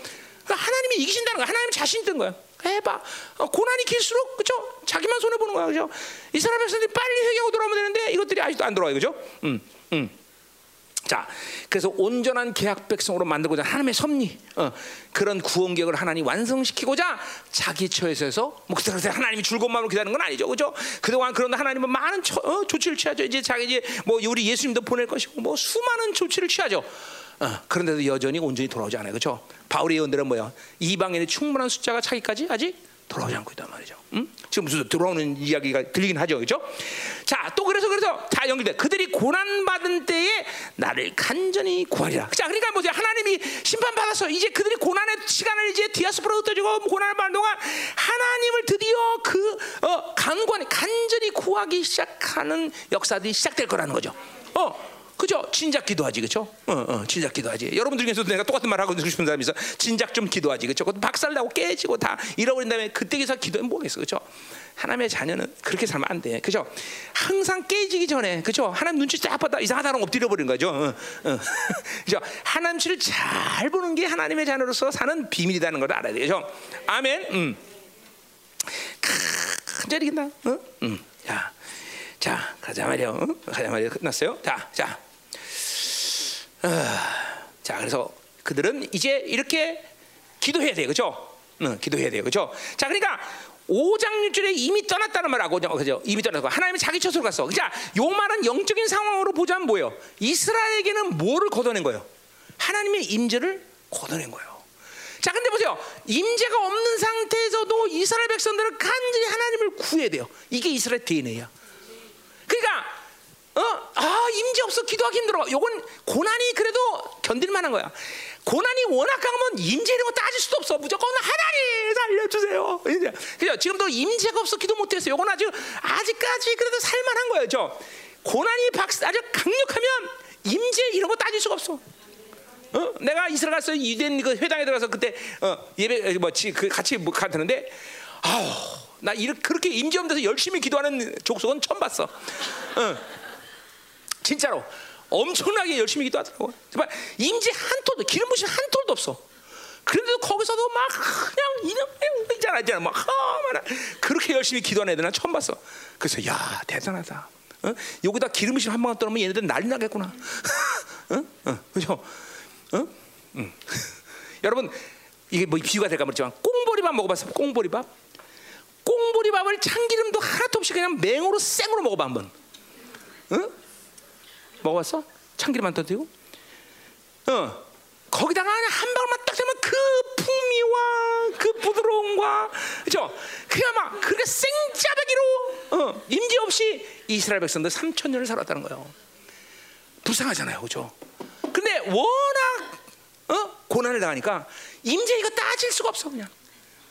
그러니까 하나님이 이기신다는 거야. 하나님 자신 있던 거야. 해봐. 어, 고난이 길수록 그렇죠? 자기만 손해 보는 거야. 그렇죠? 이스라엘 백성들이 빨리 회개하고 돌아오면 되는데 이것들이 아직도 안 돌아와요. 그렇죠? 음. 음. 자, 그래서 온전한 계약 백성으로 만들고자 하나님의 섭리, 어, 그런 구원 계획을 하나님 완성시키고자 자기 처에서 뭐 그때 하나님이 즐거운 마음으로 기다리는 건 아니죠, 그죠? 그동안 그런 하나님은 많은 처, 어, 조치를 취하죠. 이제 자기 이제 뭐 우리 예수님도 보낼 것이고 뭐 수많은 조치를 취하죠. 어, 그런데도 여전히 온전히 돌아오지 않아요, 그죠? 바울의 예언들은 뭐야? 이방인의 충분한 숫자가 차기까지 아직 돌아오지 않고 있단 말이죠. 음? 지금 무슨 들어오는 이야기가 들리긴 하죠, 그렇죠? 자, 또 그래서 그래서 다 연결돼. 그들이 고난 받은 때에 나를 간절히 구하리라. 자, 그러니까 뭐지? 하나님이 심판 받았어. 이제 그들이 고난의 시간을 이제 디아스포라 흩어지고 고난을 받는 동안 하나님을 드디어 그 어, 간관에 간절히 구하기 시작하는 역사들이 시작될 거라는 거죠. 어. 그죠? 진작 기도하지, 그죠? 어, 어, 진작 기도하지. 여러분들 중에서도 내가 똑같은 말 하고 싶은 사람이 있어. 진작 좀 기도하지, 그죠? 박살나고 깨지고 다 잃어버린 다음에 그때에서 기도하면 뭐겠어, 그죠? 하나님의 자녀는 그렇게 살면 안 돼, 그죠? 항상 깨지기 전에, 그죠? 하나님 눈치 쫙 봤다 이상하다는 엎드려 버린 거죠, 어, 어. 그죠? 하나님 씨를 잘 보는 게 하나님의 자녀로서 사는 비밀이라는 걸 알아야 되죠. 아멘. 음. 큰절이겠나? 어? 음. 자, 자, 가자 말이요. 어? 가자 말이요. 끝났어요. 자, 자. 아, 자, 그래서 그들은 이제 이렇게 기도해야 돼요, 그렇죠? 응, 기도해야 돼요, 그렇죠? 자, 그러니까 5장 6절에 이미 떠났다는 말하고 그죠? 이미 떠나고 하나님이 자기 처소로 갔어. 자, 요 말은 영적인 상황으로 보자면 뭐예요? 이스라엘에게는 뭐를 걷어낸 거예요? 하나님의 임재를 걷어낸 거예요. 자, 근데 보세요. 임재가 없는 상태에서도 이스라엘 백성들은 간절히 하나님을 구해야 돼요. 이게 이스라엘 DNA야. 그러니까 어? 아, 임재 없어 기도하기 힘들어. 요건 고난이 그래도 견딜 만한 거야. 고난이 워낙 강하면 임재 이런 거 따질 수도 없어. 무조건 하나님 살려주세요. 이제 그죠? 지금도 임재가 없어 기도 못했어. 요건 아주 아직까지 그래도 살만한 거예요. 저 고난이 박 아주 강력하면 임재 이런 거 따질 수가 없어. 어? 내가 이스라엘 가서 유대인 그 회당에 들어가서 그때 어, 예배 뭐지 그 같이 뭐 갔는데 아우 나 이렇게 그렇게 임재없는 데서 열심히 기도하는 족속은 처음 봤어. 어. 진짜로 엄청나게 열심히 기도하더라고. 정말 임재 한 톨도 기름 부심 한 톨도 없어. 그런데도 거기서도 막 그냥 이런 있잖아 있잖아 막 하만 그렇게 열심히 기도하는 애들 난 처음 봤어. 그래서 야 대단하다. 어? 여기다 기름 부심 한 방울 떨으면 얘네들 난리 나겠구나. 어? 어, 그죠? 어? 음. 여러분 이게 뭐 비유가 될까 모르지만 꽁보리밥 먹어봤어? 꽁보리밥? 꽁보리밥을 참기름도 하나도 없이 그냥 맹으로 생으로 먹어봐 한번. 응? 먹어봤어? 참기름 안 떠들고? 어. 거기다가 한 방울만 딱 되면 그 풍미와 그 부드러움과 그죠? 그냥 막 그렇게 생짜배기로 어, 임지 없이 이스라엘 백성들 3천 년을 살았다는 거예요. 불쌍하잖아요, 그죠? 근데 워낙 어? 고난을 당하니까 임재 이거 따질 수가 없어 그냥.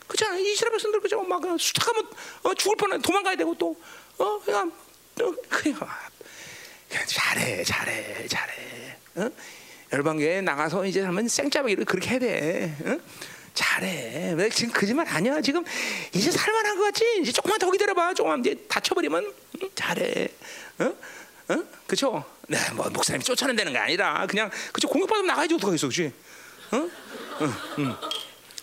그렇잖아 이스라엘 백성들 그죠? 막 수탁하면 어, 죽을 뻔해 도망가야 되고 또 어 그냥 어, 그냥 잘해 잘해 잘해. 어? 열방교회 나가서 이제 하면 생짜배기를 그렇게 해야 돼. 어? 잘해. 왜 지금 거짓말 아니야. 지금 이제 살만한 거 같지? 이제 조금만 더 기다려봐. 조금만 이제 다쳐버리면 응? 잘해. 어? 어? 그쵸? 네, 뭐 목사님이 쫓아낸다는 게 아니라 그냥 그쵸? 공격받으면 나가야지 어떡하겠어, 그치? 어? 응, 응.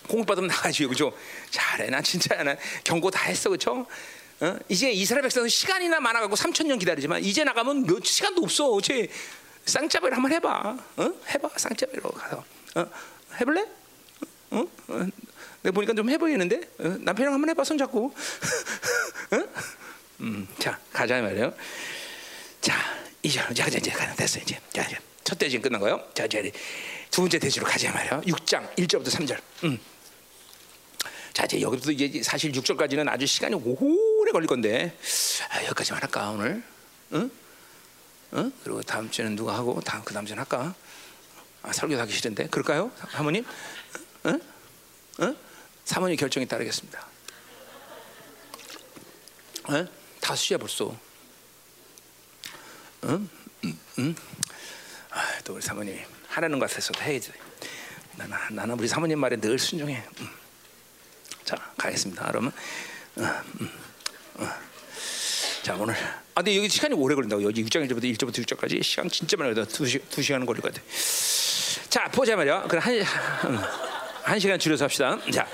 공격받으면 나가지, 그죠? 잘해, 난 진짜 난 경고 다 했어, 그쵸? 어? 이제 이스라엘 백성은 시간이나 많아가고 3천 년 기다리지만 이제 나가면 몇 시간도 없어, 그치? 쌍짜배를 한번 해봐, 어? 해봐, 쌍짜배로 가서, 어? 해볼래? 어? 어? 내가 보니까 좀 해보이는데 어? 남편이랑 한번 해봐 손 잡고. 어? 음, 자 가자 말이에요. 자 이제 자 이제 됐어 이제 자 이제 첫 대진 끝난 거요. 자 이제 두 번째 대지로 가자 말이에요. 6장 1절부터 3절. 음. 자 이제 여기부터 이제 사실 6절까지는 아주 시간이 오 래 걸릴 건데 아, 여기까지만 할까 오늘? 응? 응? 그리고 다음 주에는 누가 하고 다음 그 다음 주는 할까? 아, 설교 하기 싫은데 그럴까요, 사모님? 응? 응? 사모님 결정에 따르겠습니다. 응? 다수야 벌써. 응? 응? 응? 아, 또 우리 사모님 하라는 것 같아서 해야지. 나는 나는 우리 사모님 말에 늘 순종해. 응. 자 가겠습니다. 그러면 어, 어. 자 오늘 아 근데 여기 시간이 오래 걸린다고 여기 6장 1절부터 1절부터 6절까지 시간 진짜 많이 걸려 두, 시, 두 시간 걸릴 것 같아. 자 보자 말이야. 그럼 한, 음, 한 시간 줄여서 합시다. 자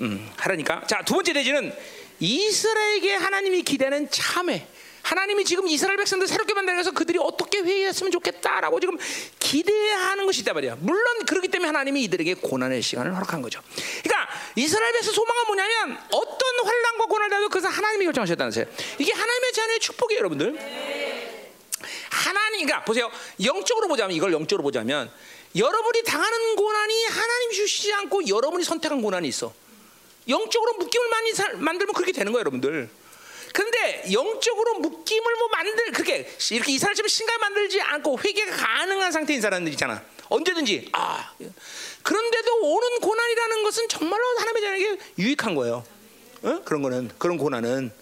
음, 하라니까. 자 두 번째 대지는 이스라엘에게 하나님이 기대는 참회. 하나님이 지금 이스라엘 백성들 새롭게 만들어서 그들이 어떻게 회의했으면 좋겠다라고 지금 기대하는 것이 있단 말이야. 물론 그렇기 때문에 하나님이 이들에게 고난의 시간을 허락한 거죠. 그러니까 이스라엘 백성 소망은 뭐냐면 어떤 환란과 고난을 당해도 그것은 하나님이 결정하셨다는 거예요. 이게 하나님의 자녀의 축복이에요, 여러분들. 하나님, 그러니까 보세요. 영적으로 보자면 이걸 영적으로 보자면 여러분이 당하는 고난이 하나님 주시지 않고 여러분이 선택한 고난이 있어. 영적으로 묶임을 많이 살, 만들면 그렇게 되는 거예요, 여러분들. 근데 영적으로 묶임을 뭐 만들 그렇게 이렇게 이스라엘처럼 신갈 만들지 않고 회개가 가능한 상태인 사람들 있잖아. 언제든지 아 그런데도 오는 고난이라는 것은 정말로 하나님의 자에게 유익한 거예요. 어? 그런 거는 그런 고난은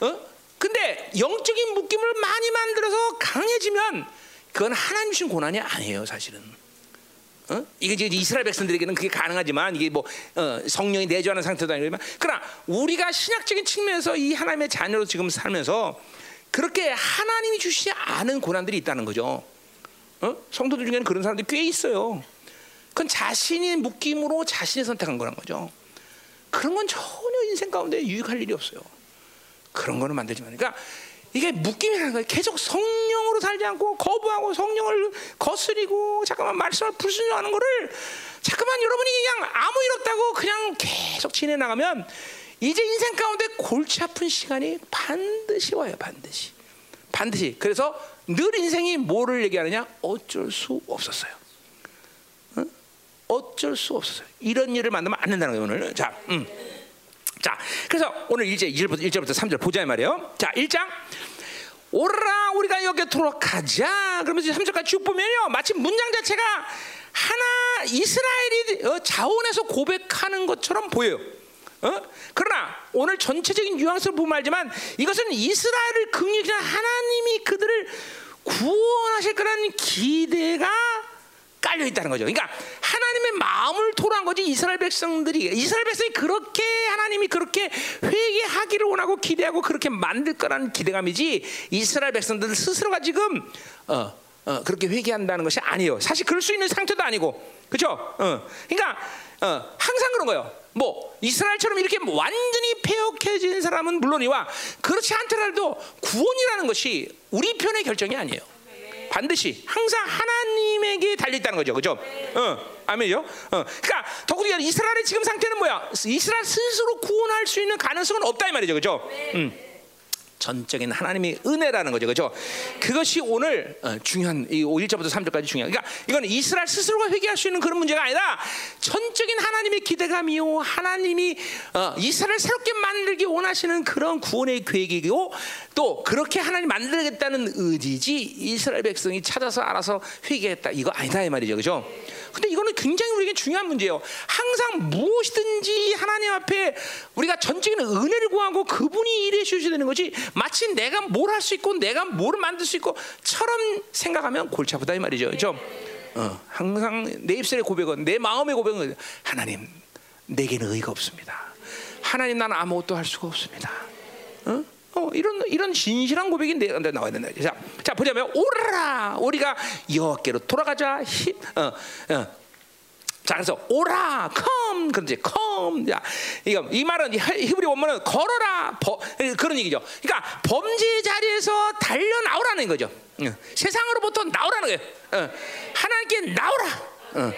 어? 근데 영적인 묶임을 많이 만들어서 강해지면 그건 하나님 주신 고난이 아니에요, 사실은. 어? 이게 이제 이스라엘 백성들에게는 그게 가능하지만 이게 뭐 어, 성령이 내주하는 상태도 아니지만 그러나 우리가 신약적인 측면에서 이 하나님의 자녀로 지금 살면서 그렇게 하나님이 주시지 않은 고난들이 있다는 거죠. 어? 성도들 중에는 그런 사람들이 꽤 있어요. 그건 자신이 묶임으로 자신이 선택한 거란 거죠. 그런 건 전혀 인생 가운데 유익할 일이 없어요. 그런 거는 만들지 마. 그러니까 이게 묶임이라는 거예요. 계속 성령으로 살지 않고 거부하고 성령을 거스리고 잠깐만 말씀을 불순종하는 거를 잠깐만 여러분이 그냥 아무 일 없다고 그냥 계속 지내 나가면 이제 인생 가운데 골치 아픈 시간이 반드시 와요. 반드시. 반드시. 그래서 늘 인생이 뭐를 얘기하느냐? 어쩔 수 없었어요. 어? 어쩔 수 없었어요. 이런 일을 만들면 안 된다는 거예요, 오늘. 자, 음. 자, 그래서 오늘 이제 1절부터 1절부터 3절 보자 말이에요. 자, 1장 오라 우리가 여기토록 가자. 그러면서 3절까지 쭉 보면요. 마치 문장 자체가 하나 이스라엘이 어, 자원해서 고백하는 것처럼 보여요. 어? 그러나 오늘 전체적인 뉘앙스를 보면 알지만 이것은 이스라엘을 긍휼히 하나님이 그들을 구원하실 거라는 기대가 깔려 있다는 거죠. 그러니까 하나님의 마음을 토로한 거지 이스라엘 백성들이 이스라엘 백성이 그렇게 하나님이 그렇게 회개하기를 원하고 기대하고 그렇게 만들 거라는 기대감이지 이스라엘 백성들 스스로가 지금 어, 어, 그렇게 회개한다는 것이 아니에요. 사실 그럴 수 있는 상태도 아니고, 그렇죠? 어, 그러니까 어, 항상 그런 거예요. 뭐 이스라엘처럼 이렇게 완전히 폐역해진 사람은 물론이와 그렇지 않더라도 구원이라는 것이 우리 편의 결정이 아니에요. 반드시 항상 하나님에게 달려 있다는 거죠, 그죠? 어, 아멘요. 어, 그러니까 더구나 이스라엘의 지금 상태는 뭐야? 이스라엘 스스로 구원할 수 있는 가능성은 없다 이 말이죠, 그죠? 음. 전적인 하나님의 은혜라는 거죠. 그죠? 그것이 오늘 어, 중요한 이 1절부터 3절까지 중요한. 그러니까 이건 이스라엘 스스로가 회개할 수 있는 그런 문제가 아니라 전적인 하나님의 기대감이요. 하나님이 어, 이스라엘 새롭게 만들기 원하시는 그런 구원의 계획이고 또 그렇게 하나님 만들겠다는 의지지 이스라엘 백성이 찾아서 알아서 회개했다. 이거 아니다 이 말이죠. 그죠? 근데 이거는 굉장히 우리에게 중요한 문제예요. 항상 무엇이든지 하나님 앞에 우리가 전적인 은혜를 구하고 그분이 일해 되는 거지. 마치 내가 뭘 할 수 있고 내가 뭘 만들 수 있고처럼 생각하면 골치 아프다 이 말이죠. 그죠? 어, 항상 내 입술의 고백은 내 마음의 고백은 하나님 내게는 의가 없습니다. 하나님 나는 아무것도 할 수가 없습니다. 어? 어, 이런 이런 진실한 고백이 내 나와야 된다. 자, 자 보자면 오라 우리가 여호와께로 돌아가자. 히, 어, 어. 자, 그래서 오라, come, 그런지. 야, 이거 이 말은 히브리 원문은 걸어라, 버, 그런 얘기죠. 그러니까 범죄 자리에서 달려 나오라는 거죠. 응. 세상으로부터 나오라는 거예요. 응. 하나님께 나오라. 응.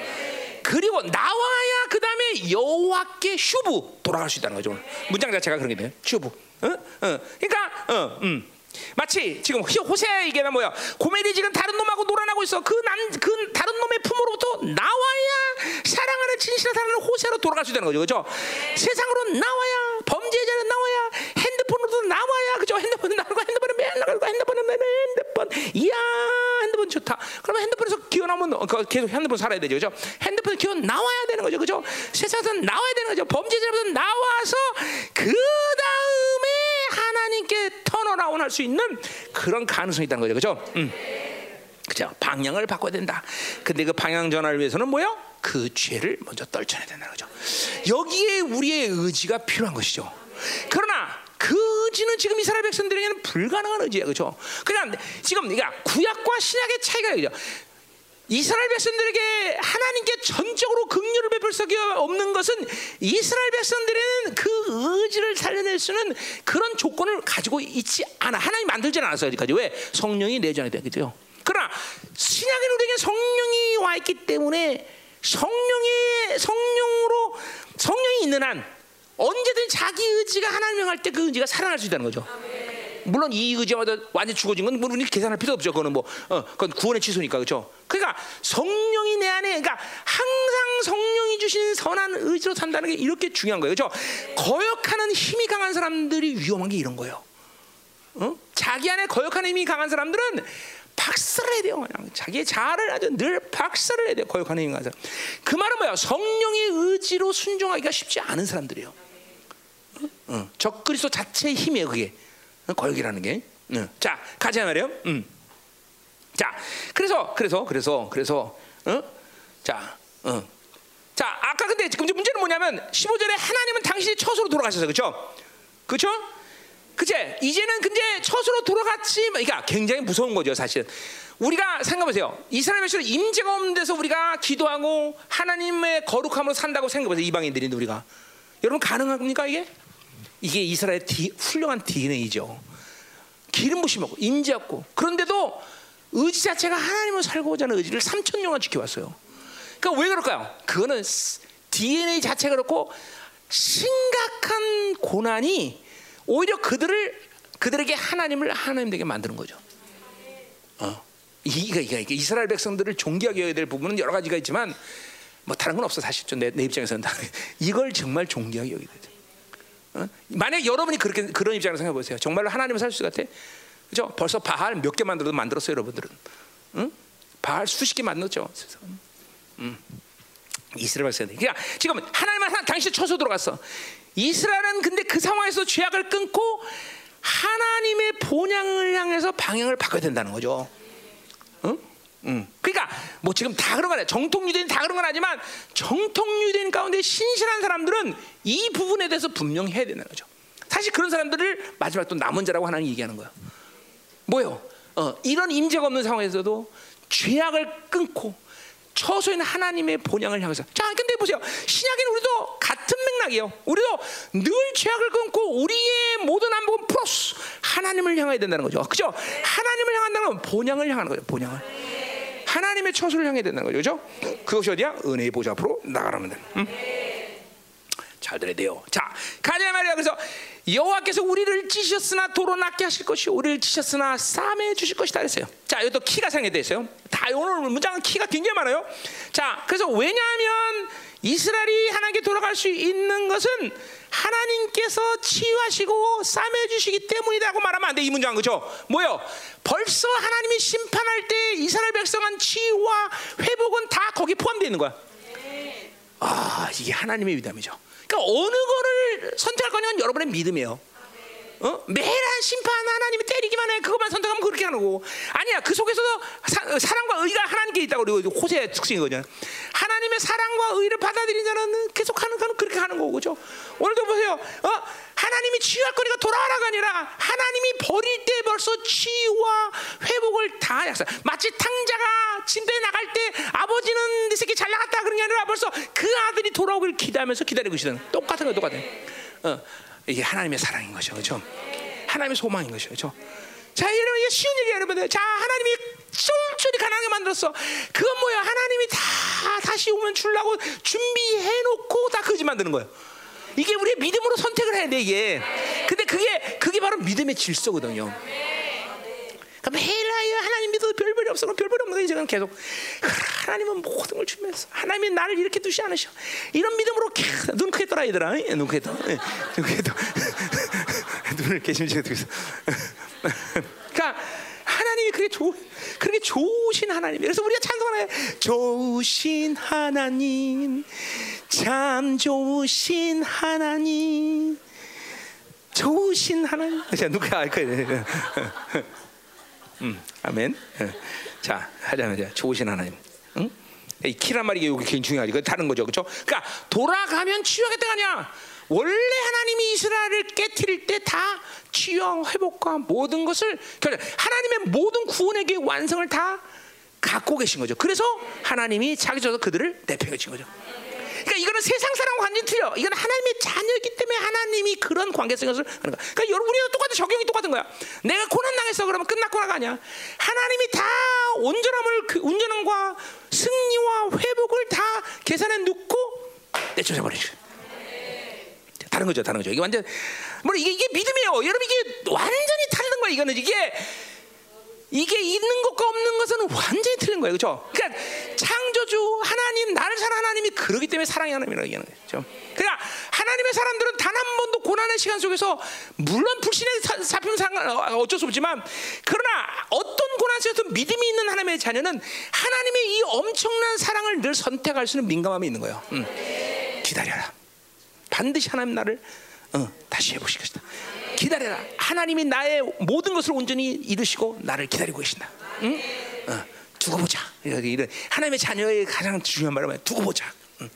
그리고 나와야 그 다음에 여호와께 슈브 돌아갈 수 있다는 거죠. 문장 자체가 그런 게 돼요. 슈브. 어? 어. 그러니까 어, 음. 마치 지금 호세에게는 뭐야? 고멜이 지금 다른 놈하고 놀아나고 있어. 그 남, 그 다른 놈의 품으로부터 나와야 사랑하는 진실한 사랑하는 호세로 돌아갈 수 있다는 거죠, 그렇죠? 세상으로 나와야 범죄자는 나와야 핸드폰으로도 나와야, 그죠? 핸드폰 나가고 핸드폰은 맨날 가고 핸드폰은 맨날 핸드폰, 이야 핸드폰 좋다. 그러면 핸드폰에서 기어 나오면 어, 계속 핸드폰 살아야 되죠, 그죠? 핸드폰 기어 나와야 되는 거죠, 그죠? 세상에서 나와야 되는 거죠. 범죄자로부터 나와서 그 다음에 하나님께 턴어라운 할 수 있는 그런 가능성이 있다는 거죠. 그죠? 음. 그죠? 방향을 바꿔야 된다. 근데 그 방향 전환을 위해서는 뭐요? 그 죄를 먼저 떨쳐내야 된다는 거죠. 여기에 우리의 의지가 필요한 것이죠. 그러나 그 의지는 지금 이스라엘 백성들에게는 불가능한 의지야. 그죠? 그냥 지금 그러니까 구약과 신약의 차이가 있죠. 이스라엘 백성들에게 하나님께 전적으로 긍휼을 베풀 수 없는 것은 이스라엘 백성들에는 그 의지를 살려낼 수는 그런 조건을 가지고 있지 않아. 하나님 만들지 않았어요. 여기까지 왜 성령이 내전이 되겠죠. 그러나 신약의 우리에게 성령이 와 있기 때문에 성령의 성령으로 성령이 있는 한 언제든 자기 의지가 하나님 명할 때 그 의지가 살아날 수 있다는 거죠. 물론 이 의지마다 완전 죽어진 건 물론 계산할 필요 없죠. 그거는 뭐, 어, 그건 구원의 취소니까 그렇죠. 그러니까 성령이 내 안에, 그러니까 항상 성령이 주신 선한 의지로 산다는 게 이렇게 중요한 거예요, 그렇죠. 거역하는 힘이 강한 사람들이 위험한 게 이런 거예요. 어? 자기 안에 거역하는 힘이 강한 사람들은 박살을 해야 돼요. 그냥 자기의 자아를 아주 늘 박살을 해야 돼요. 거역하는 힘이 강한 사람. 그 말은 뭐야? 성령의 의지로 순종하기가 쉽지 않은 사람들이에요. 어? 어. 적그리스도 자체의 힘이에요, 그게. 거역이라는 게. 응. 자, 가자 말이에요. 음. 자, 그래서 그래서 그래서 그래서 어? 자, 어. 자, 아까 근데 지금 문제는 뭐냐면 15절에 하나님은 당신이 처소로 돌아가셔서 그렇죠? 그렇죠? 그제 이제는 근데 처소로 돌아갔지, 그러니까 굉장히 무서운 거죠, 사실. 우리가 생각해보세요. 이스라엘 백성 임재가 없는 데서 우리가 기도하고 하나님의 거룩함으로 산다고 생각해보세요. 이방인들인데 우리가 여러분 가능합니까 이게? 이게 이스라엘 디, 훌륭한 DNA죠. 기름 부심 없고 임재 없고 그런데도 의지 자체가 하나님을 살고자 하는 의지를 3천 년간 지켜왔어요. 그러니까 왜 그럴까요? 그거는 DNA 자체가 그렇고 심각한 고난이 오히려 그들을 그들에게 하나님을 하나님 되게 만드는 거죠. 어. 이가 이가 이스라엘 백성들을 존귀하게 여야 될 부분은 여러 가지가 있지만 뭐 다른 건 없어 사실 내, 내 입장에서는 이걸 정말 존귀하게 여기야 돼. 어? 만약 여러분이 그렇게 그런 입장으로 생각해 보세요. 정말로 하나님을 살 수 같아? 그죠? 벌써 바알 몇 개 만들어도 만들었어요, 여러분들은. 응? 바알 수십 개 만들었죠. 음. 이스라엘 백성들. 그러니까 지금 하나님은 하나 당신 쳐서 들어갔어. 이스라엘은 근데 그 상황에서 죄악을 끊고 하나님의 본향을 향해서 방향을 바꿔야 된다는 거죠. 응? 음. 그러니까 뭐 지금 다 그런 건 아니야. 정통 유대인 다 그런 건 아니지만 정통 유대인 가운데 신실한 사람들은 이 부분에 대해서 분명히 해야 되는 거죠. 사실 그런 사람들을 마지막 또 남은 자라고 하나님 얘기하는 거야. 뭐요? 어, 이런 임재가 없는 상황에서도 죄악을 끊고 처소인 하나님의 본향을 향해서 자 근데 보세요 신약에는 우리도 같은 맥락이에요 우리도 늘 죄악을 끊고 우리의 모든 안목은 플러스 하나님을 향해야 된다는 거죠 그죠 하나님을 향한다는 건 본향을 향하는 거죠 본향을 하나님의 처소를 향해야 된다는 거죠 그죠 그것이 어디야 은혜의 보좌 앞으로 나가라면 돼 응? 잘 들어야 돼요 자 가자 말이야 그래서 여호와께서 우리를 찌셨으나 도로 낫게 하실 것이 우리를 찌셨으나 싸매 주실 것이다 그랬어요. 자, 이것도 키가 상해돼 있어요. 다 오늘 문장은 키가 굉장히 많아요. 자, 그래서 왜냐하면 이스라엘이 하나님께 돌아갈 수 있는 것은 하나님께서 치유하시고 싸매 주시기 때문이라고 말하면 안 돼. 이 문장 그죠? 뭐요? 벌써 하나님이 심판할 때 이스라엘 백성한 치유와 회복은 다 거기 포함되어 있는 거야. 아, 이게 하나님의 위담이죠. 그러니까 어느 거를 선택할 거냐는 여러분의 믿음이에요. 어? 매일 심판 하나님이 때리기만 해. 그것만 선택하면 그렇게 하는 거고. 아니야. 그 속에서도 사, 사랑과 의가 하나님께 있다고 그리고 호세의 특징이거든요 하나님의 사랑과 의를 받아들인 자는 계속 하는 거는 그렇게 하는 거고 그죠? 오늘도 보세요. 어? 하나님이 치유할 거니까 돌아가라가 아니라 하나님이 버릴 때 벌써 치유와 회복을 다 약속 마치 탕자가 침대에 나갈 때 아버지는 네 새끼 잘 나갔다 그런 게 아니라 벌써 그 아들이 돌아오길 기대하면서 기다리고 있는 똑같은 거 똑같아요 어. 이게 하나님의 사랑인 거죠, 그렇죠? 하나님의 소망인 것이죠, 그렇죠? 자, 여러분 이게 쉬운 얘기 여러분들. 자, 하나님이 쫄쫄이 가난하게 만들었어. 그건 뭐야? 하나님이 다 다시 오면 주려고 준비해 놓고 다 거짓 만드는 거예요. 이게 우리의 믿음으로 선택을 해야 돼 이게. 근데 그게 그게 바로 믿음의 질서거든요. 그럼 헬라야 하나님 믿어도 별별이 없어. 별별이 없는 거예요. 계속 하나님은 모든 걸 준비했어. 하나님이 나를 이렇게 두지 않으셔. 이런 믿음으로 눈 크게 떠라 얘들아. 눈 크게 떠. 눈 크게 떠. 눈을 개심지게 뜨고 있어. 그러니까 하나님이 그렇게 좋 그렇게 좋으신 하나님. 그래서 우리가 찬송하네. 좋으신 하나님, 참 좋으신 하나님, 좋으신 하나님. 자 누가 알 거예요. 음, 아멘. 자, 하자면 좋으신 하나님. 응? 이 키란 말이 여기 굉장히 중요하지. 그 다른 거죠, 그렇죠? 그러니까 돌아가면 치유하겠다가 아니야. 원래 하나님이 이스라엘을 깨뜨릴 때 다 치유와 회복과 모든 것을 하나님의 모든 구원의 계 완성을 다 갖고 계신 거죠. 그래서 하나님이 자기 저서 그들을 주신 거죠. 그러니까 이거는 세상 사람과 완전히 틀려. 이건 하나님의 자녀이기 때문에 하나님이 그런 관계성을 하는 거야. 그러니까 여러분 우리도 똑같은 적용이 똑같은 거야. 내가 고난 당했어 그러면 끝났구나가 아니야. 하나님이 다 온전함을 그 온전함과 승리와 회복을 다 계산에 넣고 내쫓아 버리죠. 다른 거죠, 다른 거죠. 이게 완전 뭐 이게 이게 믿음이에요. 여러분 이게 완전히 다른 거야. 이거는 이게 이게 있는 것과 없는 것은 완전히 틀린 거예요, 그렇죠? 그러니까 창조주 하나님 나를 사랑 하나님이 그러기 때문에 사랑의 하나님이라고 얘기하는 거죠. 그러니까 하나님의 사람들은 단 한 번도 고난의 시간 속에서 물론 불신의 사표 상관 어쩔 수 없지만 그러나 어떤 고난 속에서 믿음이 있는 하나님의 자녀는 하나님의 이 엄청난 사랑을 늘 선택할 수 있는 민감함이 있는 거예요. 음. 기다려라. 반드시 하나님 나를 어, 다시 해보실 것이다. 기다려라. 하나님이 나의 모든 것을 온전히 이루시고 나를 기다리고 계신다. 응? 어, 두고 보자. 이런 하나님의 자녀의 가장 중요한 말은 뭐야? 두고 보자. 응.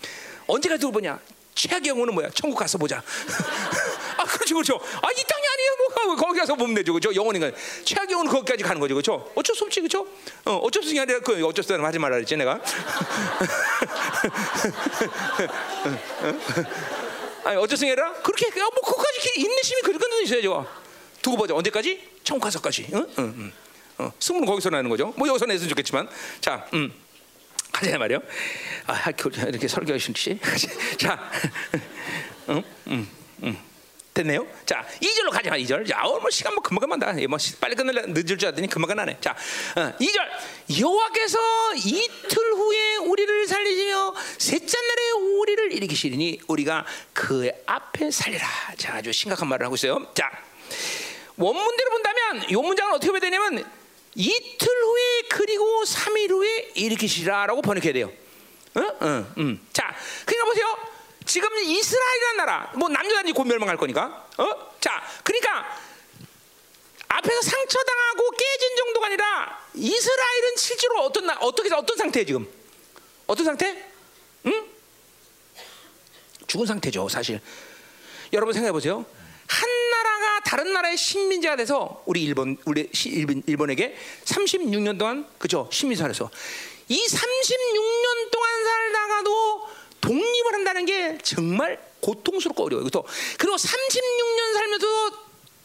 언제가 두고 보냐? 최악의 경우는 뭐야? 천국 가서 보자. 아, 그렇죠, 그렇죠. 아, 이 땅이 아니에요. 뭐 거기 가서 보면 되죠, 그렇죠? 영원히가 최악의 경우는 거기까지 가는 거죠, 그렇죠? 어쩔 수 없지, 그렇죠? 어, 어쩔 수 없이 아니라 그 어쩔 수 없는 하지 말라 그랬지, 내가. 아니 수 아니라 그렇게 뭐 그까지 인내심이 그런 있어야죠. 두고 보자 언제까지? 천국 가서까지. 응? 응, 응. 어, 승부는 거기서 나는 거죠. 뭐 여기서 내으면 좋겠지만, 자, 음. 가자 말이요. 아, 이렇게 설교하신 씨. 자, 음, 음, 음. 됐네요. 자, 2절로 가자. 2절. 자, 어, 뭐 시간 뭐 금방 금방 뭐 빨리 끝낼래 늦을 줄 알았더니 금방 끝나네. 자, 어, 2절. 여호와께서 이틀 후에 우리를 살리시며 셋째 날에 우리를 일으키시리니 우리가 그 앞에 살리라. 자, 아주 심각한 말을 하고 있어요. 자, 원문대로 본다면 이 문장은 어떻게 보야 되냐면 이틀 후에 그리고 3일 후에 일으키시라라고 번역해야 돼요. 응? 응, 응. 자, 그러니까 보세요. 지금 이스라엘이라는 나라, 뭐 남녀단지 곧 멸망할 거니까. 어? 자, 그러니까 앞에서 상처당하고 깨진 정도가 아니라 이스라엘은 실제로 어떤 나- 어떻게 어떤 상태에 지금 어떤 상태? 응? 죽은 상태죠, 사실. 여러분 생각해 보세요. 한 나라가 다른 나라의 식민지가 돼서 우리 일본 우리 시- 일본 일본에게 36년 동안 그죠 식민사에서 이 36년 동안 살다가도 독립을 한다는 게 정말 고통스럽고 어려워요. 그렇죠? 그리고 36년 살면서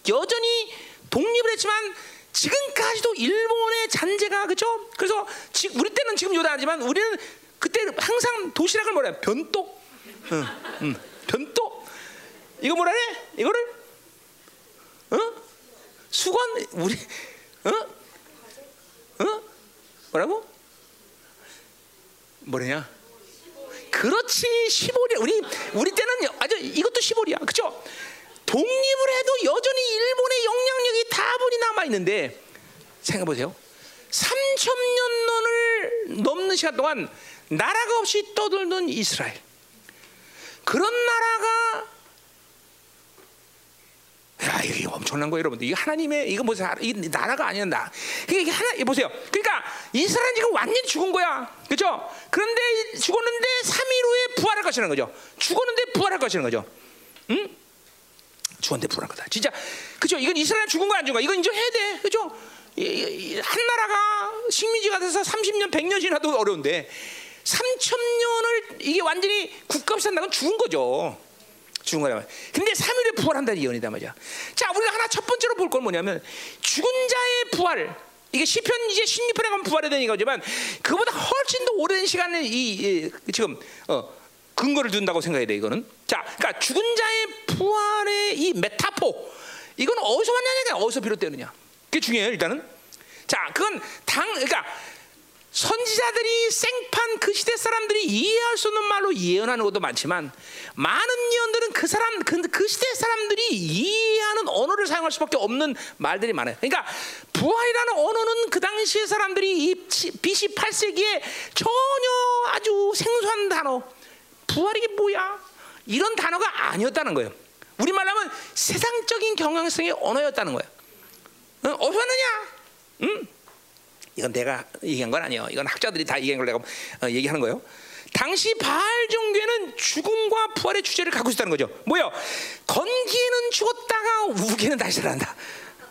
여전히 독립을 했지만 지금까지도 일본의 잔재가 그죠? 그래서 지, 우리 때는 지금 요단하지만 우리는 그때 항상 도시락을 뭐라 해? 변똑, 응, 응, 변똑. 이거 뭐라 해? 이거를 어? 수건 우리 어? 어? 뭐라고? 뭐래냐? 그렇지 15리 우리 우리 때는 아주 이것도 15리야 그죠? 독립을 해도 여전히 일본의 영향력이 다분히 남아 있는데 생각해 보세요. 3천 년을 넘는 시간 동안 나라가 없이 떠돌던 이스라엘 그런 나라가 야, 이게 엄청난 거예요, 여러분들. 이게 하나님의 이거 뭐지? 이 나라가 아니야, 나. 이게 하나 이 보세요. 그러니까 이스라엘 지금 완전히 죽은 거야, 그렇죠? 그런데 죽었는데 3일 후에 부활할 것이라는 거죠. 죽었는데 부활할 것이라는 거죠. 응? 죽었는데 부활할 거다. 진짜, 그렇죠? 이건 이스라엘 죽은 거 안 죽은 거. 이건 인정해야 돼, 그렇죠? 한 나라가 식민지가 돼서 30년, 100년 지나도 어려운데 3천 년을 이게 완전히 국가없이 산다는 건 죽은 거죠. 죽은 거란 말이야. 근데 3일에 부활한다는 예언이다 말이야. 자, 우리가 하나 첫 번째로 볼 건 뭐냐면 죽은 자의 부활. 이게 시편 이제 16편에 가면 부활에 되는 거지만 그보다 훨씬 더 오랜 시간을 이, 이 지금 어, 근거를 둔다고 생각해야 돼 이거는. 자, 그러니까 죽은 자의 부활의 이 메타포 이건 어디서 왔냐니까 어디서 비롯되느냐. 그게 중요해요 일단은. 자, 그건 당 그러니까 선지자들이 생판 그 시대 사람들이 이해할 수 없는 말로 예언하는 것도 많지만 많은 예언들은 그 사람 그, 그 시대 사람들이 이해하는 언어를 사용할 수밖에 없는 말들이 많아요. 그러니까 부활이라는 언어는 그 당시의 사람들이 이 BC 8세기에 전혀 아주 생소한 단어 부활이 뭐야 이런 단어가 아니었다는 거예요. 우리 말하면 세상적인 경향성의 언어였다는 거예요. 어, 어디서 왔느냐? 응? 이건 내가 얘기한 건 아니에요. 이건 학자들이 다 얘기한 걸 내가 어, 얘기하는 거예요. 당시 바알 종교는 죽음과 부활의 주제를 갖고 있었다는 거죠. 뭐요? 건기에는 죽었다가 우기는 다시 살아난다.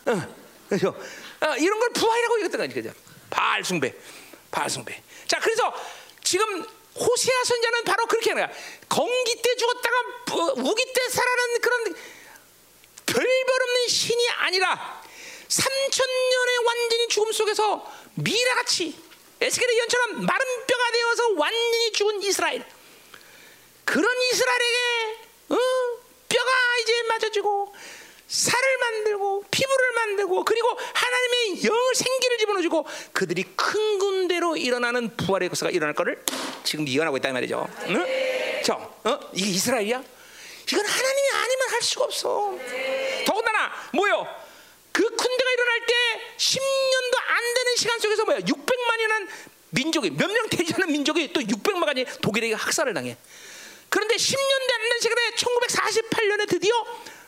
어, 그렇죠? 어, 이런 걸 부활이라고 얘기했던 거죠. 바알 숭배, 바알 숭배. 자, 그래서 지금 호세아 선자는 바로 그렇게 하는 거야. 건기 때 죽었다가 어, 우기 때 살아나는 그런 별별 없는 신이 아니라 3천 년의 완전히 죽음 속에서 미라같이 에스겔의 연처럼 마른 뼈가 되어서 완전히 죽은 이스라엘 그런 이스라엘에게 어? 뼈가 이제 맞아지고 살을 만들고 피부를 만들고 그리고 하나님의 영을 생기를 집어넣어주고 그들이 큰 군대로 일어나는 부활의 역사가 일어날 것을 지금 예언하고 있단 말이죠. 응? 저, 어? 이게 이스라엘이야? 이건 하나님이 아니면 할 수가 없어. 더군다나 뭐요? 그 10년도 안 되는 시간 속에서 뭐야? 600만이라는 민족이 몇 명 되지 않은 민족이 또 600만이 독일에게 학살을 당해. 그런데 10년도 안 되는 시간에 1948년에 드디어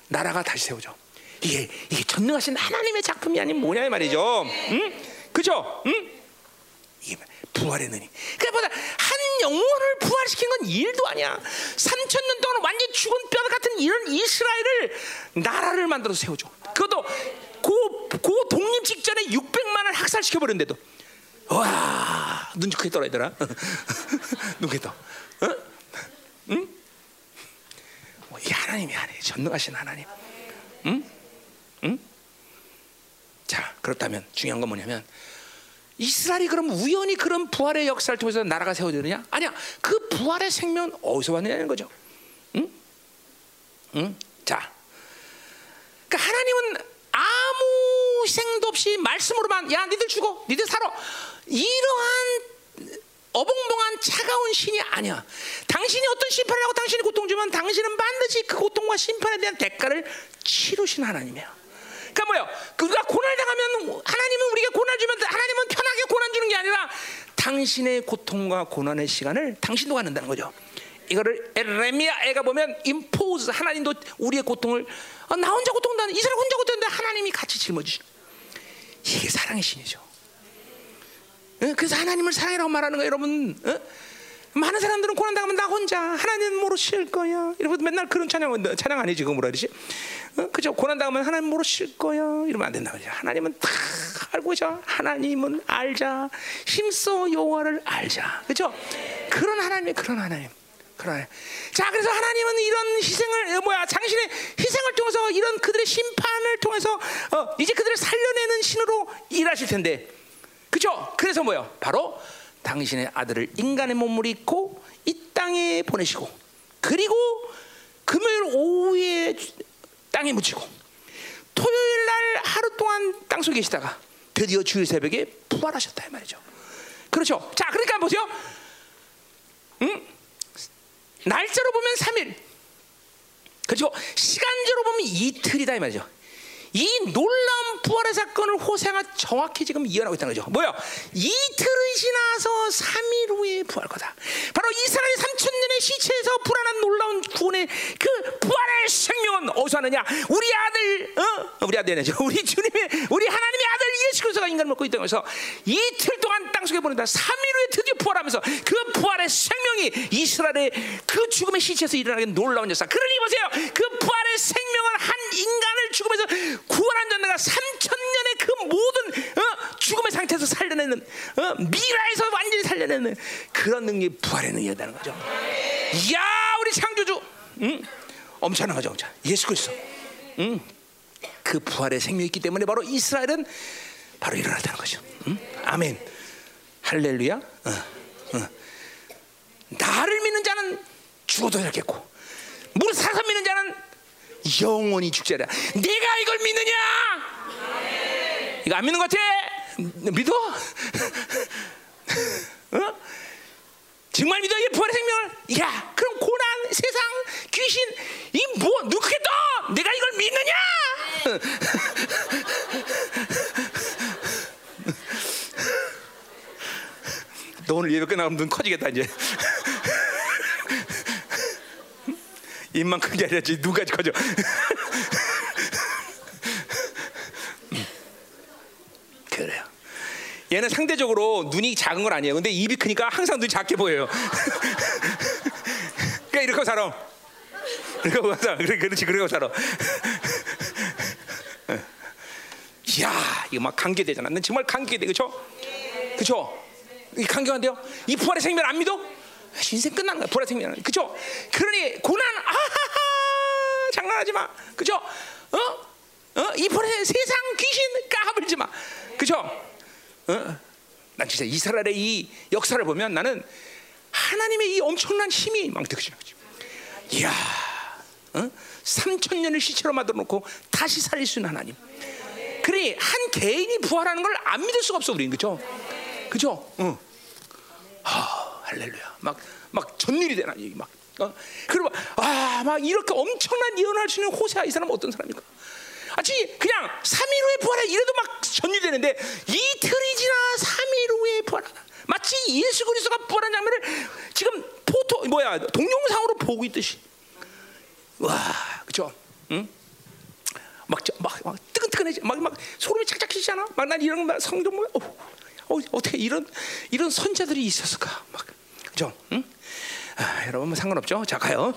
나라가 다시 세워져. 이게 이게 전능하신 하나님의 작품이 아닌 뭐냐 이 말이죠. 응? 그죠? 응? 이게 부활의 능이. 그보다 한 영혼을 부활시킨 건 일도 아니야. 3천 년 동안 완전 죽은 뼈 같은 이런 이스라엘을 나라를 만들어 세워줘. 그것도 고, 고 독립 직전에 600만을 학살시켜 버렸는데도 와 눈치 크게 떠라 얘들아. 눈 크게 떠. 어? 응? 뭐, 이 하나님이 아니에요. 전능하신 하나님. 응? 응? 자 그렇다면 중요한 건 뭐냐면 이스라엘이 그럼 우연히 그런 부활의 역사를 통해서 나라가 세워지느냐? 아니야. 그 부활의 생명은 어디서 왔느냐는 거죠. 응? 응? 자. 그러니까 하나님은 아무 희생도 없이 말씀으로만 야, 니들 죽어. 니들 살아. 이러한 어벙벙한 차가운 신이 아니야. 당신이 어떤 심판을 하고 당신이 고통 주면 당신은 반드시 그 고통과 심판에 대한 대가를 치르신 하나님이야. 그러니까 뭐요? 그가 고난 당하면 하나님은 우리가 고난 주면 하나님은 편하게 고난 주는 게 아니라 당신의 고통과 고난의 시간을 당신도 갖는다는 거죠. 이거를 레미야 애가 보면 임포즈 하나님도 우리의 고통을 어, 나 혼자 고통한다는 이스라엘 혼자 고통한데 하나님이 같이 짊어지시. 이게 사랑의 신이죠. 어? 그래서 하나님을 사랑이라고 말하는 거예요, 여러분. 어? 많은 사람들은 고난 당하면 나 혼자 하나님 모르실 거야. 이러면 맨날 그런 찬양 찬양 아니지 그 뭐라 그러지? 어? 그죠? 고난 당하면 하나님 모르실 거야. 이러면 안 된다 그죠? 하나님은 다 알고 있어. 하나님은 알자. 힘써 여호와를 알자. 그죠? 그런 하나님, 그런 하나님. 그래. 자, 그래서 하나님은 이런 희생을 어, 뭐야 당신의 희생을 통해서 이런 그들의 심판을 통해서 어, 이제 그들을 살려내는 신으로 일하실 텐데, 그죠? 그래서 뭐요? 바로 당신의 아들을 인간의 몸을 입고 이 땅에 보내시고, 그리고 금요일 오후에 땅에 묻히고, 토요일 날 하루 동안 땅 속에 계시다가 드디어 주일 새벽에 부활하셨다 이 말이죠. 그렇죠? 자, 그러니까 보세요. 응? 날짜로 보면 3일. 그리고 시간적으로 보면 이틀이다 이 말이죠. 이 놀라운 부활의 사건을 호세가 정확히 지금 이해하고 있다는 거죠. 뭐요? 이틀이 지나서 3일 후에 부활 거다. 바로 이스라엘 3천 년의 시체에서 불안한 놀라운 구원의 그 부활의 생명은 어디서 하느냐? 우리 아들, 어? 우리 아들이죠. 우리 주님의, 우리 하나님의 아들 예수 그리스도가 인간을 먹고 있다는 것서 이틀 동안 땅 속에 보낸다. 3일 후에 드디어 부활하면서 그 부활의 생명이 이스라엘의 그 죽음의 시체에서 일어나게 놀라운 역사. 그러니 보세요. 그 부활의 생명을 한 인간을 죽음에서 구원한 자가 3천 년의 그 모든 어? 죽음의 상태에서 살려내는 어? 미라에서 완전히 살려내는 그런 능력, 부활의 능력이라는 거죠. 이야, 우리 창조주, 응? 엄청난 거죠, 엄청. 예수 그리스도, 응? 그 부활의 생명이 있기 때문에 바로 이스라엘은 바로 일어났다는 거죠. 응? 아멘. 할렐루야. 어, 어. 나를 믿는 자는 죽어도 되겠고, 무릇 살아서 믿는 자는 영원히 죽자라. 내가 이걸 믿느냐? 이거 안 믿는 것 같아? 믿어? 어? 정말 믿어 이 부활의 생명을? 야, 그럼 고난, 세상, 귀신, 이 뭐 누구겠다? 내가 이걸 믿느냐? 너 오늘 예배 끝나면 눈 커지겠다 이제. 입만 큰 게 아니라 눈까지 커져. 그래요. 얘는 상대적으로 눈이 작은 건 아니에요. 근데 입이 크니까 항상 눈이 작게 보여요. 그러니까 이렇게 살아. 그러고 살아. 그렇지, 그러고 살아. 이야, 이거 막 관계되잖아. 난 정말 관계돼, 그렇죠? 그렇죠? 이 관계한데요. 이 부활의 생명 안 믿어? 인생 끝나는 거야. 생명. 그렇죠? 그러니 고난, 아하하, 장난하지 마. 그렇죠? 어? 어? 이 부활의 세상 귀신 까불지 마. 그렇죠? 어? 난 진짜 이스라엘의 이 역사를 보면 나는 하나님의 이 엄청난 힘이 거죠. 이야, 어? 3천 년을 시체로 만들어 놓고 다시 살릴 수 있는 하나님. 그러니 한 개인이 부활하는 걸 안 믿을 수가 없어 우리는 그죠? 그죠? 응. 하, 할렐루야. 막 막 전일이 되나 이 막. 어? 그리고 아 막 이렇게 엄청난 예언할 수 있는 호세아 이 사람 어떤 사람입니까? 아치 그냥 3일 후에 부활해 이래도 막 전율되는데 이틀이 지나 3일 후에 부활하다. 마치 예수 그리스도가 부활한 장면을 지금 포토 뭐야 동영상으로 보고 있듯이. 와, 그죠? 응? 막, 저, 막, 막 뜨끈뜨끈해지, 막, 막 소름이 착착해지잖아. 막 난 이런 거 성경 보면 어, 어, 어떻게 이런 이런 선자들이 있었을까? 막, 그죠? 응? 아, 여러분 뭐 상관없죠. 자 가요.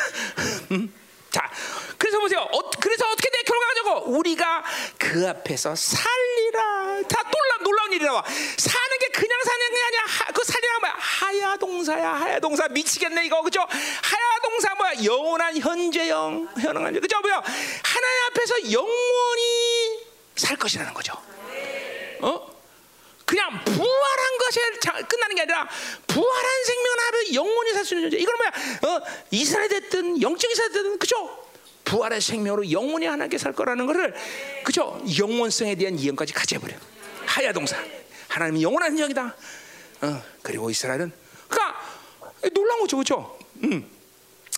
음? 자, 그래서 보세요. 어, 그래서 어떻게 돼 결과적으로 우리가 그 앞에서 살리라. 다 놀라 놀라운 일이 나와. 사는 게 그냥 사는 게 아니야. 하, 그 살리라 뭐야? 하야 동사야. 하야 동사 미치겠네 이거 그죠? 하야 동사 뭐야? 영원한 현재형, 현황한 그죠? 뭐야? 하나님 앞에서 영원히 살 것이라는 거죠. 어? 그냥 부활한 것이 끝나는 게 아니라 부활한 생명은 하루 영원히 살 수 있는 존재. 이건 뭐야? 어, 이스라엘 됐든 영적 이스라엘 됐든 그죠? 부활의 생명으로 영원히 하나님께 살 거라는 것을 그죠? 영원성에 대한 이해까지 가져버려. 하야 동사. 하나님이 영원한 영이다. 어, 그리고 이스라엘은 그러니까 놀라운 거죠, 그죠? 음.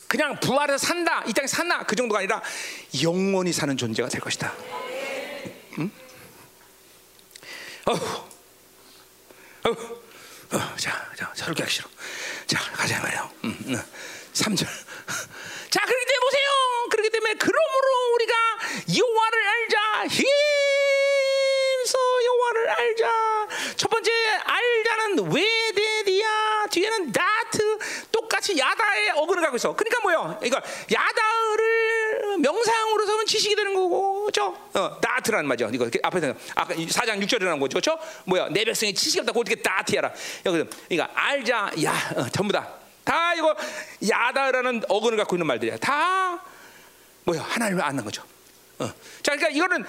그냥 부활해서 산다, 이 땅에 산다 그 정도가 아니라 영원히 사는 존재가 될 것이다. 음? 어후. 어, 자, 자, 새롭게 하기 싫어. 자, 가자 말이야. 음, 음 3절. 자, 그렇기 보세요. 그렇기 때문에 그러므로 우리가 여호와를 알자. 힘써 여호와를 알자. 첫 번째 알자는 왜 어근을 갖고 있어. 그러니까 뭐요? 그러니까 야다를 명상으로 서면 지식이 되는 거고, 그렇죠? 어, 나트라는 말이죠. 이거 앞에서 아까 4장 6절이라는 거죠, 그렇죠? 뭐야? 내 백성이 지식이 없다고 어떻게? 여기 그러니까 알자, 야, 어, 전부 다. 다 이거 야다라는 어근을 갖고 있는 말들이야. 다 뭐야? 하나님을 아는 거죠. 어. 자, 그러니까 이거는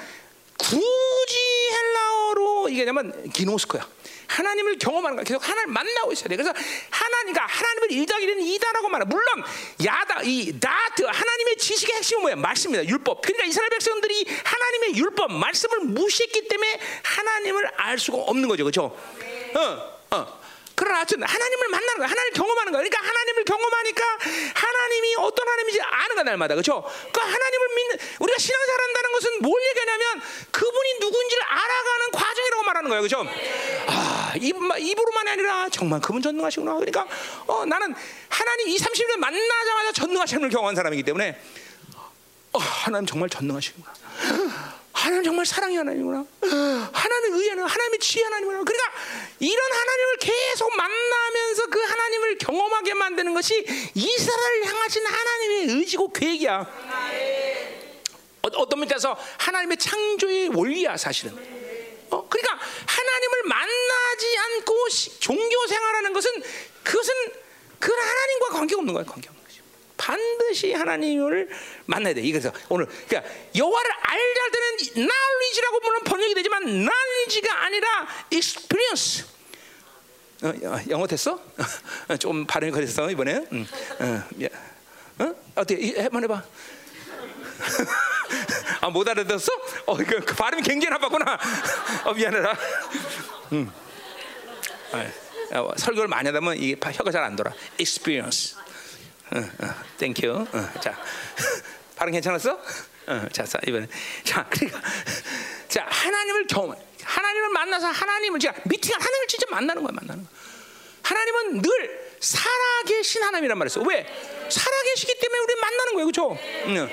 굳이 헬라어로 이게 냐면 기노스코야. 하나님을 경험하는 거야. 계속 하나님 만나고 있어야 돼. 그래서 하나님과 하나님을 일다기는 이다라고 말해. 물론 야다 이 나트 하나님의 지식의 핵심은 뭐야? 말씀입니다. 율법. 그러니까 이스라엘 백성들이 하나님의 율법 말씀을 무시했기 때문에 하나님을 알 수가 없는 거죠. 그렇죠? 어. 어. 그러나 하여튼 하나님을 만나는 거야. 하나님을 경험하는 거야. 그러니까 하나님을 경험하니까 하나님이 어떤 하나님인지 아는 거야, 날마다. 그렇죠? 그러니까 하나님을 믿는 우리가 신앙생활 한다는 것은 뭘 얘기하냐면 그분이 누군지를 알아가는 과정이라고 말하는 거예요. 그렇죠? 아, 입, 입으로만이 아니라 정말 그분 전능하시구나. 그러니까 어, 나는 하나님 이 30년 만나자마자 전능하심을 경험한 사람이기 때문에 어, 하나님 정말 전능하시구나. 하나님 정말 사랑의 하나님이구나. 하나님 의하는 하나님의 지혜 하나님이구나. 그러니까 이런 하나님을 계속 만나면서 그 하나님을 경험하게 만드는 것이 이스라엘을 향하신 하나님의 의지고 계획이야. 어, 어떤 면에서 하나님의 창조의 원리야 사실은. 어, 그러니까 하나님을 만나지 않고 시, 종교 생활하는 것은 그것은 그 하나님과 관계가 없는 거야. 관계. 반드시 하나님을 만나야 돼. 그래서 오늘 그러니까 여호와를 알자 때는 knowledge라고 물론 번역이 되지만 knowledge가 아니라 experience. 어, 영어 됐어? 좀 발음이 그랬어 이번에. 응. 어, 어? 어떻게 한번 해봐. 아, 못 알아듣었어? 어, 그, 그 발음이 굉장히 나빴구나. 어, 미안해라. 음. 아, 어, 설교를 많이 하다 보면 이게 혀가 잘 안 돌아. experience. 어, 어, 자, 발음 괜찮았어? 어, 자, 자, 이번에. 자, 그러니까. 자, 하나님을 경험, 하나님을 만나서 하나님을 제가 미팅, 하나님을 진짜 만나는 거야, 만나는 거야. 하나님은 늘 살아계신 하나님이란 말이었어. 왜? 살아계시기 때문에 우리 만나는 거예요, 그렇죠? 응.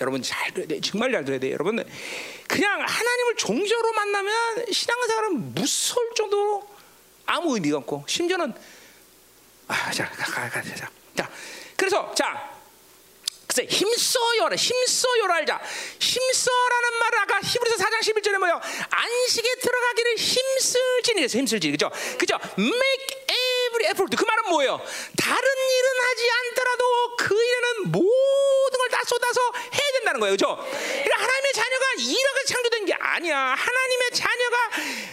여러분 잘 들어야 돼. 정말 잘 들어야 돼. 여러분 그냥 하나님을 종교로 만나면 신앙생활은 무서울 정도로 아무 의미가 없고 심지어는 아, 자, 가, 가, 가, 자, 자, 그래서 자, 글쎄 힘써요라, 힘써요라 알자. 힘써라는 말은 아까 히브리서 4장 11절에 뭐요? 안식에 들어가기를 힘쓸지니 그래서 힘쓸지 그죠? 그죠? Make every effort. 그 말은 뭐예요? 다른 일은 하지 않더라도 그 일에는 모든 걸 다 쏟아서 해야 된다는 거예요, 그죠? 그러니까 하나님의 자녀가 이렇게 창조된 게 아니야. 하나님의 자녀가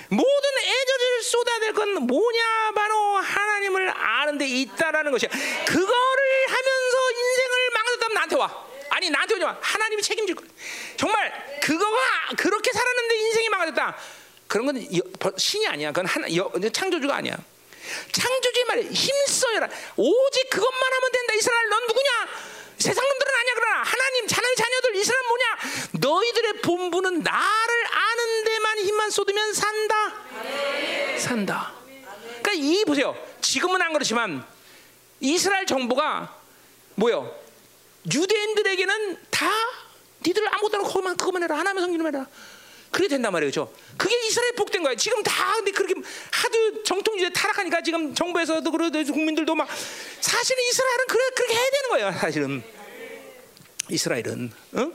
모든 애저를 쏟아야 될 건 뭐냐? 바로 하나님을 아는 데 있다라는 것이야. 그거를 하면서 인생을 망쳤다면 나한테 와. 아니 나한테 오지 마. 하나님이 책임질 거야. 정말 그거가 그렇게 살았는데 인생이 망가졌다. 그런 건 신이 아니야. 그건 하나 창조주가 아니야. 창조주의 말에 힘써여라. 오직 그것만 하면 된다. 이스라엘 넌 누구냐? 세상 놈들은 아니야. 그러나 하나님 자녀의 자녀들 이스라엘 뭐냐? 너희들의 본부는 나를 아는 데만 힘만 쏟으면 산다. 산다. 그러니까 이 보세요. 지금은 안 그렇지만 이스라엘 정부가 뭐요? 유대인들에게는 다 니들 아무것도 안 거기만 그것만 해라. 하나님의 성기름 해라. 그게 된단 말이죠. 그게 이스라엘 복된 거야. 지금 다 근데 그렇게 하도 정통주의 타락하니까 지금 정부에서도 그러고 국민들도 막 사실은 이스라엘은 그래 그렇게 해야 되는 거예요. 사실은 이스라엘은. 어?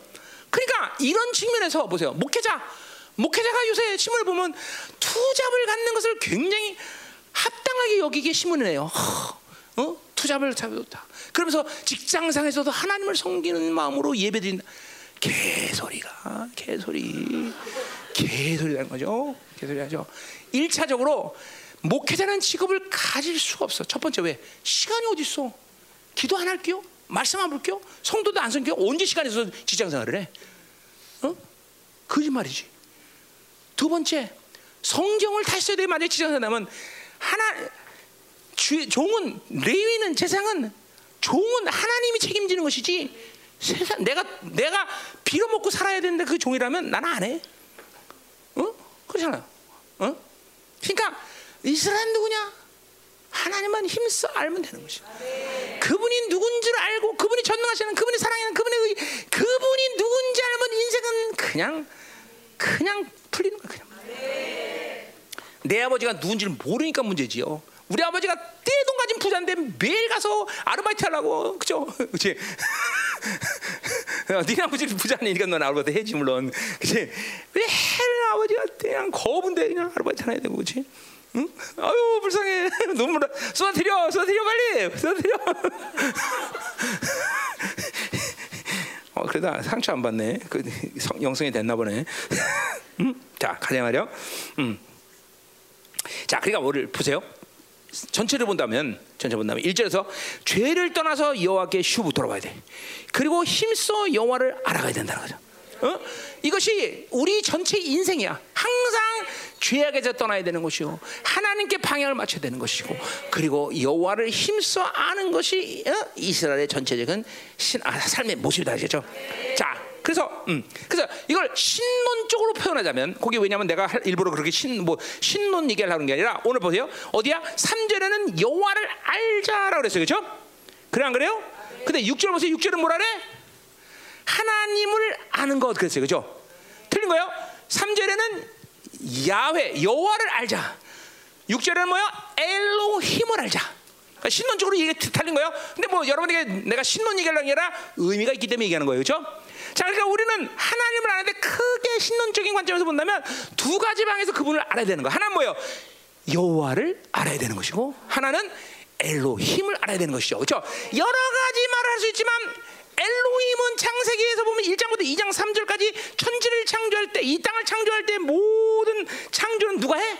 그러니까 이런 측면에서 보세요. 목회자 목회자가 요새 신문을 보면 투잡을 갖는 것을 굉장히 합당하게 여기게 신문을 해요. 어? 투잡을 잡았다. 그러면서 직장상에서도 하나님을 섬기는 마음으로 예배드린다. 개소리가 개소리 개소리라는 거죠. 개소리하죠. 1차적으로 목회자는 직업을 가질 수가 없어. 첫 번째 왜? 시간이 어디 있어? 기도 안 할게요. 말씀 안 볼게요. 성도도 안 섬겨. 언제 시간이 있어 직장 생활을 해? 어? 거짓말이지. 두 번째 성경을 다시 써야 돼 만약 직장 생활하면 하나 주, 종은 레위는 재상은 종은 하나님이 책임지는 것이지 세상 내가 내가 빌어먹고 살아야 되는데 그 종이라면 나는 안 해. 어? 그렇잖아. 어? 그러니까 이스라엘 누구냐? 하나님만 힘써 알면 되는 것이. 그분이 누군지를 알고 그분이 전능하시는 그분이 사랑하는 그분의 의, 그분이 누군지 알면 인생은 그냥 그냥 풀리는 거야 그냥. 내 아버지가 누군지를 모르니까 문제지요. 우리 아버지가 떼돈 가진 부자인데 매일 가서 아르바이트 하려고 그죠? 그렇지? 니네 아버지 부자니까 넌 아르바이트 해지 물론 그렇지? 왜 아버지가 그냥 거부인데 그냥 아르바이트 해야 되고 그렇지? 응? 아유 불쌍해 눈물 쏟아뜨려 쏟아뜨려 빨리 쏟아뜨려 어 그래도 상처 안 받네 그 성, 영성이 됐나 보네 음? 자 가자 말이요 음. 자 그러니까 뭐를 보세요 전체를 본다면 전체 본다면 1절에서 죄를 떠나서 여호와께 슈브 돌아와야 돼 그리고 힘써 여호와를 알아가야 된다는 거죠 어? 이것이 우리 전체 인생이야. 항상 죄악에서 떠나야 되는 것이요. 하나님께 방향을 맞춰야 되는 것이고, 그리고 여호와를 힘써 아는 것이 어? 이스라엘의 전체적인 신, 아, 삶의 모습이다, 그죠? 자, 그래서, 음, 그래서 이걸 신론적으로 표현하자면, 거기 왜냐면 내가 일부러 그렇게 신, 뭐 신론 얘기를 하는 게 아니라 오늘 보세요. 어디야? 3절에는 여호와를 알자라고 그랬어요, 그죠? 그래 안 그래요? 근데 6절 보세요. 6절은 뭐라 그래? 하나님을 아는 것 그랬어요. 그죠? 틀린 거예요? 3절에는 야훼 여호와를 알자. 6절에는 뭐야? 엘로힘을 알자. 그러니까 신론적으로 이게 틀린 거예요. 근데 뭐 여러분에게 내가 신론 얘기하는 게 아니라 의미가 있기 때문에 얘기하는 거예요. 그렇죠? 자, 그러니까 우리는 하나님을 아는데 크게 신론적인 관점에서 본다면 두 가지 방에서 그분을 알아야 되는 거야. 하나는 뭐예요? 여호와를 알아야 되는 것이고 하나는 엘로힘을 알아야 되는 것이죠. 그렇죠? 여러 가지 말을 할 수 있지만 엘로힘은 창세기에서 보면 1장부터 2장 3절까지 천지를 창조할 때, 이 땅을 창조할 때 모든 창조는 누가 해?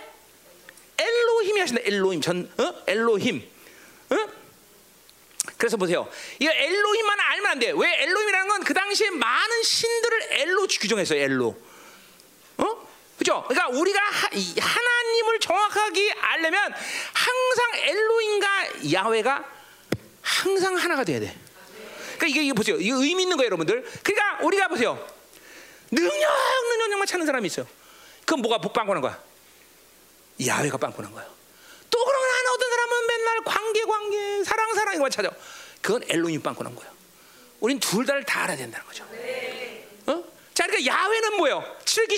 엘로힘이 하신다. 엘로힘 전 어? 엘로힘. 어? 그래서 보세요. 이거 엘로힘만 알면 안 돼. 왜 엘로힘이라는 건 그 당시에 많은 신들을 엘로 규정했어요. 엘로. 어? 그죠? 그러니까 우리가 하, 하나님을 정확하게 알려면 항상 엘로힘과 야훼가 항상 하나가 돼야 돼. 그러니까 이게, 이게 보세요. 이거 의미 있는 거예요, 여러분들. 그러니까 우리가 보세요. 능력, 능력만 찾는 사람이 있어요. 그럼 뭐가 빵꾸난 거야? 야훼가 빵꾸난 거예요. 또 그러면 하나 어떤 사람은 맨날 관계, 관계, 사랑, 사랑 이거만 찾아. 그건 엘로힘 빵꾸난 거예요. 우린 둘 다를 다 알아야 된다는 거죠. 어? 자, 그러니까 야훼는 뭐예요? 7기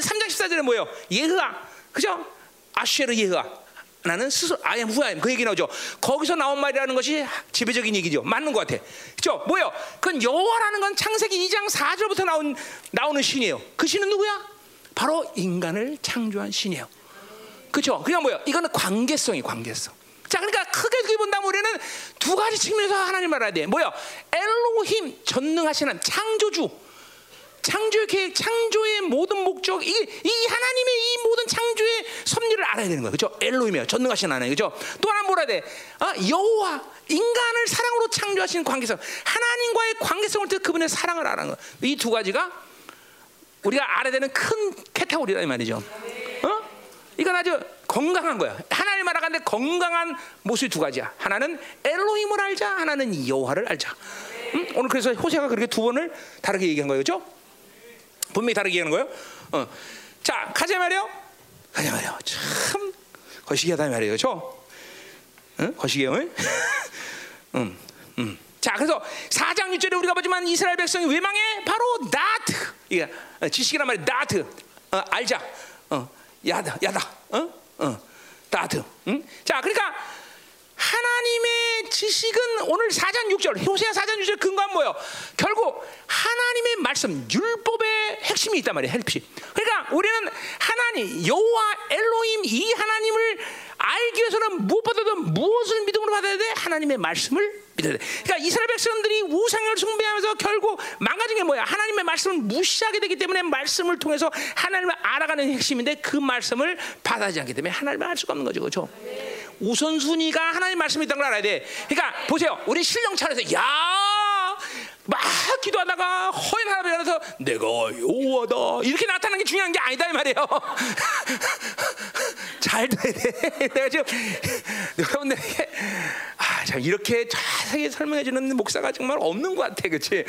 3장 14절에 뭐예요? 예흐아. 그죠? 아쉐르 예흐아. 나는 스스로 아엠 후아엠 그 얘기 나오죠. 거기서 나온 말이라는 것이 지배적인 얘기죠. 맞는 것 같아. 그죠? 뭐요? 그건 여호와라는 건 창세기 2장 4절부터 나온 나오는 신이에요. 그 신은 누구야? 바로 인간을 창조한 신이에요. 그죠? 그냥 뭐요? 이거는 관계성이 관계성. 자, 그러니까 크게 본다면 우리는 두 가지 측면에서 하나님 알아야 돼. 뭐요? 엘로힘 전능하시는 창조주. 창조의 계획, 창조의 모든 목적, 이, 이 하나님의 이 모든 창조의 섭리를 알아야 되는 거예요. 그죠? 엘로힘이에요. 전능하신 하나님. 그죠? 또 하나 뭐라 돼? 아, 여호와, 인간을 사랑으로 창조하신 관계성. 하나님과의 관계성을 통해 그분의 사랑을 알아는 거예요. 이 두 가지가 우리가 알아야 되는 큰 캐테고리다 이 말이죠. 어? 이건 아주 건강한 거야. 하나님 알아가는데 건강한 모습이 두 가지야. 하나는 엘로힘을 알자, 하나는 여호와를 알자. 응? 오늘 그래서 호세가 그렇게 두 번을 다르게 얘기한 거예요, 그렇죠? 분명히 다르게 얘기하는 거예요. 어. 자, 가자 말이요. 가자 말이요. 참 거시기하다 말이에요, 그렇죠? 응? 거시기요. 응, 응. 자, 그래서 4장 6절에 우리가 보지만 이스라엘 백성이 왜 망해? 바로 나트. 이게 지식이란 말이 나트. 어, 알자. 어, 야다, 야다. 어? 어. 나트. 응? 자, 그러니까 하나님의 지식은 오늘 4장 6절, 호세아 4장 6절 근거한 뭐예요? 결국 하나님의 말씀, 율법의 핵심이 있단 말이에요. 핵심. 그러니까 우리는 하나님, 여호와 엘로힘 이 하나님을 알기 위해서는 무엇보다도 무엇을 믿음으로 받아야 돼? 하나님의 말씀을 믿어야 돼. 그러니까 이스라엘 백성들이 우상을 숭배하면서 결국 망가진 게 뭐야? 하나님의 말씀을 무시하게 되기 때문에 말씀을 통해서 하나님을 알아가는 핵심인데 그 말씀을 받아지 않기 때문에 하나님을 알 수가 없는 거죠. 그렇죠? 우선순위가 하나님 말씀이 있다는 걸 알아야 돼. 그러니까 보세요. 우리 신령 차려서 야! 막 기도하다가 허연 하나님 안에서 내가 여호와다 이렇게 나타나는 게 중요한 게 아니다 이 말이에요. 잘 돼야 돼. 내가 지금 여러분들에게 아, 참 이렇게 자세히 설명해 주는 목사가 정말 없는 것 같아, 그렇지?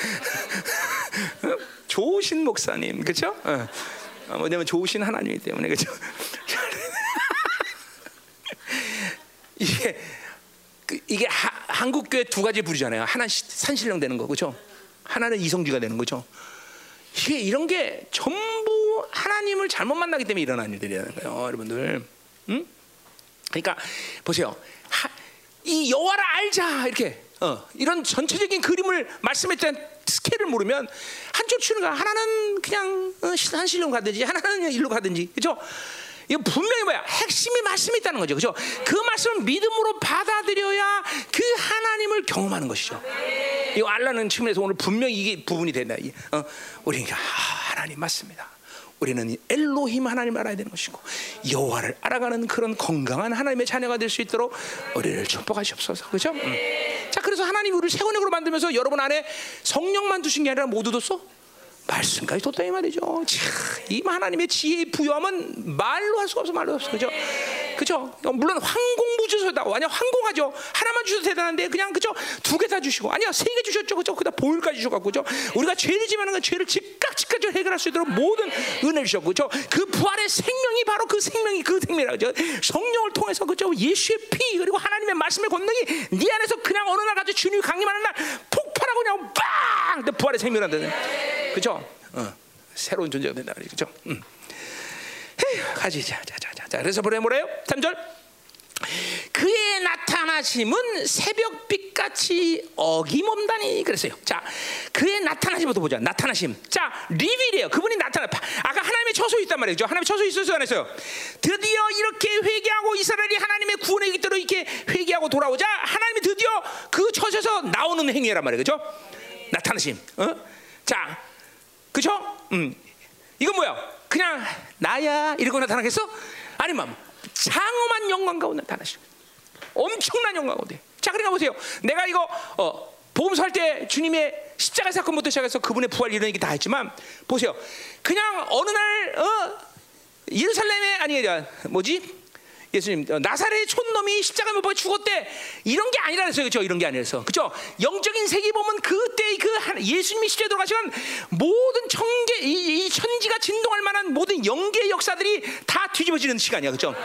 좋으신 목사님, 그렇죠? 어. 뭐냐면 좋으신 하나님이기 때문에 그렇죠? 이게 그, 이게 하, 한국 교회 두 가지 부르잖아요. 하나 산신령 되는 거, 그렇죠? 하나는 이성주가 되는 거죠. 이게 이런 게 전부 하나님을 잘못 만나기 때문에 일어나는 일들이라는 거예요, 여러분들. 응? 그러니까 보세요. 하, 이 여호와를 알자 이렇게 어, 이런 전체적인 그림을 말씀했던 스케일을 모르면 한쪽 치는가 하나는 그냥 어, 한실로 가든지 하나는 일로 가든지 그죠? 이거 분명히 뭐야 핵심이 말씀이 있다는 거죠, 그죠? 그 말씀을 믿음으로 받아들여야 그 하나님을 경험하는 것이죠. 이거 알라는 측면에서 오늘 분명히 이게 부분이 된다. 어, 우리가 아, 하나님 맞습니다. 우리는 엘로힘 하나님을 알아야 되는 것이고 여호와를 알아가는 그런 건강한 하나님의 자녀가 될 수 있도록 우리를 축복하시옵소서. 그렇죠? 음. 자, 그래서 하나님이 우리를 새 언약으로 만들면서 여러분 안에 성령만 두신 게 아니라 모두 뒀어. 말씀까지 뒀다 이 말이죠. 참, 이 하나님의 지혜의 부여함은 말로 할 수가 없어 말로 없어 그죠? 그죠? 물론 황공무주소다 완전 황공하죠. 하나만 주셔도 대단한데 그냥 그죠? 두 개 다 주시고 아니야 세 개 주셨죠 그죠? 그다 보혈까지 주셔갖고 그죠? 우리가 죄를 지면은 그 죄를 즉각 즉각 해결할 수 있도록 모든 은혜를 주셨고 그죠? 그 부활의 생명이 바로 그 생명이 그 생명이라고 죠 성령을 통해서 그죠? 예수의 피 그리고 하나님의 말씀의 권능이 네 안에서 그냥 어느 날 가지고 주님이 강림하는 날 폭발하고 그냥 빵! 부활의 생명이란다. 그죠? 어, 새로운 존재가 된다 그죠? 음. 가지 자, 자, 자, 자. 그래서 보래 뭐래요? 3절. 그의 나타나심은 새벽빛 같이 어김없다니 그랬어요. 자, 그의 나타나심부터 보자. 나타나심. 자, 리빌이에요. 그분이 나타나. 아까 하나님의 처소 있단 말이죠. 하나님의 처소 있어서 안 했어요. 드디어 이렇게 회개하고 이스라엘이 하나님의 구원의 깃대로 이렇게 회개하고 돌아오자 하나님이 드디어 그 처소에서 나오는 행위란 말이에요. 그죠? 나타나심. 어? 자, 그죠? 음. 이건 뭐야? 그냥 나야 이러고 나타나겠어? 아니면 장엄한 영광 가운데 나타나시고 엄청난 영광 가운데. 자, 그러니까 보세요. 내가 이거 어, 보험서 할 때 주님의 십자가 사건부터 시작해서 그분의 부활 이런 얘기 다 했지만 보세요. 그냥 어느 날 어, 예루살렘에 아니 뭐지? 예수님 어, 나사렛 촌놈이 십자가 못 박혀 죽었대. 이런 게 아니라 그랬어요. 그렇죠 이런 게 아니라서. 그렇죠 영적인 세계 보면 그때 그 예수님이 십자가 돌아가시면 모든 천계 이, 이, 천지가 진동할 만한 모든 영계 역사들이 다 뒤집어지는 시간이야. 그렇죠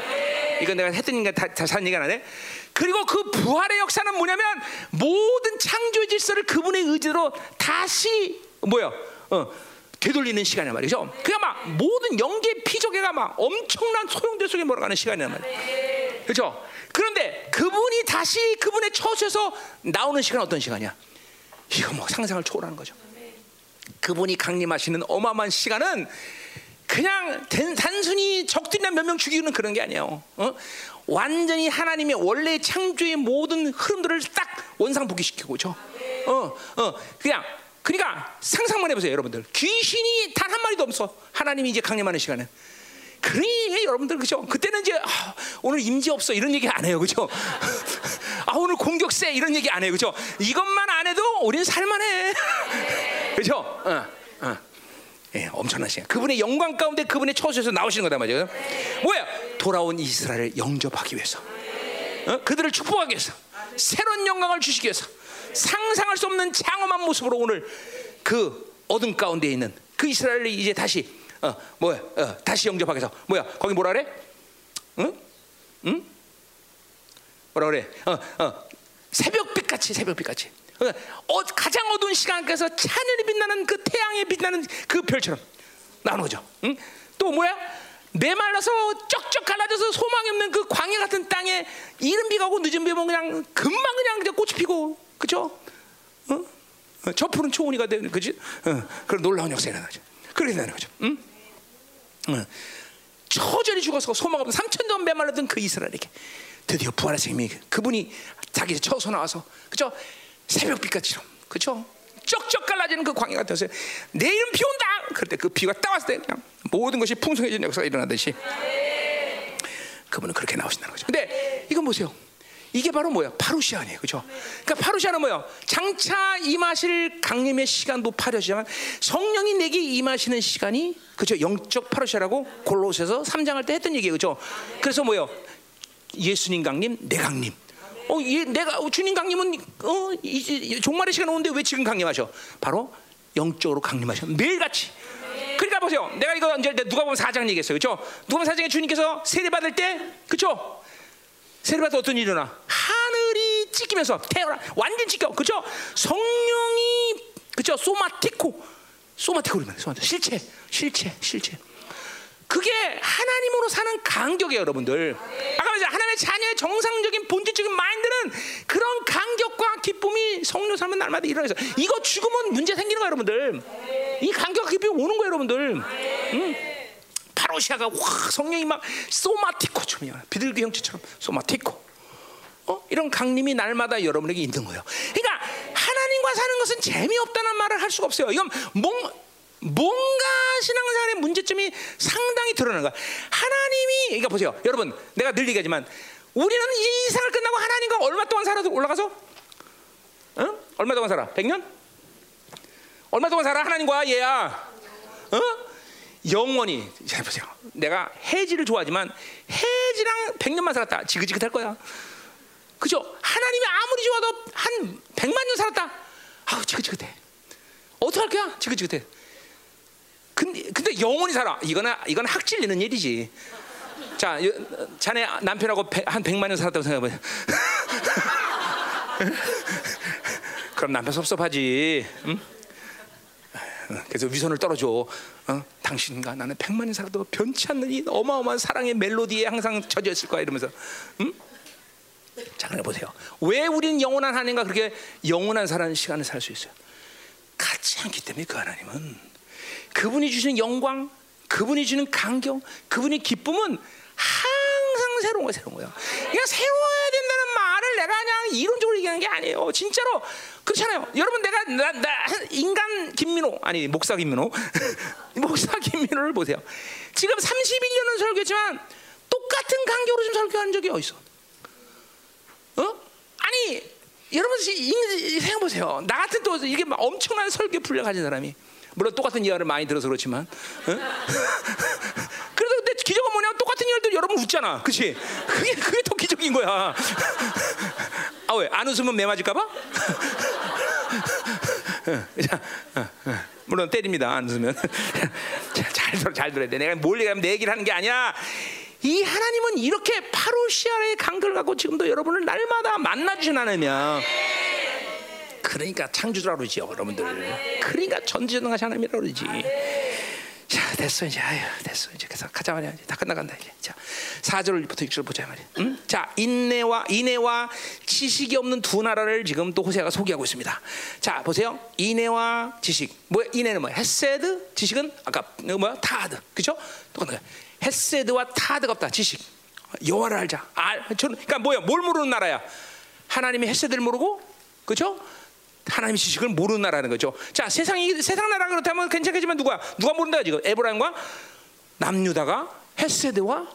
이건 내가 했던 얘기가? 다, 다 사는 얘기가 아니네. 그리고 그 부활의 역사는 뭐냐면 모든 창조의 질서를 그분의 의지로 다시 뭐야? 어 되돌리는 시간이란 말이죠. 그냥 막 모든 영계 피조개가 막 엄청난 소용돌 속에 몰아가는 시간이란 말이에요. 그렇죠? 그런데 그분이 다시 그분의 처소에서 나오는 시간은 어떤 시간이야? 이거 뭐 상상을 초월하는 거죠. 그분이 강림하시는 어마어마한 시간은 그냥 단순히 적들이나 몇 명 죽이는 그런 게 아니에요. 어? 완전히 하나님의 원래 창조의 모든 흐름들을 딱 원상 복귀시키고, 죠 어, 어, 그냥 그러니까 상상만 해보세요, 여러분들. 귀신이 단 한 마리도 없어. 하나님이 이제 강림하는 시간에. 그러니 여러분들 그죠? 그때는 이제 아, 오늘 임지 없어 이런 얘기 안 해요, 그죠? 아 오늘 공격 세 이런 얘기 안 해요, 그죠? 이것만 안 해도 우리는 살만해, 그죠? 어, 어. 예, 엄청난 시간. 그분의 영광 가운데 그분의 처소에서 나오시는 거다 말이죠. 뭐야? 돌아온 이스라엘을 영접하기 위해서, 어? 그들을 축복하기 위해서, 새로운 영광을 주시기 위해서. 상상할 수 없는 장엄한 모습으로 오늘 그 어둠 가운데 있는 그 이스라엘이 이제 다시 어 뭐야 어, 다시 영접하게 해서 뭐야 거기 뭐라 그래? 응? 응? 뭐라 그래? 어, 어. 새벽빛 같이 새벽빛 같이 어, 가장 어두운 시간에서 찬열이 빛나는 그 태양에 빛나는 그 별처럼 나오는 거죠. 응? 또 뭐야? 메말라서 쩍쩍 갈라져서 소망이 없는 그 광야 같은 땅에 이른 비가 오고 늦은 비 오면 그냥 금방 그냥 그냥 꽃이 피고 그죠? 어? 어? 저 푸른 초원이가 되는 그지? 어, 그런 놀라운 역사가 일어나죠. 그렇게 되는 거죠. 응? 어. 처절히 죽어서 소망 없는 삼천 년 메말랐던 그 이스라엘에게 드디어 부활의 생명이 그분이 자기 처서 나와서 그죠? 새벽빛같이럼 그죠? 쩍쩍 갈라지는 그 광야 같아서 내일은 비 온다. 그럴 때그 비가 딱 왔을 때 그냥 모든 것이 풍성해지는 역사가 일어나듯이 그분은 그렇게 나오신다는 거죠. 근데 이건 보세요. 이게 바로 뭐야? 파루시 아니에요. 그죠? 그러니까 파루시아는 뭐야? 장차 임하실 강림의 시간도 파루시지만 성령이 내게 임하시는 시간이 그죠? 영적 파루시아라고 골로새서 3장 할 때 했던 얘기예요. 그죠? 그래서 뭐요? 예수님 강림, 내 강림. 어, 예, 내가 어, 주님 강림은 어, 이제 종말의 시간 오는데 왜 지금 강림하셔? 바로 영적으로 강림하셔. 매일같이. 그러니까 보세요. 내가 이거 언제 누가 보면 4장 얘기했어요. 그죠? 누가 보면 4장에 주님께서 세례 받을 때 그죠? 세례받아 어떤 일이 일어나? 하늘이 찢기면서 태어나 완전 찢겨. 그죠? 성령이 그죠? 소마티코 소마티코리만 소마티 실체 실체 실체. 그게 하나님으로 사는 간격이에요, 여러분들. 아까 말했 하나님 하나님의 자녀의 정상적인 본질적인 마인드는 그런 간격과 기쁨이 성령 삶은 날마다 일어나서 이거 죽으면 문제 생기는 거예요, 여러분들. 이 간격과 기쁨이 오는 거예요, 여러분들. 응? 파로시아가 와 성령이 막 소마티코처럼 비둘기 형체처럼 소마티코. 어? 이런 강림이 날마다 여러분에게 있는 거예요. 그러니까 하나님과 사는 것은 재미없다는 말을 할 수가 없어요. 이건 뭔 뭔가 신앙생활의 문제점이 상당히 드러나는 거야. 하나님이 그러니까 보세요, 여러분. 내가 늘 얘기하지만 우리는 이 생을 끝나고 하나님과 얼마 동안 살아 올라가서? 어? 얼마 동안 살아? 100년? 얼마 동안 살아? 하나님과 얘야. 어? 영원히 잘 보세요. 내가 해지를 좋아하지만 해지랑 100년만 살았다. 지긋지긋할 거야. 그죠? 하나님이 아무리 좋아도 한 100만 년 살았다. 아우 지긋지긋해. 어떡할 거야? 지긋지긋해. 근데, 근데 영원히 살아. 이거는 이건 학질리는 일이지. 자, 자네 남편하고 한 100만 년 살았다고 생각해 봐. 그럼 남편 섭섭하지. 응? 그래서 위선을 떨어줘. 어? 당신과 나는 백만 년 살아도 변치 않는 이 어마어마한 사랑의 멜로디에 항상 젖어 있을 거야 이러면서. 응? 자, 그래 보세요. 왜 우리는 영원한 하나님과 그렇게 영원한 사는 시간을 살 수 있어요? 같지 않기 때문에 그 하나님은 그분이 주시는 영광, 그분이 주는 강경, 그분이 기쁨은 항상 새로운 거야, 새로운 거야. 그러니까 새로워야 된다는 말을 내가 그냥 이론적으로 얘기하는 게 아니에요. 진짜로 그렇잖아요. 여러분 내가 나, 나 인간 김민호 아니 목사 김민호 목사 김민호를 보세요. 지금 31년을 설교했지만 똑같은 간격으로 좀 설교한 적이 어딨어? 어? 아니 여러분 생각해 보세요. 나 같은 또 이게 엄청난 설교 분량 가진 사람이 물론 똑같은 이야기를 많이 들어서 그렇지만 어? 기적은 뭐냐면 똑같은 이야기들 여러분 웃잖아. 그치? 그게 그게 더 기적인 거야. 아 왜? 안 웃으면 매 맞을까봐? 물론 때립니다 안 웃으면. 잘 들어 잘 들어야 돼. 내가 뭘 얘기하면 내 얘기를 하는 게 아니야 이 하나님은 이렇게 파루시아의 강글을 갖고 지금도 여러분을 날마다 만나 주신 하나님이야 그러니까 창조주라 그러죠, 여러분들. 그러니까 전지전능하신 하나님이라 그러지. 자, 됐어 이제. 아유, 됐어 이제. 그래서 가자 말이야. 이제 다 끝나간다 이제. 자, 4절부터 6절 보자 말이야. 응? 자, 인내와 인내와 지식이 없는 두 나라를 지금 또 호세아가 소개하고 있습니다. 자, 보세요. 인애와 지식. 뭐 인애는 뭐야? 헤세드, 지식은 아까 뭐야? 다트. 그렇죠? 똑같은 거야. 헤세드와 다트가 없다. 지식. 여호와를 알자. 알. 저는 그러니까 뭐야? 뭘 모르는 나라야? 하나님의 헤세드를 모르고 그렇죠? 하나님의 지식을 모르나라는 거죠. 자, 세상이 세상 나라 그렇다면 괜찮겠지만 누가 누가 모른다 지금 에브라임과 남유다가 헤세드와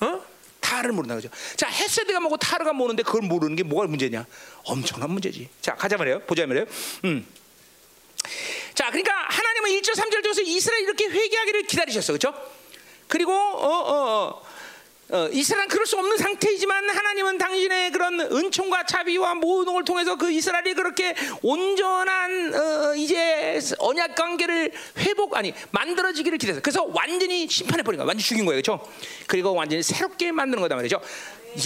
어? 다트를 모른다 그죠. 자, 헤세드가 뭐고 다트가 모르는데 그걸 모르는 게 뭐가 문제냐? 엄청난 문제지. 자, 가자 말이에요. 보자 말이에요. 음. 자, 그러니까 하나님은 1절 3절 통해서 이스라엘 이렇게 회개하기를 기다리셨어. 그렇죠? 그리고 어 어, 어. 어, 이스라엘은 그럴 수 없는 상태이지만 하나님은 당신의 그런 은총과 자비와 모든 걸 통해서 그 이스라엘이 그렇게 온전한 어, 이제 언약 관계를 회복 아니 만들어지기를 기대했어요. 그래서 완전히 심판해 버린 거야. 완전 죽인 거예요, 그렇죠? 그리고 완전히 새롭게 만드는 거다 말이죠.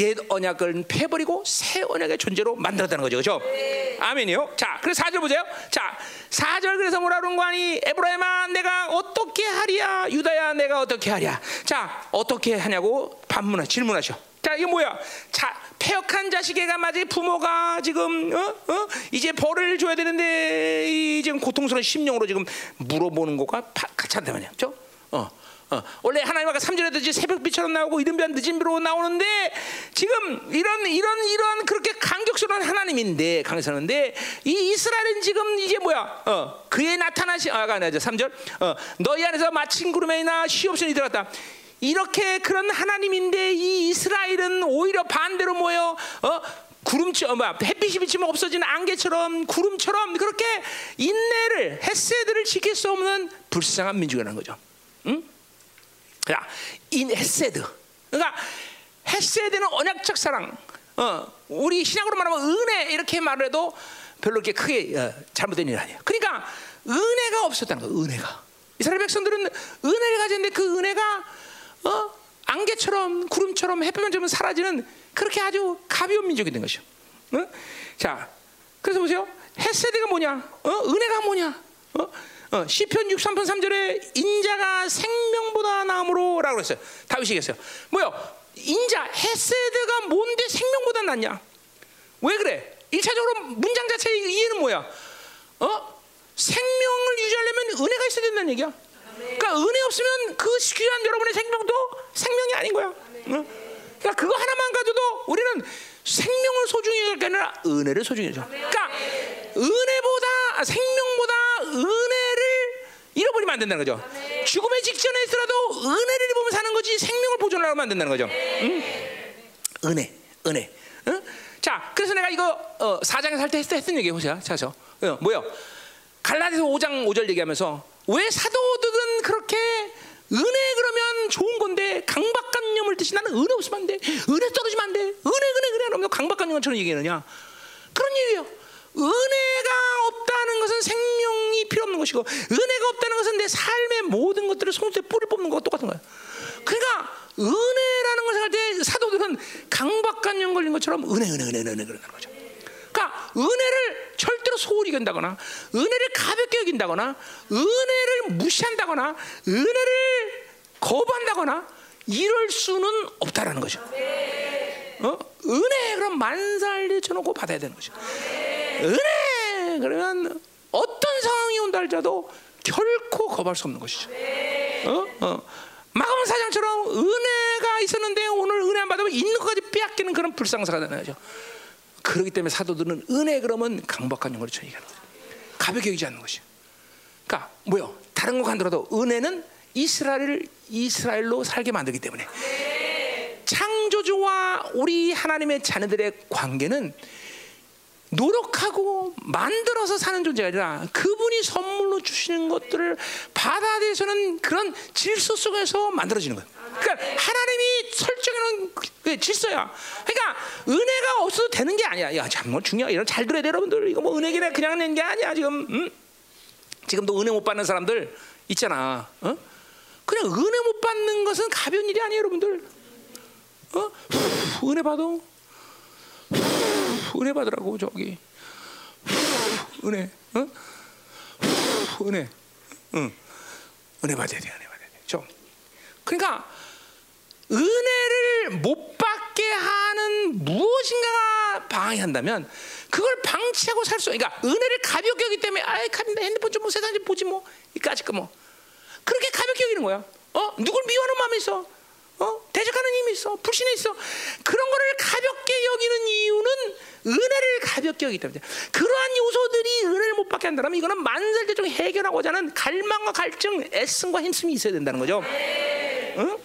옛 언약을 패버리고 새 언약의 존재로 만들었다는 거죠. 그렇죠? 아멘이요. 자, 그래서 4절 보세요. 자, 4절 그래서 뭐라 그런 거 아니? 에브라임아 내가 어떻게 하랴? 유다야 내가 어떻게 하랴? 자, 어떻게 하냐고 반문하 질문하셔. 자, 이게 뭐야? 자, 폐역한 자식에게 맞이 부모가 지금 어? 어? 이제 벌을 줘야 되는데 이 지금 고통스러운 심령으로 지금 물어보는 거가 같이 한단 말이야. 그렇죠? 어. 어, 원래 하나님 아까 3절에도 새벽비처럼 나오고 이른비한 늦은 비로 나오는데 지금 이런 이런 이런 그렇게 강격스러운 하나님인데 강성한데 이 이스라엘은 지금 이제 뭐야? 어, 그의 나타나시 아가 아니죠 3절 어, 너희 안에서 마친 구름에나 시옵션이 들었다. 이렇게 그런 하나님인데 이 이스라엘은 오히려 반대로 뭐요? 어? 구름처럼 뭐야 햇빛이 비치면 없어지는 안개처럼 구름처럼 그렇게 인애를 헤세드를 지킬 수 없는 불쌍한 민족이라는 거죠. 응? 자, 인 헤세드. 그러니까 헤세드는 언약적 사랑. 어, 우리 신약으로 말하면 은혜 이렇게 말해도 별로 그렇게 크게 어, 잘못된 일 아니에요. 그러니까 은혜가 없었다는 거예요. 은혜가. 이스라엘 백성들은 은혜를 가졌는데 그 은혜가 어, 안개처럼 구름처럼 햇볕만 쬐면 사라지는 그렇게 아주 가벼운 민족이 된 것이요. 어? 자, 그래서 보세요. 헤세드가 뭐냐? 어? 은혜가 뭐냐? 어? 어, 시편 63편 3절에 인자가 생명보다 나음으로라고 그랬어요. 다윗이 얘기했어요. 뭐요? 인자 헤세드가 뭔데 생명보다 낫냐? 왜 그래? 일차적으로 문장 자체의 이해는 뭐야? 어? 생명을 유지하려면 은혜가 있어야 된다는 얘기야. 그러니까 은혜 없으면 그 귀한 여러분의 생명도 생명이 아닌 거야. 응? 그러니까 그거 하나만 가져도 우리는 생명을 소중히 여길 게 아니라 은혜를 소중히 여겨. 그러니까 은혜보다 아, 생명보다 은혜를 잃어버리면 안 된다는 거죠. 죽음의 직전에 있더라도 은혜를 입으면 사는 거지 생명을 보존하면 안 된다는 거죠. 응? 은혜, 은혜. 응? 자, 그래서 내가 이거 어, 4장에서 할때 했던 얘기 보세요. 자서 어, 뭐요? 갈라디아서 5장 5절 얘기하면서 왜 사도들은 그렇게 은혜 그러면 좋은 건데 강박관념을 뜻이 나는 은혜 없으면 안 돼. 은혜 떨어지면 안 돼. 은혜 은혜 은혜 그러면 강박관념처럼 얘기하느냐? 그런 얘기예요. 은혜가 없다는 것은 생명이 필요 없는 것이고 은혜가 없다는 것은 내 삶의 모든 것들을 손수에 뿌리 뽑는 것과 똑같은 거야. 그러니까 은혜라는 것을 할때 사도들은 강박관념 걸린 것처럼 은혜 은혜 은혜 은혜 그러는 거죠. 그러니까 은혜를 절대로 소홀히 여긴다거나 은혜를 가볍게 여긴다거나 은혜를 무시한다거나 은혜를 거부한다거나 이럴 수는 없다라는 거죠. 어? 은혜 그럼 만살리 쳐놓고 받아야 되는 거죠. 은혜 그러면 어떤 상황이 온다 할지라도 결코 거부할 수 없는 것이죠. 어? 어. 마가음 사장처럼 은혜가 있었는데 오늘 은혜 안 받으면 있는 것까지 빼앗기는 그런 불상사가 되는 거죠. 그렇기 때문에 사도들은 은혜 그러면 강박한 얘기하는 거예요. 가볍게 여기지 않는 것이요. 그러니까 뭐요? 다른 거 간더라도 은혜는 이스라엘을 이스라엘로 살게 만들기 때문에 창조주와 우리 하나님의 자녀들의 관계는 노력하고 만들어서 사는 존재가 아니라 그분이 선물로 주시는 것들을 받아들여서는 그런 질서 속에서 만들어지는 거예요. 그러니까 하나님이 설정해놓은 그 질서야. 그러니까 은혜가 없어도 되는 게 아니야. 야, 정말 중요해. 이런 잘 들어야 돼, 여러분들. 이거 뭐 은혜기나 그냥 낸 게 아니야. 지금 음? 지금도 은혜 못 받는 사람들 있잖아. 어? 그냥 은혜 못 받는 것은 가벼운 일이 아니에요, 여러분들. 어? 후, 은혜 받아. 은혜 받으라고 저기 은혜 어? 은혜 응. 은혜 받아야 돼 은혜 받아야 돼좀 그러니까 은혜를 못 받게 하는 무엇인가가 방해한다면 그걸 방치하고 살 수. 그러니까 은혜를 가볍게 여기 때문에 아이 핸드폰 좀 뭐 세상 좀 보지 뭐 이까짓 거 뭐 그렇게 가볍게 여기는 거야. 어 누굴 미워하는 마음이 있어. 어 대적하는 힘이 있어. 불신이 있어. 그런 거를 가볍게 여기는 이유는 은혜를 가볍게 여기기 때문에 그러한 요소들이 은혜를 못 받게 한다면 이거는 만살대적 해결하고자 하는 갈망과 갈증, 애씀과 힘씀이 있어야 된다는 거죠. 응?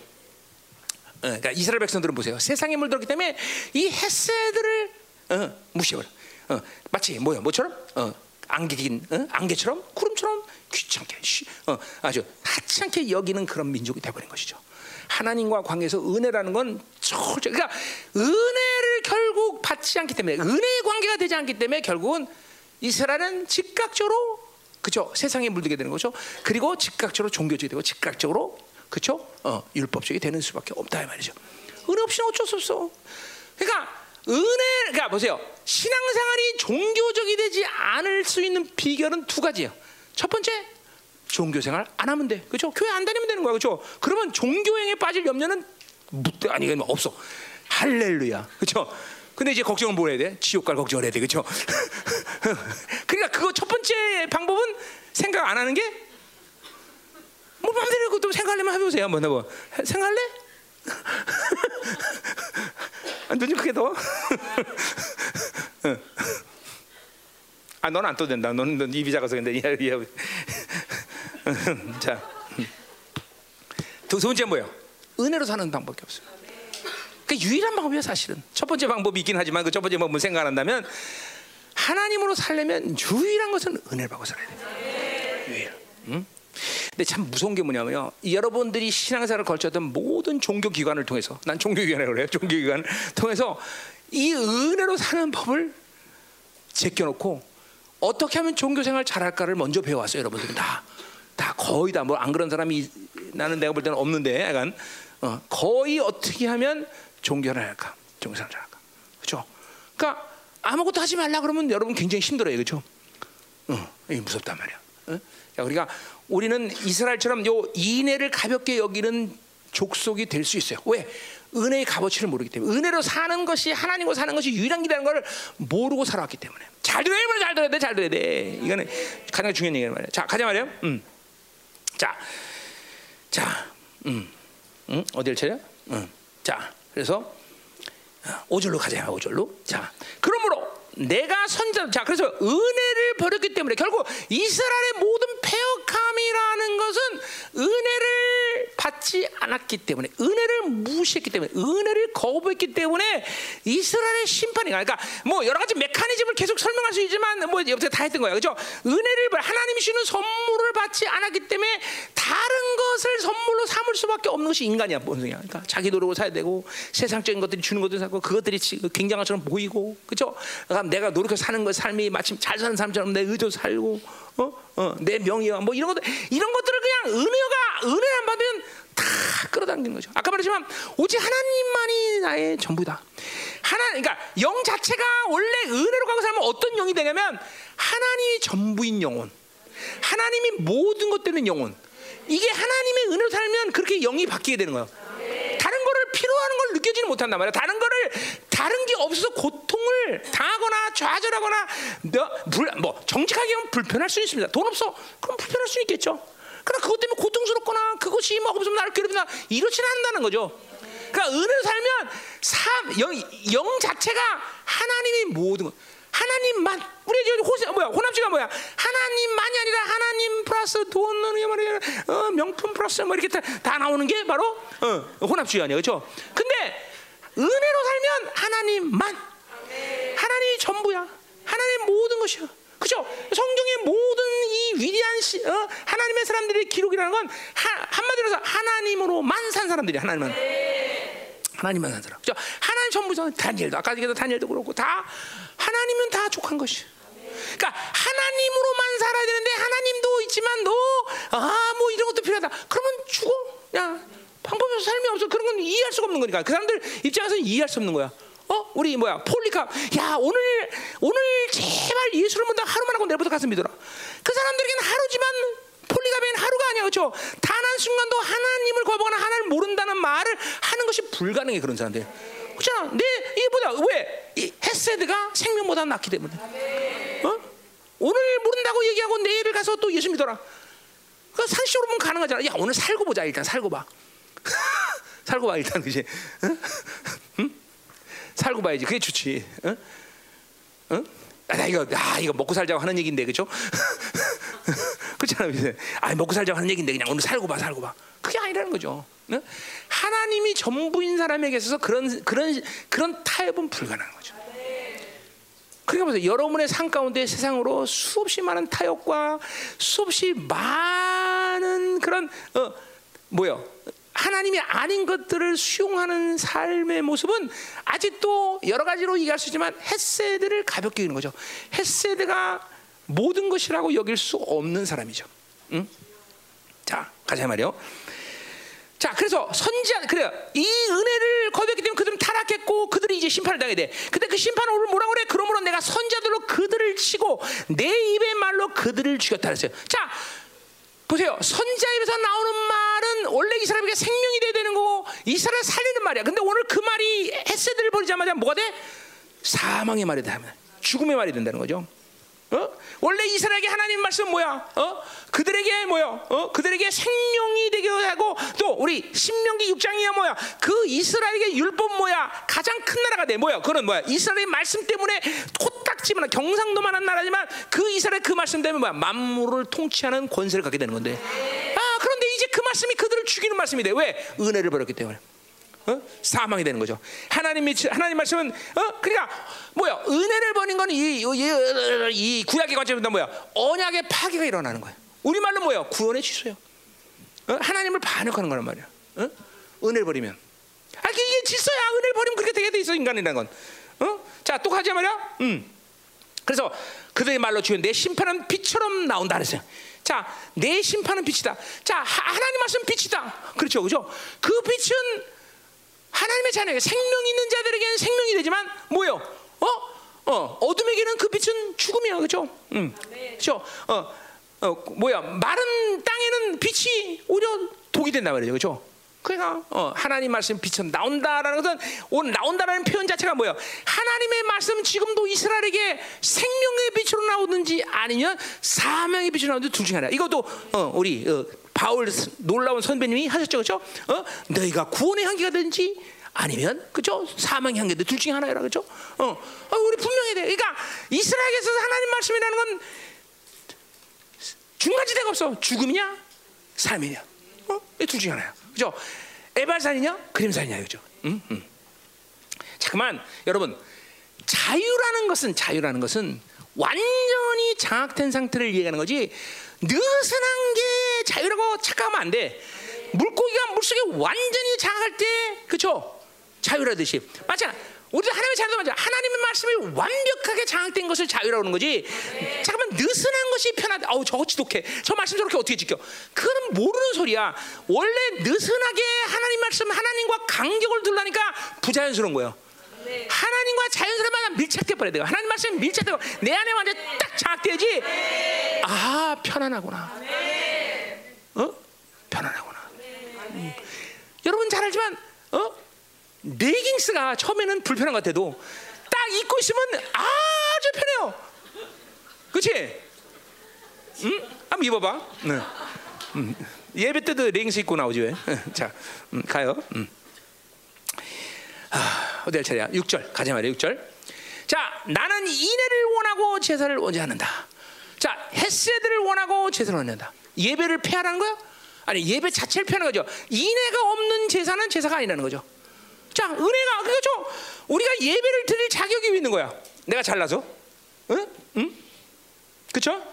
그러니까 이스라엘 백성들은 보세요. 세상에 물들었기 때문에 이 햇새들을 어, 무시해버려. 어, 마치 뭐야, 뭐처럼? 어, 안개긴 어? 안개처럼 구름처럼 귀찮게 쉬, 어, 아주 하찮게 여기는 그런 민족이 돼버린 것이죠. 하나님과 관계에서 은혜라는 건 철저, 그러니까 은혜를 결국 받지 않기 때문에 은혜의 관계가 되지 않기 때문에 결국은 이스라엘은 즉각적으로 그죠 세상에 물들게 되는 거죠. 그리고 즉각적으로 종교적이 되고 즉각적으로 그렇죠? 어, 율법적이 되는 수밖에 없다 이 말이죠. 은혜 없이는 어쩔 수 없어. 그러니까 은혜, 그러니까 보세요. 신앙생활이 종교적이 되지 않을 수 있는 비결은 두 가지예요. 첫 번째, 종교 생활 안 하면 돼. 그렇죠? 교회 안 다니면 되는 거야. 그렇죠? 그러면 종교행에 빠질 염려는 묻 아니 뭐 없어. 할렐루야. 그렇죠? 근데 이제 걱정은 뭘 해야 돼? 지옥 갈 걱정을 해야 돼. 그렇죠? 그러니까 그거 첫 번째 방법은 생각 안 하는 게 뭐 마음대로 그것도 생각하려면 해보세요. 한번 해봐. 생각할래? 눈좀 크게 더. 아, 너는 안 떠도 된다. 너는, 넌 입이 작아서 근데 자, 두 번째 뭐예요? 은혜로 사는 방법밖에 없어요. 그 유일한 방법이야 사실은. 첫 번째 방법이 있긴 하지만 그 첫 번째 방법 생각한다면 하나님으로 살려면 유일한 것은 은혜를 받고 살아야 돼. 유일. 응? 근데 참 무서운 게 뭐냐면요. 여러분들이 신앙생활을 걸쳤던 모든 종교 기관을 통해서 난 종교 기관이라고 그래요. 종교 기관을 통해서 이 은혜로 사는 법을 제껴놓고 어떻게 하면 종교 생활 잘할까를 먼저 배워왔어요. 여러분들은 다. 다 거의 다 뭐 안 그런 사람이 나는 내가 볼 때는 없는데 약간 어, 거의 어떻게 하면 종교를 할까? 종교생활 잘할까? 그렇죠? 그러니까 아무것도 하지 말라 그러면 여러분 굉장히 힘들어요. 그렇죠? 어, 이게 무섭단 말이야. 어? 자, 우리가 우리는 이스라엘처럼 요 인애를 가볍게 여기는 족속이 될 수 있어요. 왜? 은혜의 값어치를 모르기 때문에 은혜로 사는 것이 하나님으로 사는 것이 유일한 길이라는 걸 모르고 살아왔기 때문에 잘 들어야 돼, 잘 들어야 돼, 잘 들어야 돼. 이거는 가장 중요한 얘기란 말이야. 자, 가자 말이야. 음. 자, 자, 음, 음, 어디를 차려? 음. 자, 그래서 오절로 가자, 오절로. 자, 그러므로 내가 선자, 자, 그래서 은혜를 버렸기 때문에 결국 이스라엘의 모든 폐역함이라는 것은 은혜를 받지 않았기 때문에, 은혜를 무시했기 때문에, 은혜를 거부했기 때문에 이스라엘의 심판이 그러니까 뭐 여러 가지 메커니즘을 계속 설명할 수 있지만 뭐 옆에 다 했던 거야, 그죠? 은혜를 하나님이 주는 선물을 받지 않았기 때문에 다른 것을 선물로 삼을 수밖에 없는 것이 인간이야, 본성이야. 그러니까 자기 노력을 사야 되고 세상적인 것들이 주는 것도 사고 그것들이 굉장한 것처럼 보이고, 그죠? 그러니까 내가 노력해서 사는 것 삶이 마침 잘 사는 사람처럼 내 의도 살고, 어, 어, 내 명예와 뭐 이런 것들 이런 것들을 그냥 은혜가 은혜 안 받으면 다 끌어당기는 거죠. 아까 말했지만 오직 하나님만이 나의 전부다. 하나, 그러니까 영 자체가 원래 은혜로 가고 살면 어떤 영이 되냐면 하나님이 전부인 영혼, 하나님이 모든 것 되는 영혼. 이게 하나님의 은혜로 살면 그렇게 영이 바뀌게 되는 거예요. 다른 거를 필요하는 걸 느껴지는 못한단 말이야. 다른 거를 다른 게 없어서 고통을 당하거나 좌절하거나 뭐 정직하게 하면 불편할 수 있습니다. 돈 없어? 그럼 불편할 수 있겠죠. 그러나 그것 때문에 고통스럽거나 그것이 뭐 없으면 나를 괴롭히나 이렇지는 않는다는 거죠. 그러니까 은혜로 살면 삶, 영, 영 자체가 하나님이 모든 것. 하나님만 우리 지금 호세 뭐야 호남지가 뭐야? 하나님만이 아니라 하나님 플러스 돈은 말이야 어, 명품 플러스 뭐 이렇게 다, 다 나오는 게 바로 어, 혼합주의 아니야 그렇죠? 근데 은혜로 살면 하나님만. 하나님이 전부야. 하나님 모든 것이야. 그죠? 성경의 모든 이 위대한 시, 어, 하나님의 사람들의 기록이라는 건 하, 한마디로 해서 하나님으로만 산 사람들이야 하나님은. 하나님만 산 사람. 그죠? 하나님 전부죠 다니엘도 아까 얘기했던 다니엘도 그렇고 다 하나님은 다 족한 것이 그러니까 하나님으로만 살아야 되는데 하나님도 있지만 너아뭐 이런 것도 필요하다. 그러면 죽어. 야 방법이 없어. 삶이 없어. 그런 건 이해할 수가 없는 거니까. 그 사람들 입장에서는 이해할 수 없는 거야. 어? 우리 뭐야? 폴리카. 야 오늘 오늘 제발 예수를 믿다 하루만 하고 내일부터 가서 믿어라. 그 사람들에게는 하루지만 폴리가베는 하루가 아니야. 그렇죠? 단 한 순간도 하나님을 거부하거나 하나님을 모른다는 말을 하는 것이 불가능해 그런 사람들. 그렇잖아. 내 이게 보다? 왜 이 헤세드가 생명보다 낫기 때문에 어 오늘 모른다고 얘기하고 내일 가서 또 예수 믿어라 그 상식으로 보면 가능하잖아 야 오늘 살고 보자 일단 살고 봐 살고 봐 일단 그지? 살고 봐야지 그게 좋지 응? 응? 아, 나 이거 아 이거 먹고 살자고 하는 얘기인데 그죠? 그렇잖아 이제 아 먹고 살자고 하는 얘기인데 그냥 오늘 살고 봐 살고 봐 그게 아니라는 거죠. 응? 하나님이 전부인 사람에게 있어서 그런 그런 그런 타협은 불가능한 거죠. 그러니까 보세요. 여러분의 삶 가운데 세상으로 수없이 많은 타협과 수없이 많은 그런 어 뭐요? 하나님이 아닌 것들을 수용하는 삶의 모습은 아직도 여러 가지로 이해할 수 있지만 햇세드를 가볍게 여기는 거죠. 햇세드가 모든 것이라고 여길 수 없는 사람이죠. 응? 자, 가자 말이요. 자, 그래서 선지자 그래요. 이 은혜를 거두었기 때문에 그들은 타락했고 그들이 이제 심판을 당해야 돼. 근데 그 심판을 오늘 뭐라고 그래? 그러므로 내가 선자들로 그들을 치고 내 입의 말로 그들을 죽였다 그랬어요. 자, 보세요. 선자 입에서 나오는 말은 원래 이스라엘에게 생명이 돼야 되는 거고 이스라엘 살리는 말이야. 근데 오늘 그 말이 헤세드를 버리자마자 뭐가 돼? 사망의 말이 돼. 죽음의 말이 된다는 거죠. 어? 원래 이스라엘에게 하나님 말씀 뭐야? 어? 그들에게 뭐야? 어? 그들에게 생명이 되게 하고 또 우리 신명기 6장이야 뭐야? 그 이스라엘에게 율법 뭐야? 가장 큰 나라가 돼 뭐야? 그는 뭐야? 이스라엘의 말씀 때문에 코딱지만 경상도만한 나라지만 그 이스라엘 그 말씀 때문에 뭐야? 만물을 통치하는 권세를 갖게 되는 건데. 아 그런데 이제 그 말씀이 그들을 죽이는 말씀이 돼. 왜? 은혜를 버렸기 때문에. 어? 사망이 되는 거죠. 하나님이 하나님 말씀은 어 그러니까 뭐야 은혜를 버린 거는 이, 이, 이 구약의 관점보다 뭐야 언약의 파괴가 일어나는 거야. 우리 말로 뭐야 구원의 취소요. 어? 하나님을 반역하는 거란 말이야. 어? 은혜를 버리면 아 이게 질서야. 은혜를 버리면 그렇게 되게 돼 있어 인간이라는 건. 어? 자또 가자 말이야. 음. 그래서 그들의 말로 주여 내 심판은 빛처럼 나온다 그랬어요. 자, 내 심판은 빛이다. 자, 하나님 말씀 빛이다. 그렇죠, 그렇죠. 그 빛은 하나님의 자녀에게 생명 있는 자들에게는 생명이 되지만 뭐요? 어? 어, 어둠에게는 그 빛은 죽음이야. 그렇죠? 음. 그렇죠? 어. 어, 뭐야? 마른 땅에는 빛이 오히려 독이 된다 말이죠. 그렇죠? 그러니까 어, 하나님 말씀 빛은 나온다라는 것은 오늘 나온다라는 표현 자체가 뭐예요? 하나님의 말씀 지금도 이스라엘에게 생명의 빛으로 나오든지 아니면 사명의 빛으로 나오든지 둘 중에 하나. 이것도 어, 우리 어, 바울 놀라운 선배님이 하셨죠, 그렇죠? 어? 너희가 구원의 향기가 되든지 아니면 그죠 사망의 향기들 둘 중에 하나라 그죠? 어, 어, 우리 분명히 돼. 그러니까 이스라엘에서 하나님 말씀이라는 건 중간지대가 없어. 죽음이냐, 삶이냐. 어, 이둘 중에 하나야. 그죠? 에발산이냐, 그림산이냐, 그죠? 음, 음. 잠깐만, 여러분, 자유라는 것은 자유라는 것은 완전히 장악된 상태를 얘기하는 거지. 느슨한 게 자유라고 착각하면 안 돼. 물고기가 물속에 완전히 장악할 때, 그죠? 자유라듯이 맞잖아. 우리도 하나님의 자유도 맞아. 하나님의 말씀이 완벽하게 장악된 것을 자유라고 하는 거지. 잠깐만 느슨한 것이 편하다. 아우 저거 지독해. 저 말씀 저렇게 어떻게 지켜? 그거는 모르는 소리야. 원래 느슨하게 하나님 말씀 하나님과 간격을 둘라니까 부자연스러운 거예요. 하나님과 자연스럽게 밀착돼 버려야 돼요. 하나님 말씀 밀착되고 내 안에 완전 딱 장악돼야지. 아 편안하구나. 어? 편안하구나. 음. 여러분 잘 알지만 어? 레깅스가 처음에는 불편한 것 같아도 딱 입고 있으면 아주 편해요. 그렇지? 응? 한번 입어봐. 네. 음. 예배 때도 레깅스 입고 나오지 왜? 자, 음, 가요. 음. 아, 어디 할 차례야? 6절 가자 말이야 6절. 자, 나는 인애를 원하고 제사를 원치 않는다. 자, 햇세들을 원하고 제사를 원한다. 예배를 폐하라는 거야? 아니 예배 자체를 폐하는 거죠. 인애가 없는 제사는 제사가 아니라는 거죠. 자, 은혜가 그렇죠. 우리가 예배를 드릴 자격이 있는 거야. 내가 잘나서, 응, 응, 그렇죠?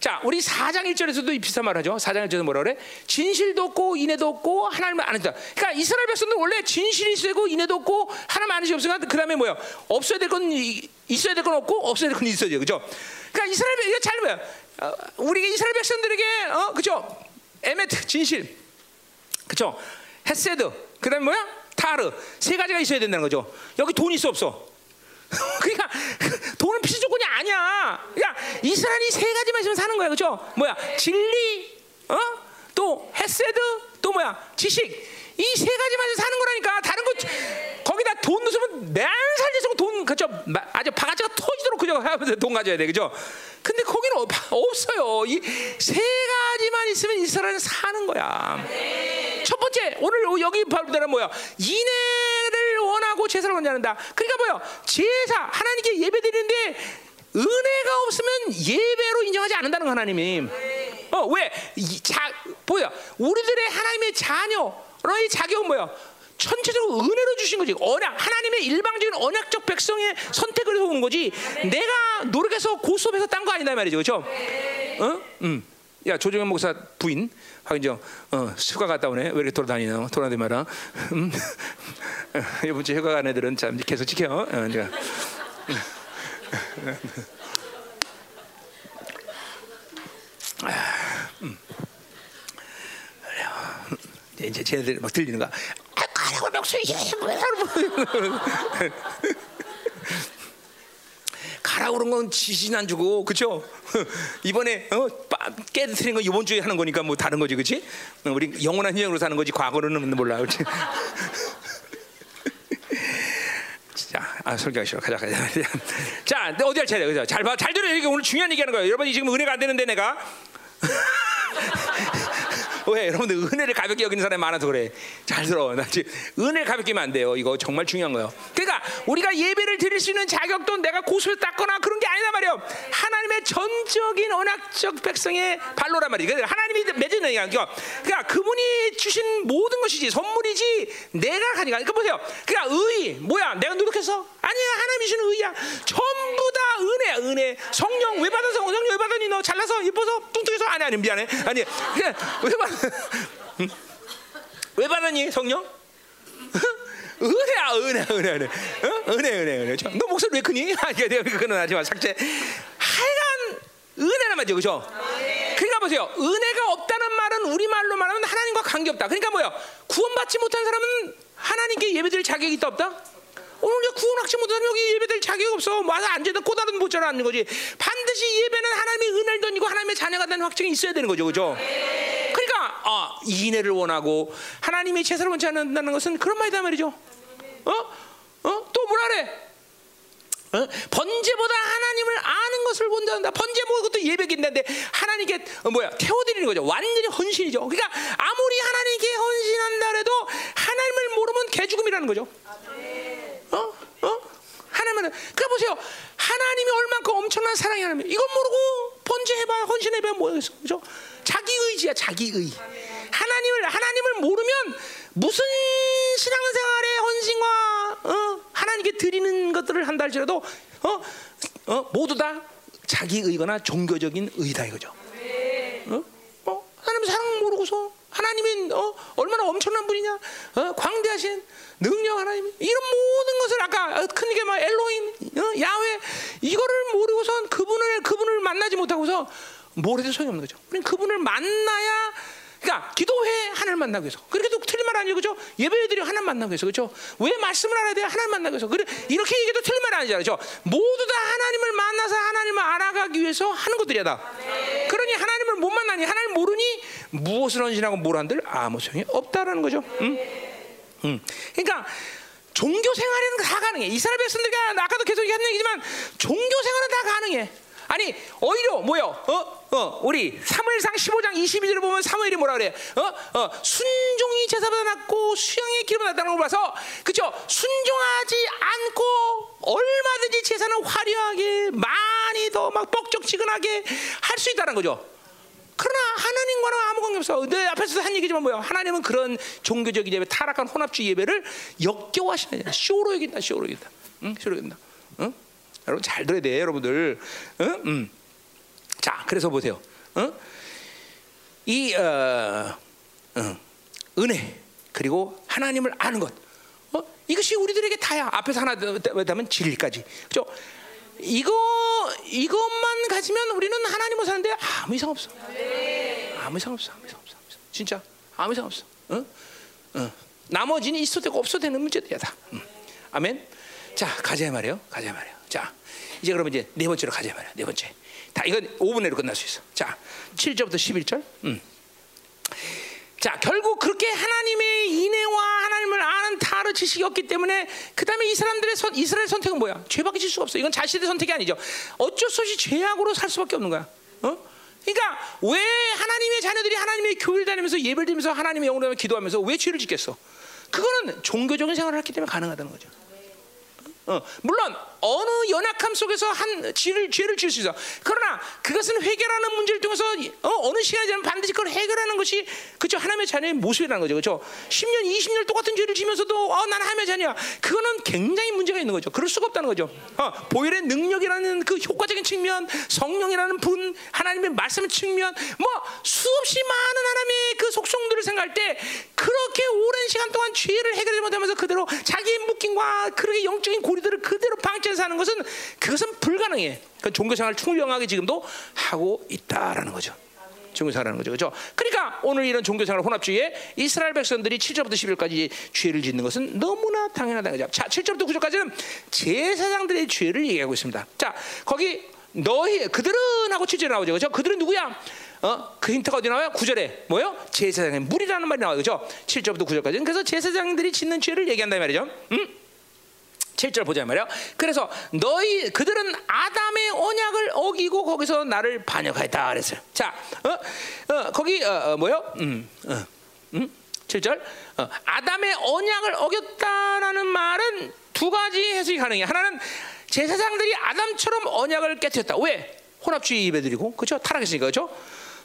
자, 우리 4장 1절에서도 비슷한 말 하죠. 4장 1절에서 뭐라 그래? 진실도 없고 인애도 없고 하나님을 안 한다. 그러니까 이스라엘 백성들 원래 진실이 있고 인애도 없고 하나님 아는 시 없으니까 그다음에 뭐야? 없어야 될 건 있어야 될 건 없고 없어야 될 건 있어야 돼. 그죠? 그러니까 이스라엘 이게 잘 뭐야? 어, 우리 이스라엘 백성들에게 어, 그죠? 에메트 진실. 그죠? 헤세드. 그다음에 뭐야? 타르 세 가지가 있어야 된다는 거죠. 여기 돈 있어 없어? 그러니까 돈은 필수 조건이 아니야. 그러니까 이스라엘이 세 가지만 있으면 사는 거야, 그렇죠? 뭐야? 진리, 어? 또 헤세드, 또 뭐야? 지식. 이 세 가지만 사는 거라니까. 다른 거 거기다 돈 넣으면 매살 돼서 돈 그죠? 아주 바가지가 터지도록 그죠? 하면서 돈 가져야 돼, 그죠? 근데 거기는 없어요. 이 세 가지만 있으면 이스라엘은 사는 거야. 첫 번째 오늘 여기 바울대로 뭐야? 인애를 원하고 제사를 원하는다. 그러니까 뭐야? 제사 하나님께 예배 드리는데 은혜가 없으면 예배로 인정하지 않는다는 거 하나님이. 어 왜? 자 보여. 우리들의 하나님의 자녀의 자격은 뭐야? 전체적으로 은혜로 주신 거지. 언약 하나님의 일방적인 언약적 백성의 선택을 해서 오는 거지. 내가 노력해서 고수업해서 딴 거 아니다 말이죠, 그렇죠? 어? 음. 야 조정현 목사 부인 박인정 어, 휴가 갔다 오네 왜 이렇게 돌아다니나 돌아다니 마라 음. 이번 주 휴가 간 애들은 참 계속 지켜 어, 내가 음. 이제 쟤네들 막 들리는 거야 아, 가라고 명수 이 가라 그런 건 지신 안 주고 그죠? 이번에 어, 깨트리는 건 이번 주에 하는 거니까 뭐 다른 거지 그렇지? 우리 영원한 인형으로 사는 거지 과거로는 몰라 그렇지? 자, 아, 설교하기 싫어. 가자, 가자. 자, 어디 할 차례? 그죠? 잘 봐, 잘 들어. 이게 오늘 중요한 얘기하는 거예요. 여러분이 지금 은혜가 안 되는데 내가 왜 여러분들 은혜를 가볍게 여기는 사람이 많아서 그래. 잘 들어. 나 지금 은혜를 가볍게 하면 안 돼요. 이거 정말 중요한 거예요. 그러니까 우리가 예배를 드릴 수 있는 자격도 내가 고수를 닦거나 그런 게 아니다 말이에요. 하나님의 전적인 언약적 백성의 발로란 말이에요. 그러니까 하나님이 맺은 얘기야. 그러니까 그분이 주신 모든 것이지 선물이지 내가 가니까. 그러니까 보세요. 그러니까 의 뭐야? 내가 노력해서 아니야. 하나님이 주는 의야. 전부 다 은혜야. 은혜. 성령 왜 받아서 성령 왜 받았니? 너 잘나서 예뻐서 뚱뚱해서 아니 아니 미안해. 아니 그냥 왜 받? 왜 받았니 성령? 은혜야 은혜 은혜 은혜 어? 은혜 은혜 은혜 너 목소리 왜 크니? 아 내가 그거는 하지마 삭제 하여간 은혜란 말이죠 그죠? 그러니까 보세요 은혜가 없다는 말은 우리말로 말하면 하나님과 관계없다 그러니까 뭐야 구원받지 못한 사람은 하나님께 예배드릴 자격이 있다 없다? 오늘 이제 구원 학지 못하면 여기 예배될 자격이 없어. 와서 앉아도 꼬다른 못자라 앉는 거지. 반드시 예배는 하나님의 은혜를 던지고 하나님의 자녀가 된 확증이 있어야 되는 거죠, 그죠? 그러니까 어, 인애를 원하고 하나님의 제사를 원치 않는다는 것은 그런 말이다 말이죠. 어? 어? 또 뭐라 그래? 어? 번제보다 하나님을 아는 것을 본다는다. 번제 뭐 그것도 예배인데 하나님께 어, 뭐야 태워드리는 거죠. 완전히 헌신이죠. 그러니까 아무리 하나님께 헌신한다 해도 하나님을 모르면 개죽음이라는 거죠. 어? 어? 하나님은 그 보세요. 하나님이 얼만큼 엄청난 사랑이 하나님. 이건 모르고 번제해봐 헌신해봐 뭐겠어, 그죠? 자기 의지야, 자기 의. 하나님을 하나님을 모르면 무슨 신앙생활의 헌신과 어? 하나님께 드리는 것들을 한다 할지라도 어? 어? 모두 다 자기 의거나 종교적인 의다 이거죠. 어? 어? 하나님 사랑 모르고서 하나님이 어? 얼마나 엄청난 분이냐, 어? 광대하신 능력 하나님 이런 모든 것을 아까 큰게 막 엘로임, 어? 야훼 이거를 모르고선 그분을 그분을 만나지 못하고서 뭘 해도 소용이 없는 거죠. 우리는 그분을 만나야 그러니까 기도회 하나님 만나기 위해서. 그렇게 도 틀린 말 아니죠, 그렇죠? 예배드리 하나님 만나기 위해서, 그렇죠? 왜 말씀을 알아야 돼요? 하나님 만나기 위해서. 그래 이렇게 얘기도 틀린 말 아니잖아요, 그렇죠? 모두 다 하나님을 만나서 하나님을 알아가기 위해서 하는 것들이야 다. 그러니 하나님을 못 만나니 하나님 모르니 무엇을 헌신하고 뭘 한들 아무 소용이 없다라는 거죠. 응? 응. 그러니까. 종교 생활에는 다 가능해. 이스라엘 백성들과 아까도 계속 얘기한 얘기지만 종교 생활은 다 가능해. 아니 오히려 뭐요? 어? 어, 우리 사무엘상 15장 22절을 보면 사무엘이 뭐라 그래? 어? 어, 순종이 제사보다 낫고 수양의 기름보다 낫다는 걸 봐서 그죠? 순종하지 않고 얼마든지 제사는 화려하게 많이 더 막 뻑적지근하게 할 수 있다는 거죠. 그러나 하나님과는 아무 관계 없어. 내 앞에서도 한 얘기지만 뭐야? 하나님은 그런 종교적인 예배, 타락한 혼합주의 예배를 역겨워하시는 쇼로 여긴다, 쇼로 여긴다. 응? 쇼로 여긴다. 응? 여러분 잘 들어야 돼, 여러분들. 응? 음. 자, 그래서 보세요. 응? 이 어, 응. 은혜 그리고 하나님을 아는 것. 어? 이것이 우리들에게 다야. 앞에서 하나 더면 진리까지. 그죠? 이거 이것만 가지면 우리는 하나님을 사는데 아무 이상 없어. 아무 이상 없어. 아무 이상 없어. 진짜 아무 이상 없어. 응? 응. 나머지는 있어도 되고 없어도 되는 문제들이야 다. 응. 아멘. 자 가자 말이요. 가자 말이요. 자 이제 그러면 이제 네 번째로 가자 말이야. 네 번째. 다 이건 5분 내로 끝날 수 있어. 자 7절부터 11절. 음. 자 결국 그렇게 하나님의 인애와 하나님을 아는 다른 지식이 없기 때문에 그 다음에 이 사람들의 선, 이스라엘 선택은 뭐야? 죄밖에 질 수가 없어. 이건 자신의 선택이 아니죠. 어쩔 수 없이 죄악으로 살 수밖에 없는 거야. 어? 그러니까 왜 하나님의 자녀들이 하나님의 교회를 다니면서 예배를 드리면서 하나님의 영으로 기도하면서 왜 죄를 짓겠어? 그거는 종교적인 생활을 했기 때문에 가능하다는 거죠. 어, 물론 어느 연약함 속에서 한 죄를 죄를 지을 수 있어. 그러나 그것은 해결하는 문제를 통해서 어, 느 시간이 지나면 반드시 그걸 해결하는 것이 그죠 하나님의 자녀의 모습이라는 거죠. 그죠? 10년, 20년 똑같은 죄를 지면서도 어, 나는 하나님의 자녀야. 그거는 굉장히 문제가 있는 거죠. 그럴 수가 없다는 거죠. 어, 보혈의 능력이라는 그 효과적인 측면, 성령이라는 분, 하나님의 말씀 측면, 뭐 수없이 많은 생각할 때 그렇게 오랜 시간 동안 죄를 해결하지 못하면서 그대로 자기의 묶임과 그렇게 영적인 고리들을 그대로 방치 사는 것은 그것은 불가능해. 그 종교생활 충명하게 지금도 하고 있다라는 거죠. 종교생활하는 거죠. 그렇죠? 그러니까 오늘 이런 종교생활 혼합주의에 이스라엘 백성들이 7절부터 11절까지 죄를 짓는 것은 너무나 당연하다는 거죠. 자, 7절부터 9절까지는 제사장들의 죄를 얘기하고 있습니다. 자, 거기 너희 그들은 하고 7절에 나오죠. 그렇죠? 그들은 누구야? 어? 그 힌트가 어디 나와요? 9절에 뭐요? 제사장의 물이라는 말이 나와요. 그렇죠? 7절부터 9절까지는 그래서 제사장들이 짓는 죄를 얘기한다 말이죠. 음? 7절 보자 말이야. 그래서 너희 그들은 아담의 언약을 어기고 거기서 나를 반역하였다 그랬어요. 자, 어, 어 거기 어, 어, 뭐요? 음, 어, 음, 7절. 어, 아담의 언약을 어겼다라는 말은 두 가지 해석이 가능해. 하나는 제사장들이 아담처럼 언약을 깨뜨렸다. 왜? 혼합주의 예배드리고 그렇죠? 타락했으니까 그렇죠?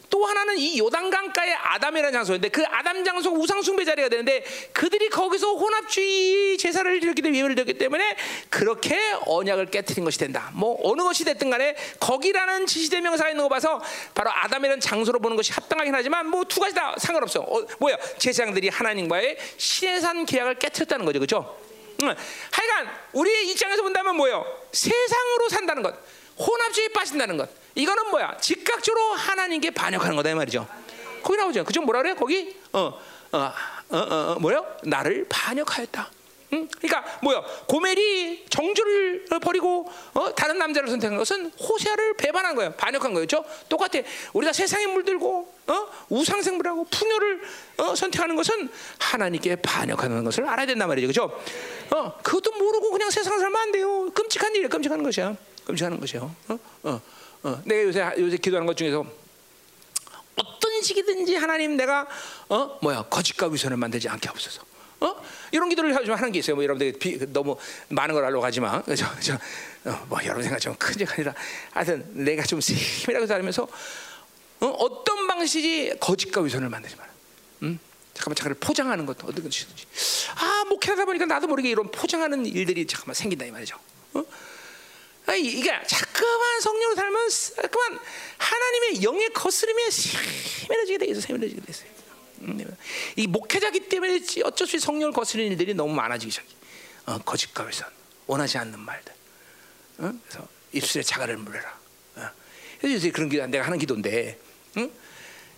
또 하나는 이 요단강가의 아담이라는 장소인데 그 아담 장소 우상 숭배 자리가 되는데 그들이 거기서 혼합주의 제사를 이렇게 예배를 드렸기 때문에 그렇게 언약을 깨뜨린 것이 된다. 뭐 어느 것이 됐든 간에 거기라는 지시대 명사가 있는 거 봐서 바로 아담이라는 장소로 보는 것이 합당하긴 하지만 뭐 두 가지 다 상관없어. 어, 뭐야 제사장들이 하나님과의 신해산 계약을 깨뜨렸다는 거죠, 그렇죠? 응. 하여간 우리의 입장에서 본다면 뭐예요? 세상으로 산다는 것, 혼합주의에 빠진다는 것. 이거는 뭐야? 즉각적으로 하나님께 반역하는 거다 이 말이죠. 거기 나오죠. 그죠? 뭐라 그래? 거기 어, 어, 어, 어, 어 뭐요? 나를 반역하였다. 응? 그러니까 뭐야? 고멜이 정조를 버리고 어? 다른 남자를 선택한 것은 호세아를 배반한 거예요. 반역한. 그렇죠? 똑같아. 우리가 세상에 물들고 어? 우상생물하고 풍요를 어? 선택하는 것은 하나님께 반역하는 것을 알아야 된단 말이죠. 그렇죠? 어, 그것도 모르고 그냥 세상 살면 안 돼요. 끔찍한 일이에요. 끔찍한 것이야. 끔찍한 것이요. 어? 어, 어. 내가 요새 요새 기도하는 것 중에서 어떤 식이든지 하나님 내가 어 뭐야 거짓과 위선을 만들지 않게 하옵소서. 어 이런 기도를 좀 하는 게 있어요. 뭐 여러분들 비, 너무 많은 걸 하려고 하지만 그죠? 저, 어, 뭐 여러분 생각 좀 큰게 아니라 하여튼 내가 좀 세밀하게 살면서 어, 어떤 방식이 거짓과 위선을 만들지 마라. 음? 잠깐만 자기를 포장하는 것도 어떤 것이든지. 아 목회하다 보니까 나도 모르게 이런 포장하는 일들이 잠깐만 생긴다 이 말이죠. 어? 이게 자꾸만 성령으로 살면 자꾸만 하나님의 영의 거스름에 세밀해지게 돼 있어 세밀해지게 돼 있어요. 음, 네. 이 목회자기 때문에 어쩔 수 없이 성령을 거스르는 일들이 너무 많아지기 시작해. 어, 거짓과 위선, 원하지 않는 말들. 어? 그래서 입술에 자갈을 물려라. 어. 그래서 그런 기도 내가 하는 기도인데, 응?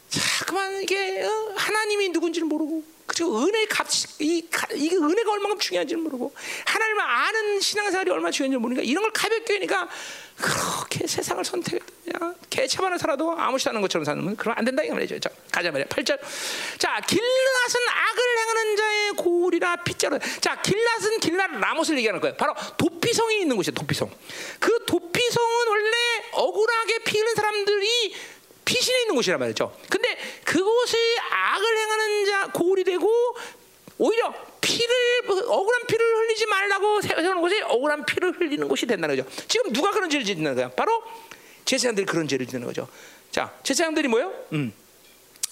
자꾸만 이게 어? 하나님이 누군지를 모르고 그리고 은혜의 값이 이, 이게 은혜가 얼마나 중요한지를 모르고 하나님을 아는 신앙생활이 얼마나 중요한지 모르니까 이런 걸 가볍게 하니까 그렇게 세상을 선택 그냥 개차반을 살아도 아무렇지 않은 것처럼 사는 그럼 안 된다 이 말이죠. 자, 가자 말이야. 8절. 자, 길앗은 악을 행하는 자의 고리라 핏자루. 자, 길앗은 길앗 라못을 얘기하는 거예요. 바로 도피성이 있는 곳이에요. 도피성. 그 도피성은 원래 억울하게 피는 사람들이 피신에 있는 곳이란 말이죠. 근데 그곳이 악을 행하는 자 고울이 되고 오히려 피를 억울한 피를 흘리지 말라고 세우는 곳이 억울한 피를 흘리는 곳이 된다는 거죠. 지금 누가 그런 죄를 짓는 거야? 바로 제사장들이 그런 죄를 짓는 거죠. 자, 제사장들이 뭐요? 음.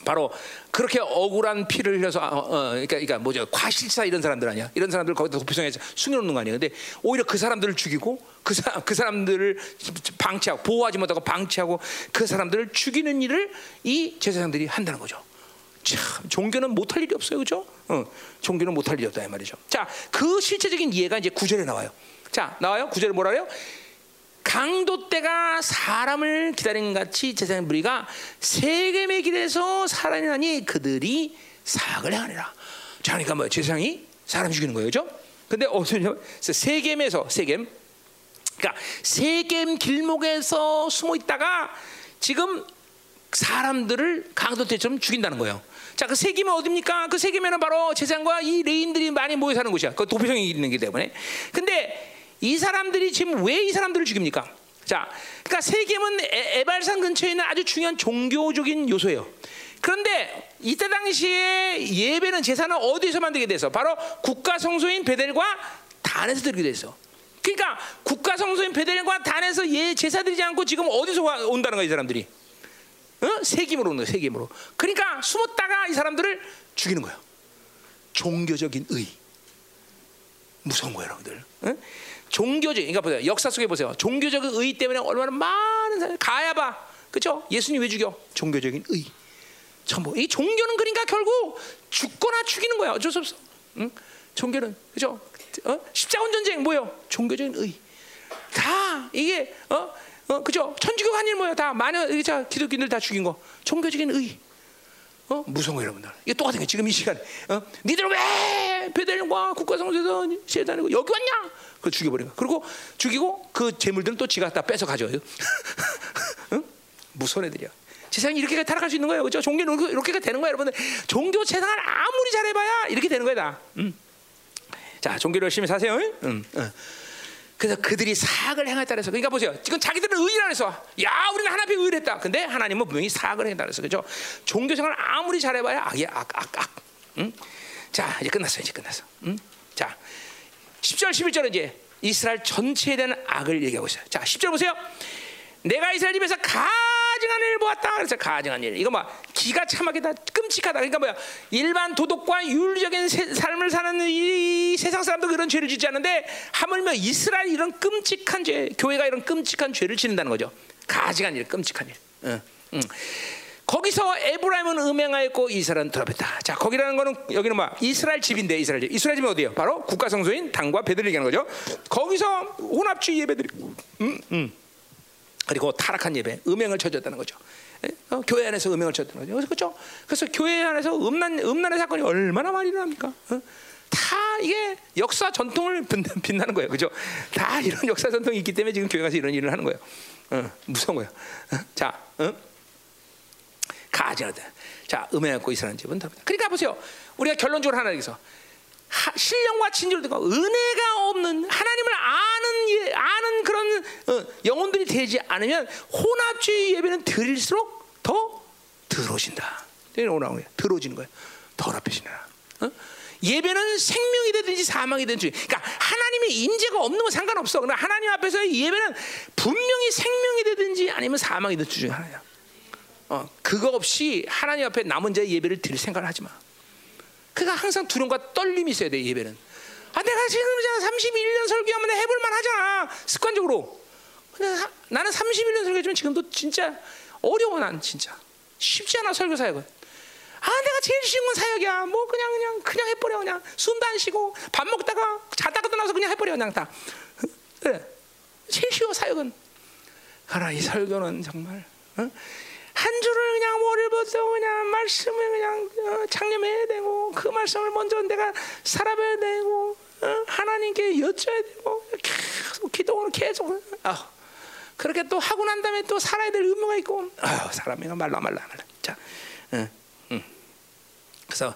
바로 그렇게 억울한 피를 흘려서 어, 어, 그러니까, 그러니까 뭐죠? 과실사 이런 사람들 아니야? 이런 사람들 거기다 도피성에 숨겨놓는 거 아니야? 근데 오히려 그 사람들을 죽이고 그, 사, 그 사람들을 방치하고 보호하지 못하고 방치하고 그 사람들을 죽이는 일을 이 제사장들이 한다는 거죠. 참 종교는 못할 일이 없어요. 그죠? 어, 종교는 못할 일이 없다 이 말이죠. 자그 실체적인 이해가 이제 구절에 나와요. 자 나와요? 구절에 뭐라 그래요 강도 때가 사람을 기다린 같이 제사장 무리가 세겜의 길에서 살아나니 그들이 사악을 행하니라. 자, 그러니까 뭐 제사장이 사람 죽이는 거예요, 그죠? 근데 어디서 세겜에서 세겜, 그러니까 세겜 길목에서 숨어 있다가 지금 사람들을 강도 때처럼 죽인다는 거예요. 자, 그 세겜은 어디입니까? 그 세겜에는 바로 제사장과 이 레인들이 많이 모여 사는 곳이야. 그 도피성이 있는 게 때문에. 근데 이 사람들이 지금 왜 이 사람들을 죽입니까? 자, 그러니까 세겜은 에발산 근처에 있는 아주 중요한 종교적인 요소예요. 그런데 이때 당시에 예배는 제사는 어디서 만들게 돼서 바로 국가 성소인 베델과 단에서 드리게 돼서. 그러니까 국가 성소인 베델과 단에서 예 제사 드리지 않고 지금 어디서 온다는 거야 이 사람들이? 어? 세김으로 오는 거야 세김으로. 그러니까 숨었다가 이 사람들을 죽이는 거예요. 종교적인 의. 무서운 거예요, 여러분들. 어? 종교적, 그러니까 보세요. 역사 속에 보세요. 종교적인 의 때문에 얼마나 많은 사람, 가야바, 그죠? 예수님 왜 죽여? 종교적인 의. 전부. 이 종교는 그러니까 결국 죽거나 죽이는 거야. 어쩔 수 없어. 응? 종교는, 그죠? 어? 십자군 전쟁 뭐요? 종교적인 의. 다 이게 어, 어, 그죠? 천주교 한일 뭐야? 다 마녀, 자 기독교인들 다 죽인 거. 종교적인 의. 어? 무서운 거 여러분들. 이게 똑같은 거 지금 이 시간. 어? 니들 왜 베델과 국가성소에서 세다니고 여기 왔냐? 그 죽여버린 거. 그리고 죽이고 그 재물들은 또 지가 다 뺏어 가져요. 응? 무서운 애들이야. 세상이 이렇게 타락할 수 있는 거예요. 그죠? 종교는 이렇게가 되는 거예요, 여러분들. 종교 세상을 아무리 잘해봐야 이렇게 되는 거야, 다. 음. 자, 종교를 열심히 사세요. 응? 응. 그래서 그들이 사악을 행했다 그래서 그러니까 보세요. 지금 자기들은 의를 해서 야 우리는 하나님 앞에 의를 했다. 근데 하나님은 분명히 사악을 했다 그래서 그죠? 종교 생활 아무리 잘해봐야 악이야 악, 악, 악. 응? 자 이제 끝났어 이제 끝났어. 응? 자 10절 11절은 이제 이스라엘 전체에 대한 악을 얘기하고 있어요. 자 10절 보세요. 내가 이스라엘 집에서 가 증한 일을 보았다. 그래서 가증한 일. 이거 뭐 기가 참하게 다 끔찍하다. 그러니까 뭐야? 일반 도덕과 윤리적인 세, 삶을 사는 이 세상 사람도 그런 죄를 짓지 않는데 하물며 이스라엘 이런 끔찍한 죄, 교회가 이런 끔찍한 죄를 짓는다는 거죠. 가증한 일, 끔찍한 일. 응, 응. 거기서 에브라임은 음행하였고 이스라엘은 돌아섰다. 자, 거기라는 거는 여기는 뭐 이스라엘 집인데 이스라엘 집. 이스라엘 집이 어디예요? 바로 국가 성소인 당과 베들을 얘기하는 거죠. 거기서 혼합주의 예배들이 음, 음. 그리고 타락한 예배, 음행을 쳐줬다는 거죠. 어, 교회 안에서 음행을 쳐줬다는 거죠. 그렇죠. 그래서 교회 안에서 음란 음란의 사건이 얼마나 많이 일어납니까? 어? 다 이게 역사 전통을 빛나- 빛나는 거예요. 그죠? 다 이런 역사 전통이 있기 때문에 지금 교회 가서 이런 일을 하는 거예요. 어, 무서운 거예요. 어, 자, 어? 가져다. 자, 음해 갖고 이스라엘 집은 다. 그러니까 보세요. 우리가 결론적으로 하나 여기서 하- 신령과 듣고 은혜가 없는 하나님을 아는 예- 아는 그런 어, 영혼들이 되지 않으면 혼합주의 예배는 드릴수록 더 들어진다. 오라는 거예요. 들어지는 거예요. 더 합해지나. 어? 예배는 생명이 되든지 사망이 되든지, 그러니까 하나님의 인재가 없는 건 상관없어. 그러나 하나님 앞에서의 예배는 분명히 생명이 되든지 아니면 사망이 되든지 하나야. 어, 그거 없이 하나님 앞에 남은 자의 예배를 드릴 생각을 하지 마. 그가 항상 두려움과 떨림이 있어야 돼 예배는. 아 내가 지금 31년 설교하면 해볼만 하잖아 습관적으로. 근데 하- 나는 31년 설교지만 지금도 진짜 어려워 난 진짜 쉽지 않아 설교 사역은. 아 내가 제일 쉬운 건 사역이야. 뭐 그냥 그냥 그냥 해버려 그냥 숨도 안 쉬고 밥 먹다가 자다가 떠나서 그냥 해버려 그냥 다. 그래 제일 쉬워 사역은. 하나 이 설교는 정말 어? 한 줄을 그냥 머리부터 그냥 말씀을 그냥 어, 창념해야 되고 그 말씀을 먼저 내가 살아봐야 되고 어, 하나님께 여쭤야 되고 계속 기도는 계속 아 그렇게 또 하고 난 다음에 또 살아야 될 의무가 있고 아 사람이 말라 말라 말라 자. 그래서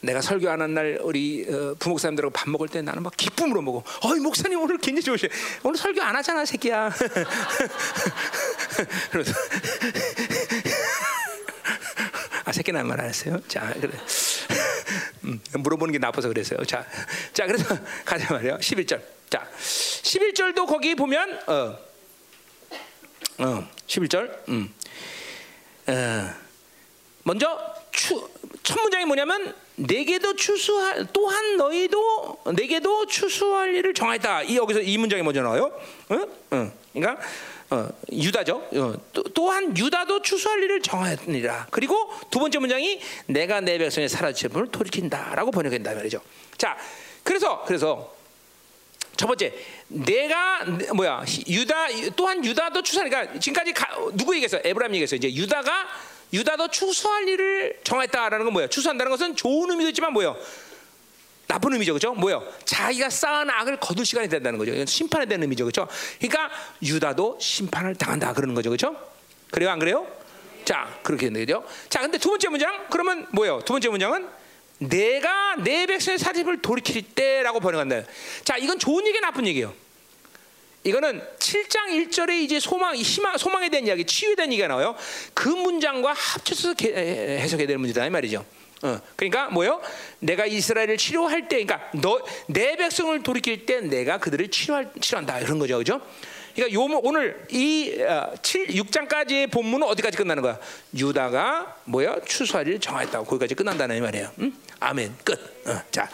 내가 설교하는 날 우리 어, 부목사님들하고 밥 먹을 때 나는 막 기쁨으로 먹어. 어이 목사님 오늘 굉장히 좋으셔. 오늘 설교 안 하잖아 새끼야. 아 새끼는 말 안 했어요. 자 그래. 음, 물어보는 게 나빠서 그랬어요. 자, 자 그래서 가자 말이요. 11절. 자, 11절도 거기 보면 어, 어, 11절. 음. 어, 먼저 추, 첫 문장이 뭐냐면 내게도 추수할 또한 너희도 내게도 추수할 일을 정하였다. 이 여기서 이 문장이 먼저 나와요. 응? 응. 그러니까 어, 유다죠. 어, 또, 또한 유다도 추수할 일을 정하였느니라. 그리고 두 번째 문장이 내가 내 백성의 사라짐을 돌이킨다라고 번역된다 말이죠. 자, 그래서 그래서 첫 번째 내가 뭐야 유다 또한 유다도 추수하니까 지금까지 가, 누구 얘기했어? 에브라임 얘기했어. 이제 유다가 유다도 추수할 일을 정했다라는 건 뭐야? 추수한다는 것은 좋은 의미도 있지만 뭐요? 나쁜 의미죠, 그렇죠? 뭐요? 자기가 쌓은 악을 거둘 시간이 된다는 거죠. 심판에 대한 의미죠, 그렇죠? 그러니까 유다도 심판을 당한다 그러는 거죠, 그렇죠? 그래요, 안 그래요? 자, 그렇게 되는 거죠. 자, 근데 두 번째 문장 그러면 뭐예요? 두 번째 문장은 내가 내 백성의 사집을 돌이킬 때라고 번역한다. 자, 이건 좋은 얘기, 나쁜 얘기예요. 이거는 7장 1절에 이제 소망, 희망, 소망에 대한 이야기, 치유에 대한 얘기가 나와요. 그 문장과 합쳐서 해석해야 되는 문제다 이 말이죠. 어, 그러니까 뭐요? 내가 이스라엘을 치료할 때, 그러니까 너 내 백성을 돌이킬 때 내가 그들을 치료할 치료한다 이런 거죠, 그죠? 그러니까 요 오늘 이 어, 7, 6장까지의 본문은 어디까지 끝나는 거야? 유다가 뭐야? 추수하리를 정하였다고 거기까지 끝난다는 이 말이에요. 음? 아멘. 끝. 어, 자,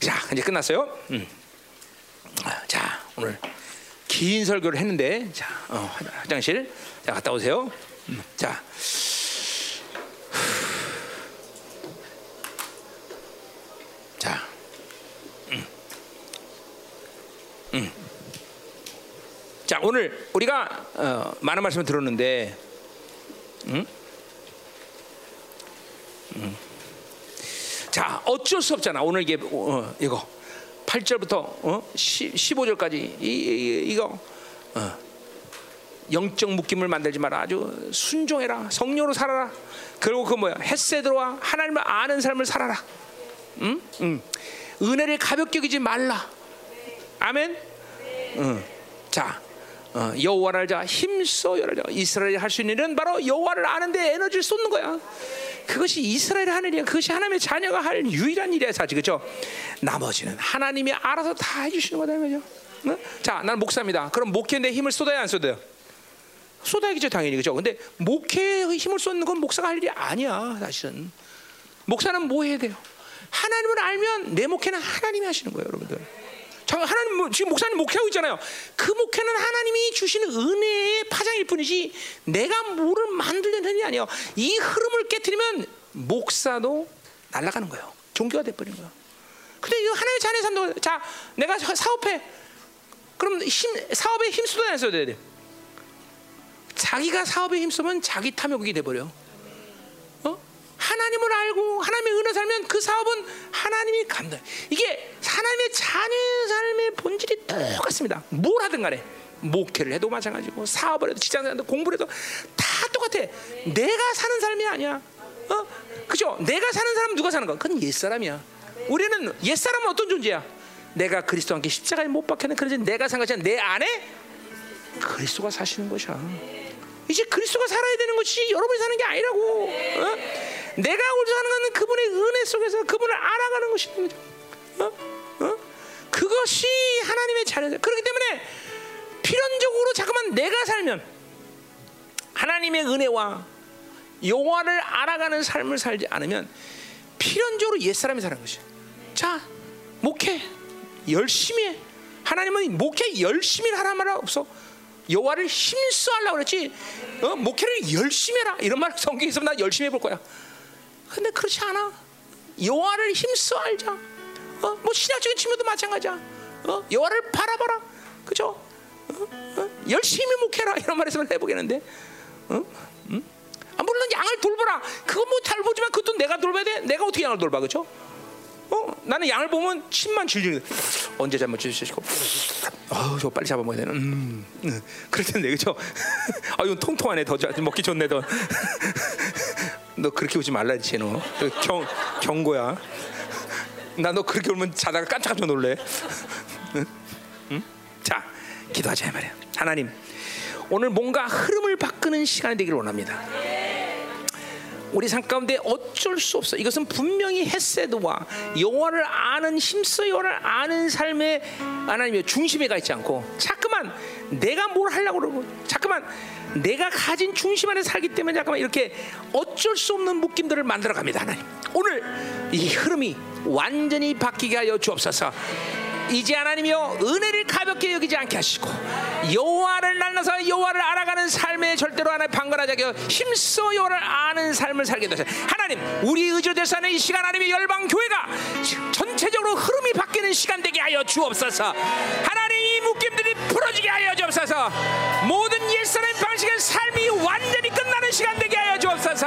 자 이제 끝났어요. 음. 아, 자 오늘 긴 설교를 했는데 자 어, 화장실 자 갔다 오세요. 음, 자. 자, 음. 음. 자 오늘 우리가 어, 많은 말씀을 들었는데, 음? 음. 자 어쩔 수 없잖아. 오늘 이게 어, 이거 8절부터 어? 15절까지 이, 이, 이거 어. 영적 묶임을 만들지 마라. 아주 순종해라. 성령으로 살아라. 그리고 그 뭐야? 햇세드로와 하나님을 아는 삶을 살아라. 응? 응. 은혜를 가볍게 여기지 말라. 아멘. 응. 자, 어, 여호와를 알자. 힘써 여호와를 알자. 이스라엘이 할 수 있는 일은 바로 여호와를 아는데 에너지를 쏟는 거야. 그것이 이스라엘이 하는 일이야. 그것이 하나님의 자녀가 할 유일한 일이야, 사실 그렇죠? 나머지는 하나님이 알아서 다 해주시는 거다, 그죠? 응? 자, 나는 목사입니다. 그럼 목회에 내 힘을 쏟아야 안 쏟아요? 쏟아야겠죠, 당연히 그죠? 근데 목회에 힘을 쏟는 건 목사가 할 일이 아니야, 사실은. 목사는 뭐 해야 돼요? 하나님을 알면 내 목회는 하나님이 하시는 거예요, 여러분들. 자, 하나님 뭐- 지금 목사님 목회하고 있잖아요. 그 목회는 하나님이 주시는 은혜의 파장일 뿐이지 내가 뭐를 만들려는 일이 아니에요. 이 흐름을 깨뜨리면 목사도 날아가는 거예요. 종교가 돼버리는 거예요. 근데 이거 하나님의 자녀 산다. 자, 내가 사- 사업해. 그럼 힘, 사업에 힘 쏟아야 안 쏟아야 돼? 자기가 사업에 힘쓰면 자기 탐욕이 돼버려. 어? 하나님을 알고 하나님의 은혜 살면 그 사업은 하나님이 감당. 이게 하나님의 자녀의 삶의 본질이 똑같습니다. 뭘 하든 간에 목회를 해도 마찬가지고 사업을 해도 직장을 해도 공부를 해도 다 똑같아. 내가 사는 삶이 아니야. 어? 그죠? 내가 사는 사람 누가 사는 거? 그건 옛 사람이야. 우리는 옛 사람은 어떤 존재야? 내가 그리스도와 함께 십자가에 못 박혀는 그런 내가 산 것이 내 안에 그리스도가 사시는 것이야. 이제 그리스도가 살아야 되는 것이 여러분이 사는 게 아니라고. 어? 내가 오늘 사는 것은 그분의 은혜 속에서 그분을 알아가는 것이죠. 어? 어? 그것이 하나님의 자녀다. 그렇기 때문에 필연적으로 잠깐만 내가 살면 하나님의 은혜와 영화를 알아가는 삶을 살지 않으면 필연적으로 옛 사람이 사는 것이야. 자, 목회 열심히 해. 하나님은 목회 열심히 하라 말 없어. 여호와를 힘써 하려고 그랬지. 어? 목회를 열심히 해라. 이런 말 성경에 있으면 나 열심히 해볼 거야. 근데 그렇지 않아. 여호와를 힘써 알자. 어? 뭐 신학적인 측면도 마찬가지야. 어? 여호와를 바라봐라. 그죠? 어? 어? 열심히 목회라. 이런 말 했으면 해보겠는데. 어? 음? 아, 물론 양을 돌보라. 그거 뭐잘 보지만 그것도 내가 돌봐야 돼. 내가 어떻게 양을 돌봐, 그죠? 어, 나는 양을 보면 침만 질질 언제 잘못 주시고 아우 저 빨리 잡아먹어야 되는 음, 음. 그럴 텐데 그죠 아 이건 통통하네 더 먹기 좋네 더 너 그렇게 오지 말라지 너 경 경고야 나 너 그렇게 울면 자다가 깜짝깜짝 놀래 응? 응? 자 기도하자 말이야 하나님 오늘 뭔가 흐름을 바꾸는 시간이 되기를 원합니다 우리 삶 가운데 어쩔 수 없어. 이것은 분명히 헤세드와 여호와를 아는 힘써 여호와를 아는 삶의 하나님의 중심에 가 있지 않고 자꾸만 내가 뭘 하려고 그러고 자꾸만 내가 가진 중심 안에 살기 때문에 잠깐만 이렇게 어쩔 수 없는 묶임들을 만들어 갑니다 하나님. 오늘 이 흐름이 완전히 바뀌게 하여 주옵소서 이제 하나님이여 은혜를 가볍게 여기지 않게 하시고 여호와를 날라서 여호와를 알아가는 삶에 절대로 하나 방관하지 않게 힘써 여호와를 아는 삶을 살게 되소서 하나님 우리 의지로 되사는 이 시간 하나님의 열방 교회가 전체적으로 흐름이 바뀌는 시간 되게 하여 주옵소서. 하나님 이 묶임들이 풀어지게 하여 주옵소서. 모든 옛사람 방식의 삶이 완전히 끝나는 시간 되게 하여 주옵소서.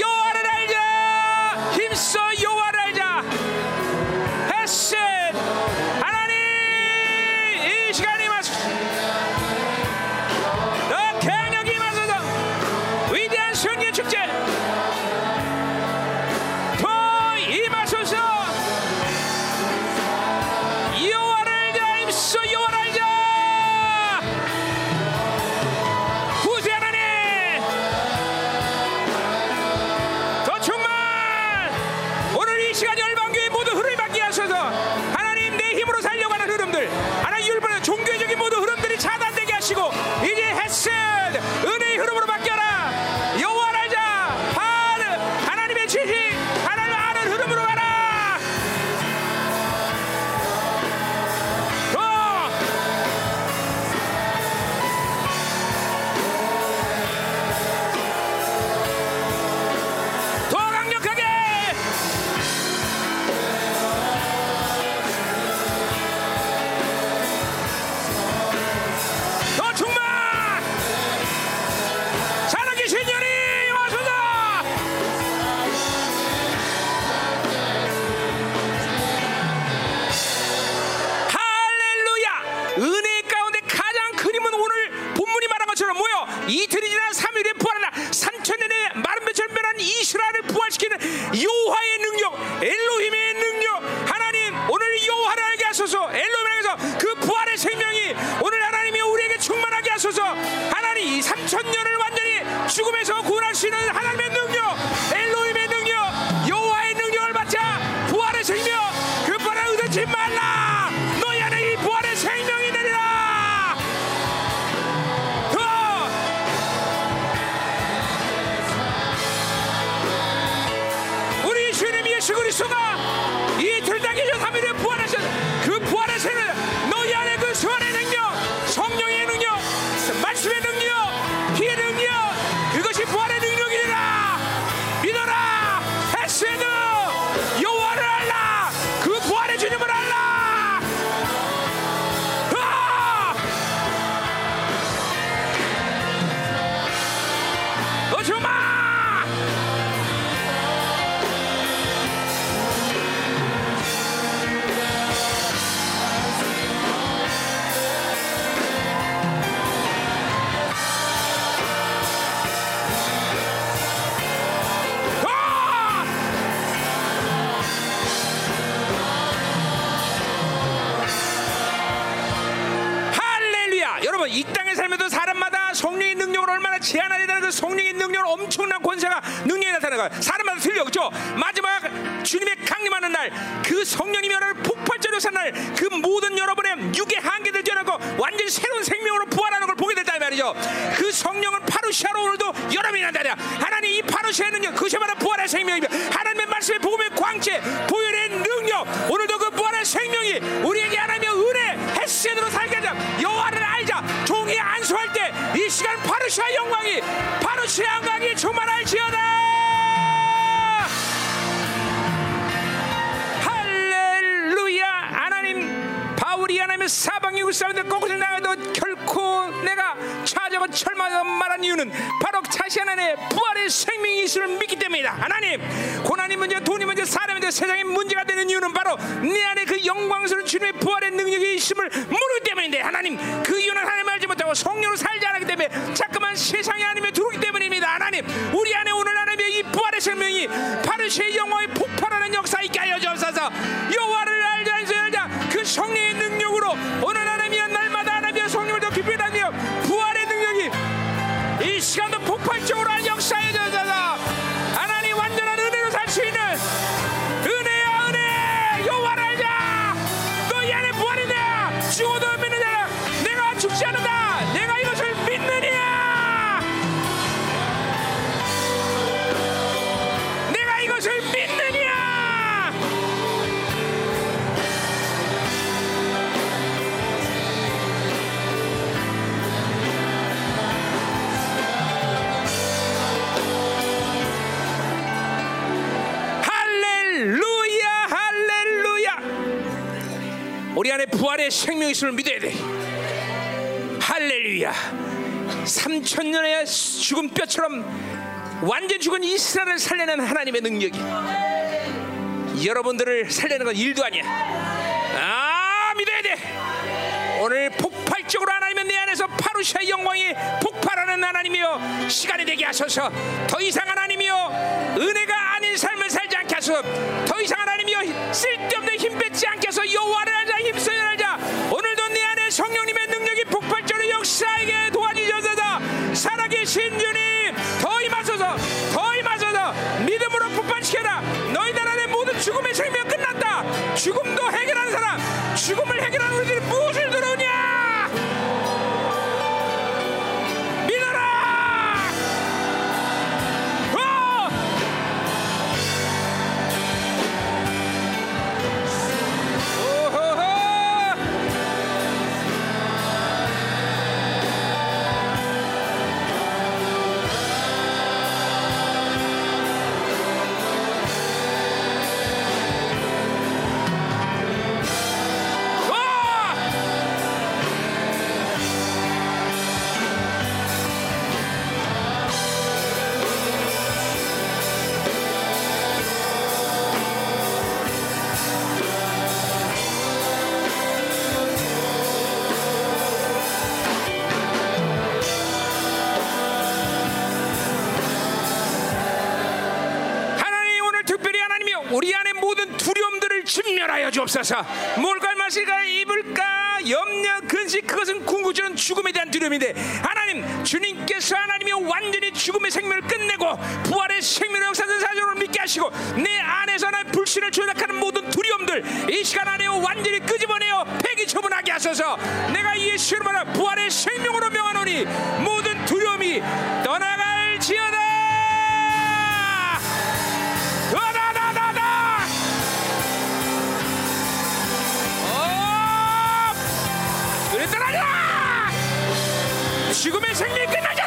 여호와를 알자 힘써 부활시키는 여호와의 능력 엘로힘의 능력. 하나님 오늘 여호와를 알게 하소서. 엘로힘에서 그 부활의 생명이 오늘 하나님이 우리에게 충만하게 하소서. 하나님 이 3천년을 완전히 죽음에서 구원할 수 있는 제한하려는 그 성령의 능력을 엄청난 권세가 능력이 나타나는 거야. 사람마다 틀려, 그죠? 마지막 주님의 강림하는 날, 그 성령님이 여러분 폭발적으로 산 날, 그 모든 여러분의 육의 한계들 뛰어나고 완전히 새로운 생명으로 부활하는 걸 보게 됐다 이 말이죠. 그 성령은 파루시아로 오늘도 여러분이 난다냐. 하나님 이 파루시아의 능력, 그것이 바로 부활의 생명이며 하나님의 말씀의 복음의 광채, 보혈의 능력, 오늘도 그 부활의 생명이 이 시간 파루시아 영광이 파루시아 영광이 충만할지어다. 할렐루야 하나님 바울이 하나님의 사방이고 사람들 거꾸로 나가도 결코 내가 차적은 철마다 말한 이유는 바로 자시 하나님의 부활의 생명이 있음을 믿기 때문이다 하나님 고난이 문제 돈이 문제 사람이 문제 세상의 문제가 되는 이유는 바로 내 안에 그 영광스러운 주님의 부활의 능력이 있음을 모르기 때문인데 하나님 그 이유는 하나님 알지 못하고 성령으로 살지 않았기 때문에 자꾸만 세상의 하나님에 들어오기 때문입니다. 하나님 우리 안에 오늘 하나님의 이 부활의 생명이 파르시의 영광이 폭발하는 역사 있게 하여 주옵소서. 여호와를 알자 알자 그 성령의 능력으로 오늘 하나님이여 날마다 하나님의 성령을 더 다니며 부활의 능력이 이 시간도 폭발적으로 우리 안에 부활의 생명이 있음을 믿어야 돼. 할렐루야. 3천 년의 죽은 뼈처럼 완전 죽은 이스라엘을 살려낸 하나님의 능력이 여러분들을 살려는 건 일도 아니야. 아 믿어야 돼. 오늘 폭발적으로 하나님은 내 안에서 파루시아의 영광이 폭발하는 하나님이여 시간이 되게 하소서. 더 이상 하나님이여 은혜가 아닌 삶을 살지 않게 하소서. 더 이상 하나님이여 쓸데없는 힘 뺏지 않게 하소서. 여호와를 성령님의 능력이 폭발적으로 역사하게 도와주셔서 살아계신 주님 더 임하소서 더 임하소서. 믿음으로 폭발시켜라. 너희들 안에 모든 죽음의 생명 끝났다. 죽음도 해결하는 사람 죽음을 해결하는 우리들이 무엇을 들었냐 주옵소서 뭘까 마실까 입을까? 염려 근심 그것은 궁극적인 죽음에 대한 두려움인데 하나님 주님께서 하나님이 완전히 죽음의 생명을 끝내고 부활의 생명의 역사된 사정을 믿게 하시고 내 안에서 하나님 불신을 조작하는 모든 두려움들 이 시간 안에 완전히 끄집어내어 폐기 처분하게 하소서. 내가 예수 이름으로 부활의 생명으로 명하노니 모든 두려움이 떠나갈지어다 죽음의 생명이 끝나잖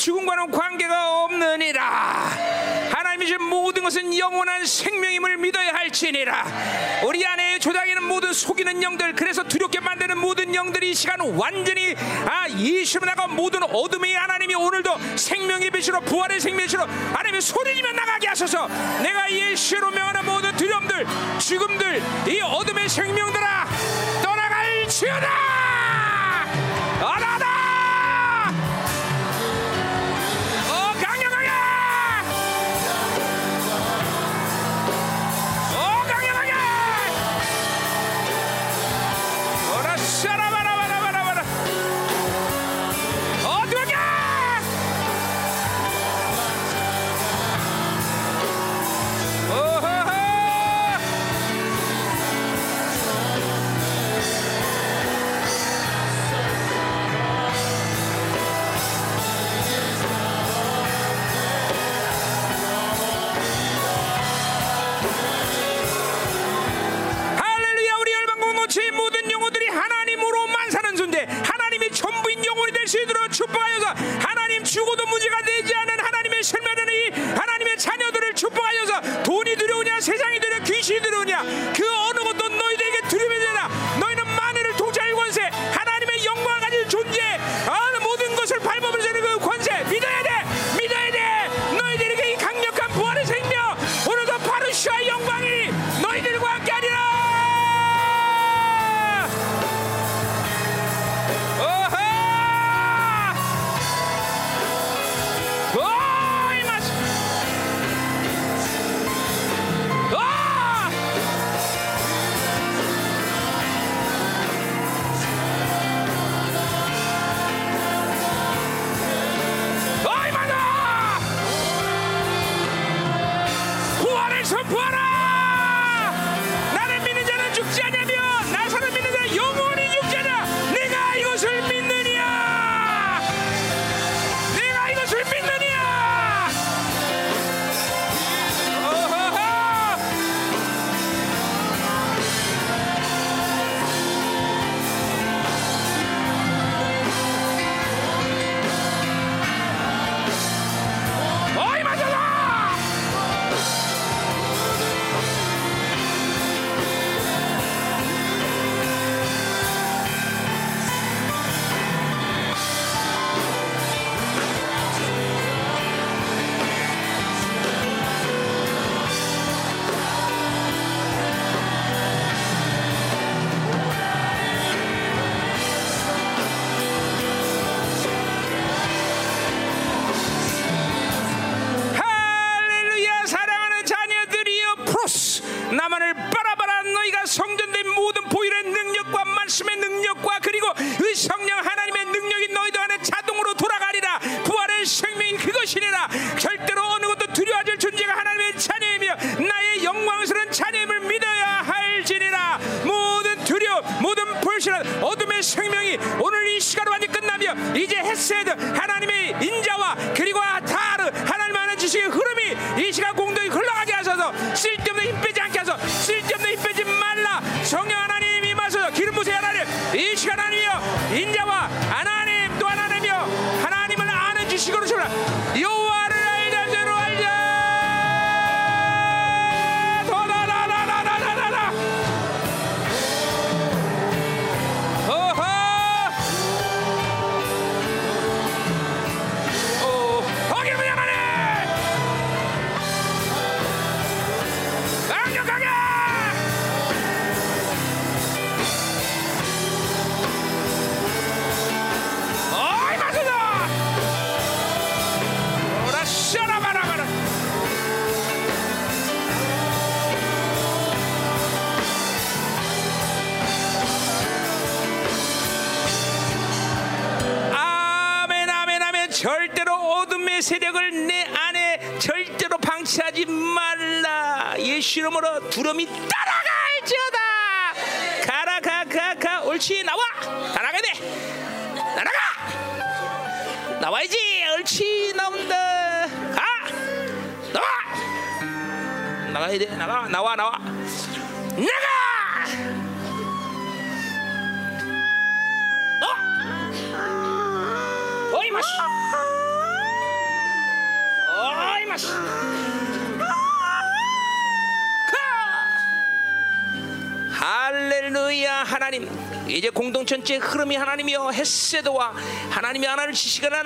죽음과는 관계가 없느니라. 하나님이신 모든 것은 영원한 생명임을 믿어야 할지니라. 우리 안에 조장이는 모든 속이는 영들 그래서 두렵게 만드는 모든 영들이 이 시간 완전히 아 이시문화가 모든 어둠의 하나님이 오늘도 생명의 빛으로 부활의 생명의 빛으로 하나님의 소리지면 나가게 하소서. 내가 예수로 명하는 모든 두려움들 죽음들 이 어둠의 생명들아 떠나갈지어다!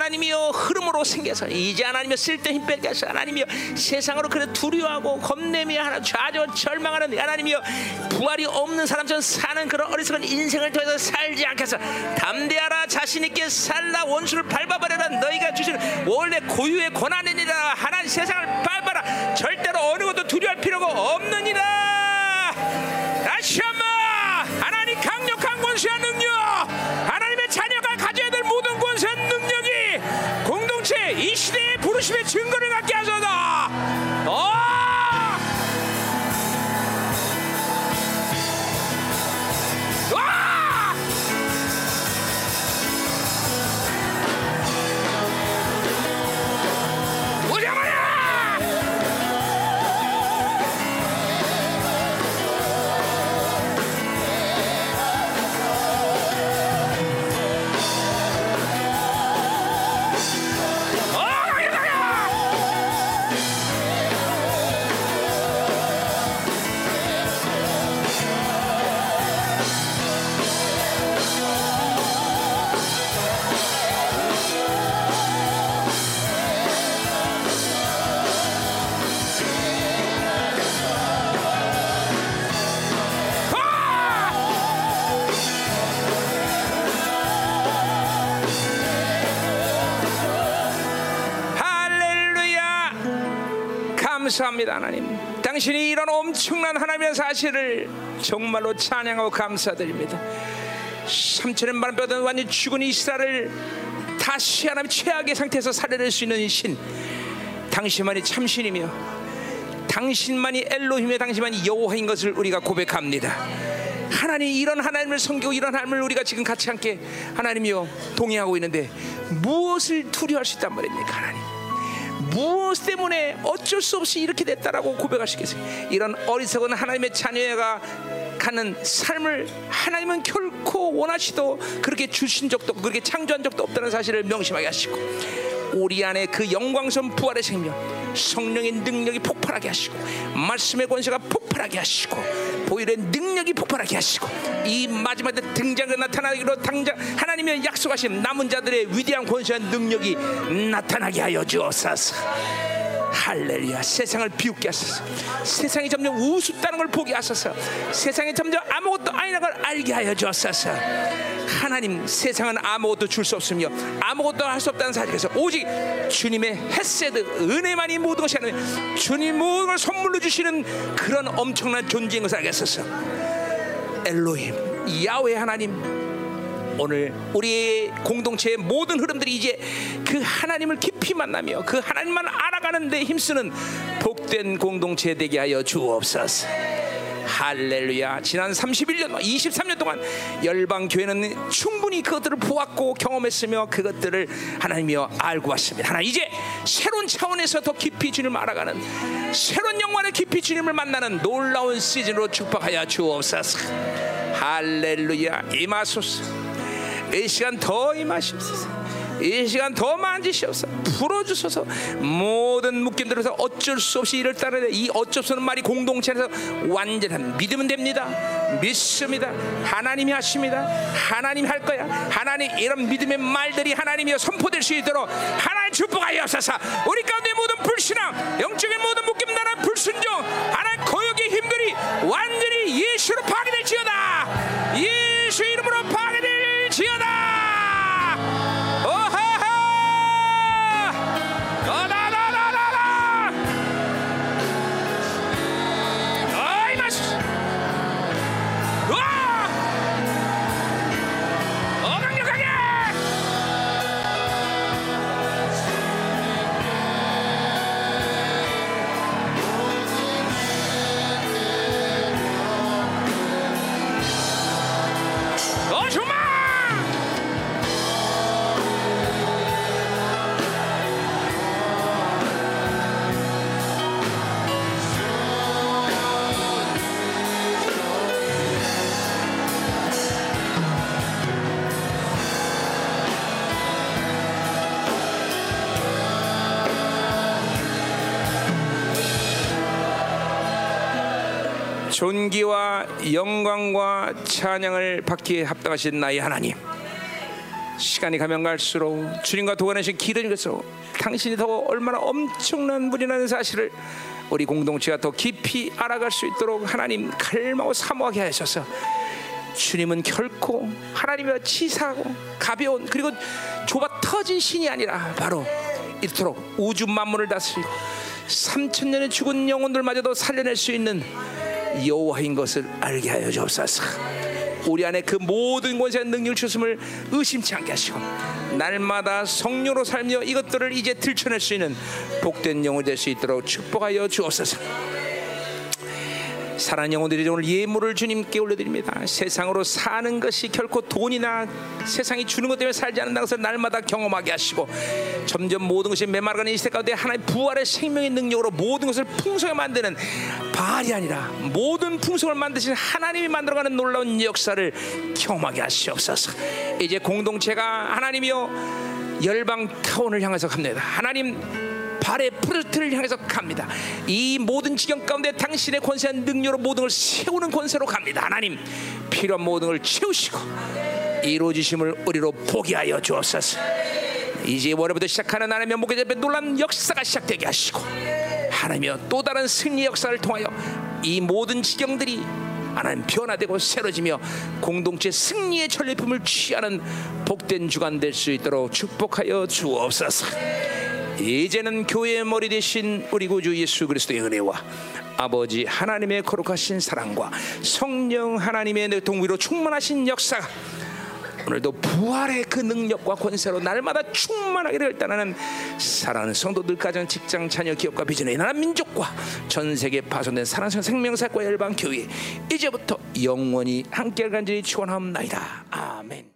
하나님이여 흐름으로 생겨서 이제 하나님의 쓸데 힘 뺏게 하서 하나님이여 세상으로 그래 두려워하고 겁내며 하나 좌절 절망하는 하나님이여 부활이 없는 사람처럼 사는 그런 어리석은 인생을 통해서 살지 해서 담대하라 자신 있게 살라 원수를 밟아버려라 너희가 주신 원래 고유의 권한 감사합니다 하나님 당신이 이런 엄청난 하나님의 사실을 정말로 찬양하고 감사드립니다 3천년 만에 뼈던 완전 죽은 이스라엘을 다시 하나님 최악의 상태에서 살려낼 수 있는 신 당신만이 참신이며 당신만이 엘로힘의 당신만이 여호와인 것을 우리가 고백합니다. 하나님 이런 하나님을 섬기고 이런 하나님을 우리가 지금 같이 함께 하나님이요 동의하고 있는데 무엇을 두려워할 수 있단 말입니까 하나님? 무엇 때문에 어쩔 수 없이 이렇게 됐다라고 고백하시겠어요? 이런 어리석은 하나님의 자녀가 가는 삶을 하나님은 결코 원하시도 그렇게 주신 적도 그렇게 창조한 적도 없다는 사실을 명심하게 하시고 우리 안에 그 영광선 부활의 생명 성령의 능력이 폭발하게 하시고 말씀의 권세가 폭발하게 하시고 보일의 능력이 폭발하게 하시고 이 마지막 때 등장을 나타나기로 당장 하나님의 약속하신 남은 자들의 위대한 권세와 능력이 나타나게 하여 주옵소서 할렐루야. 세상을 비웃게 하소서. 세상이 점점 우습다는 걸 보게 하소서. 세상이 점점 아무것도 아니라는 걸 알게 하여 주옵소서. 하나님 세상은 아무것도 줄 수 없으며 아무것도 할 수 없다는 사실에서 오직 주님의 햇세드 은혜만이 모든 것이 아니라 주님 모든 걸 선물로 주시는 그런 엄청난 존재인 것을 알게 하소서. 엘로힘 야훼 하나님 오늘 우리의 공동체의 모든 흐름들이 이제 그 하나님을 깊이 만나며 그 하나님만 알아가는 데 힘쓰는 복된 공동체 되게 하여 주옵소서. 할렐루야. 지난 31년, 23년 동안 열방 교회는 충분히 그것들을 보았고 경험했으며 그것들을 하나님이여 알고 왔습니다. 하나 이제 새로운 차원에서 더 깊이 주님을 알아가는 새로운 영광의 깊이 주님을 만나는 놀라운 시즌으로 축복하여 주옵소서. 할렐루야. 임하소서. 이 시간 더 임하시옵소서. 이 시간 더 만지시옵소서. 풀어주소서. 모든 묶임들에서 어쩔 수 없이 이를 따르는 이 어쩔 수 없는 말이 공동체 안에서 완전한 믿으면 됩니다. 믿습니다. 하나님이 하십니다. 하나님이 할 거야. 하나님 이런 믿음의 말들이 하나님이 선포될 수 있도록 하나님 축복하여옵소서. 우리 가운데 모든 불신앙 영적인 모든 묶임 나라 불순종 하나님 거역의 힘들이 완전히 예수로 파괴될지어다. 예수 이름으로 파괴 존귀와 영광과 찬양을 받기에 합당하신 나의 하나님. 시간이 가면 갈수록 주님과 도관하신 길은 것으로 당신이 더 얼마나 엄청난 분이라는 사실을 우리 공동체가 더 깊이 알아갈 수 있도록 하나님 갈망하고 사모하게 하셔서 주님은 결코 하나님의 치사하고 가벼운 그리고 좁아 터진 신이 아니라 바로 이토록 우주 만물을 다스리고 3천 년의 죽은 영혼들마저도 살려낼 수 있는 여호와인 것을 알게 하여 주옵소서. 우리 안에 그 모든 권세한 능력을 주심을 의심치 않게 하시고 날마다 성령으로 살며 이것들을 이제 들춰낼 수 있는 복된 영혼이 될 수 있도록 축복하여 주옵소서. 사랑하는 영혼들이 오늘 예물을 주님께 올려드립니다. 세상으로 사는 것이 결코 돈이나 세상이 주는 것 때문에 살지 않는다는 것을 날마다 경험하게 하시고 점점 모든 것이 메마르가는 이 시대 가운데 하나의 부활의 생명의 능력으로 모든 것을 풍성하게 만드는 발이 아니라 모든 풍성을 만드신 하나님이 만들어가는 놀라운 역사를 경험하게 하시옵소서. 이제 공동체가 하나님이여 열방 타운을 향해서 갑니다. 하나님 발의 푸르트를 향해서 갑니다. 이 모든 지경 가운데 당신의 권세한 능력으로 모든 걸 세우는 권세로 갑니다. 하나님 필요한 모든 걸 채우시고 이루어지심을 우리로 보게 하여 주옵소서. 이제 월요부터 시작하는 하나님의 목회 앞에 놀란 역사가 시작되게 하시고 하나님이여 또 다른 승리 역사를 통하여 이 모든 지경들이 하나님 변화되고 새로지며 공동체 승리의 전리품을 취하는 복된 주간 될 수 있도록 축복하여 주옵소서. 이제는 교회의 머리 대신 우리 구주 예수 그리스도의 은혜와 아버지 하나님의 거룩하신 사랑과 성령 하나님의 동위로 충만하신 역사가 오늘도 부활의 그 능력과 권세로 날마다 충만하기를 일단하는 사랑하는 성도들 가정 직장 자녀 기업과 비전의 나라 민족과 전 세계 파손된 사랑스러운 생명사과 열방 교회 이제부터 영원히 함께 간절히 축원하옵나이다 아멘.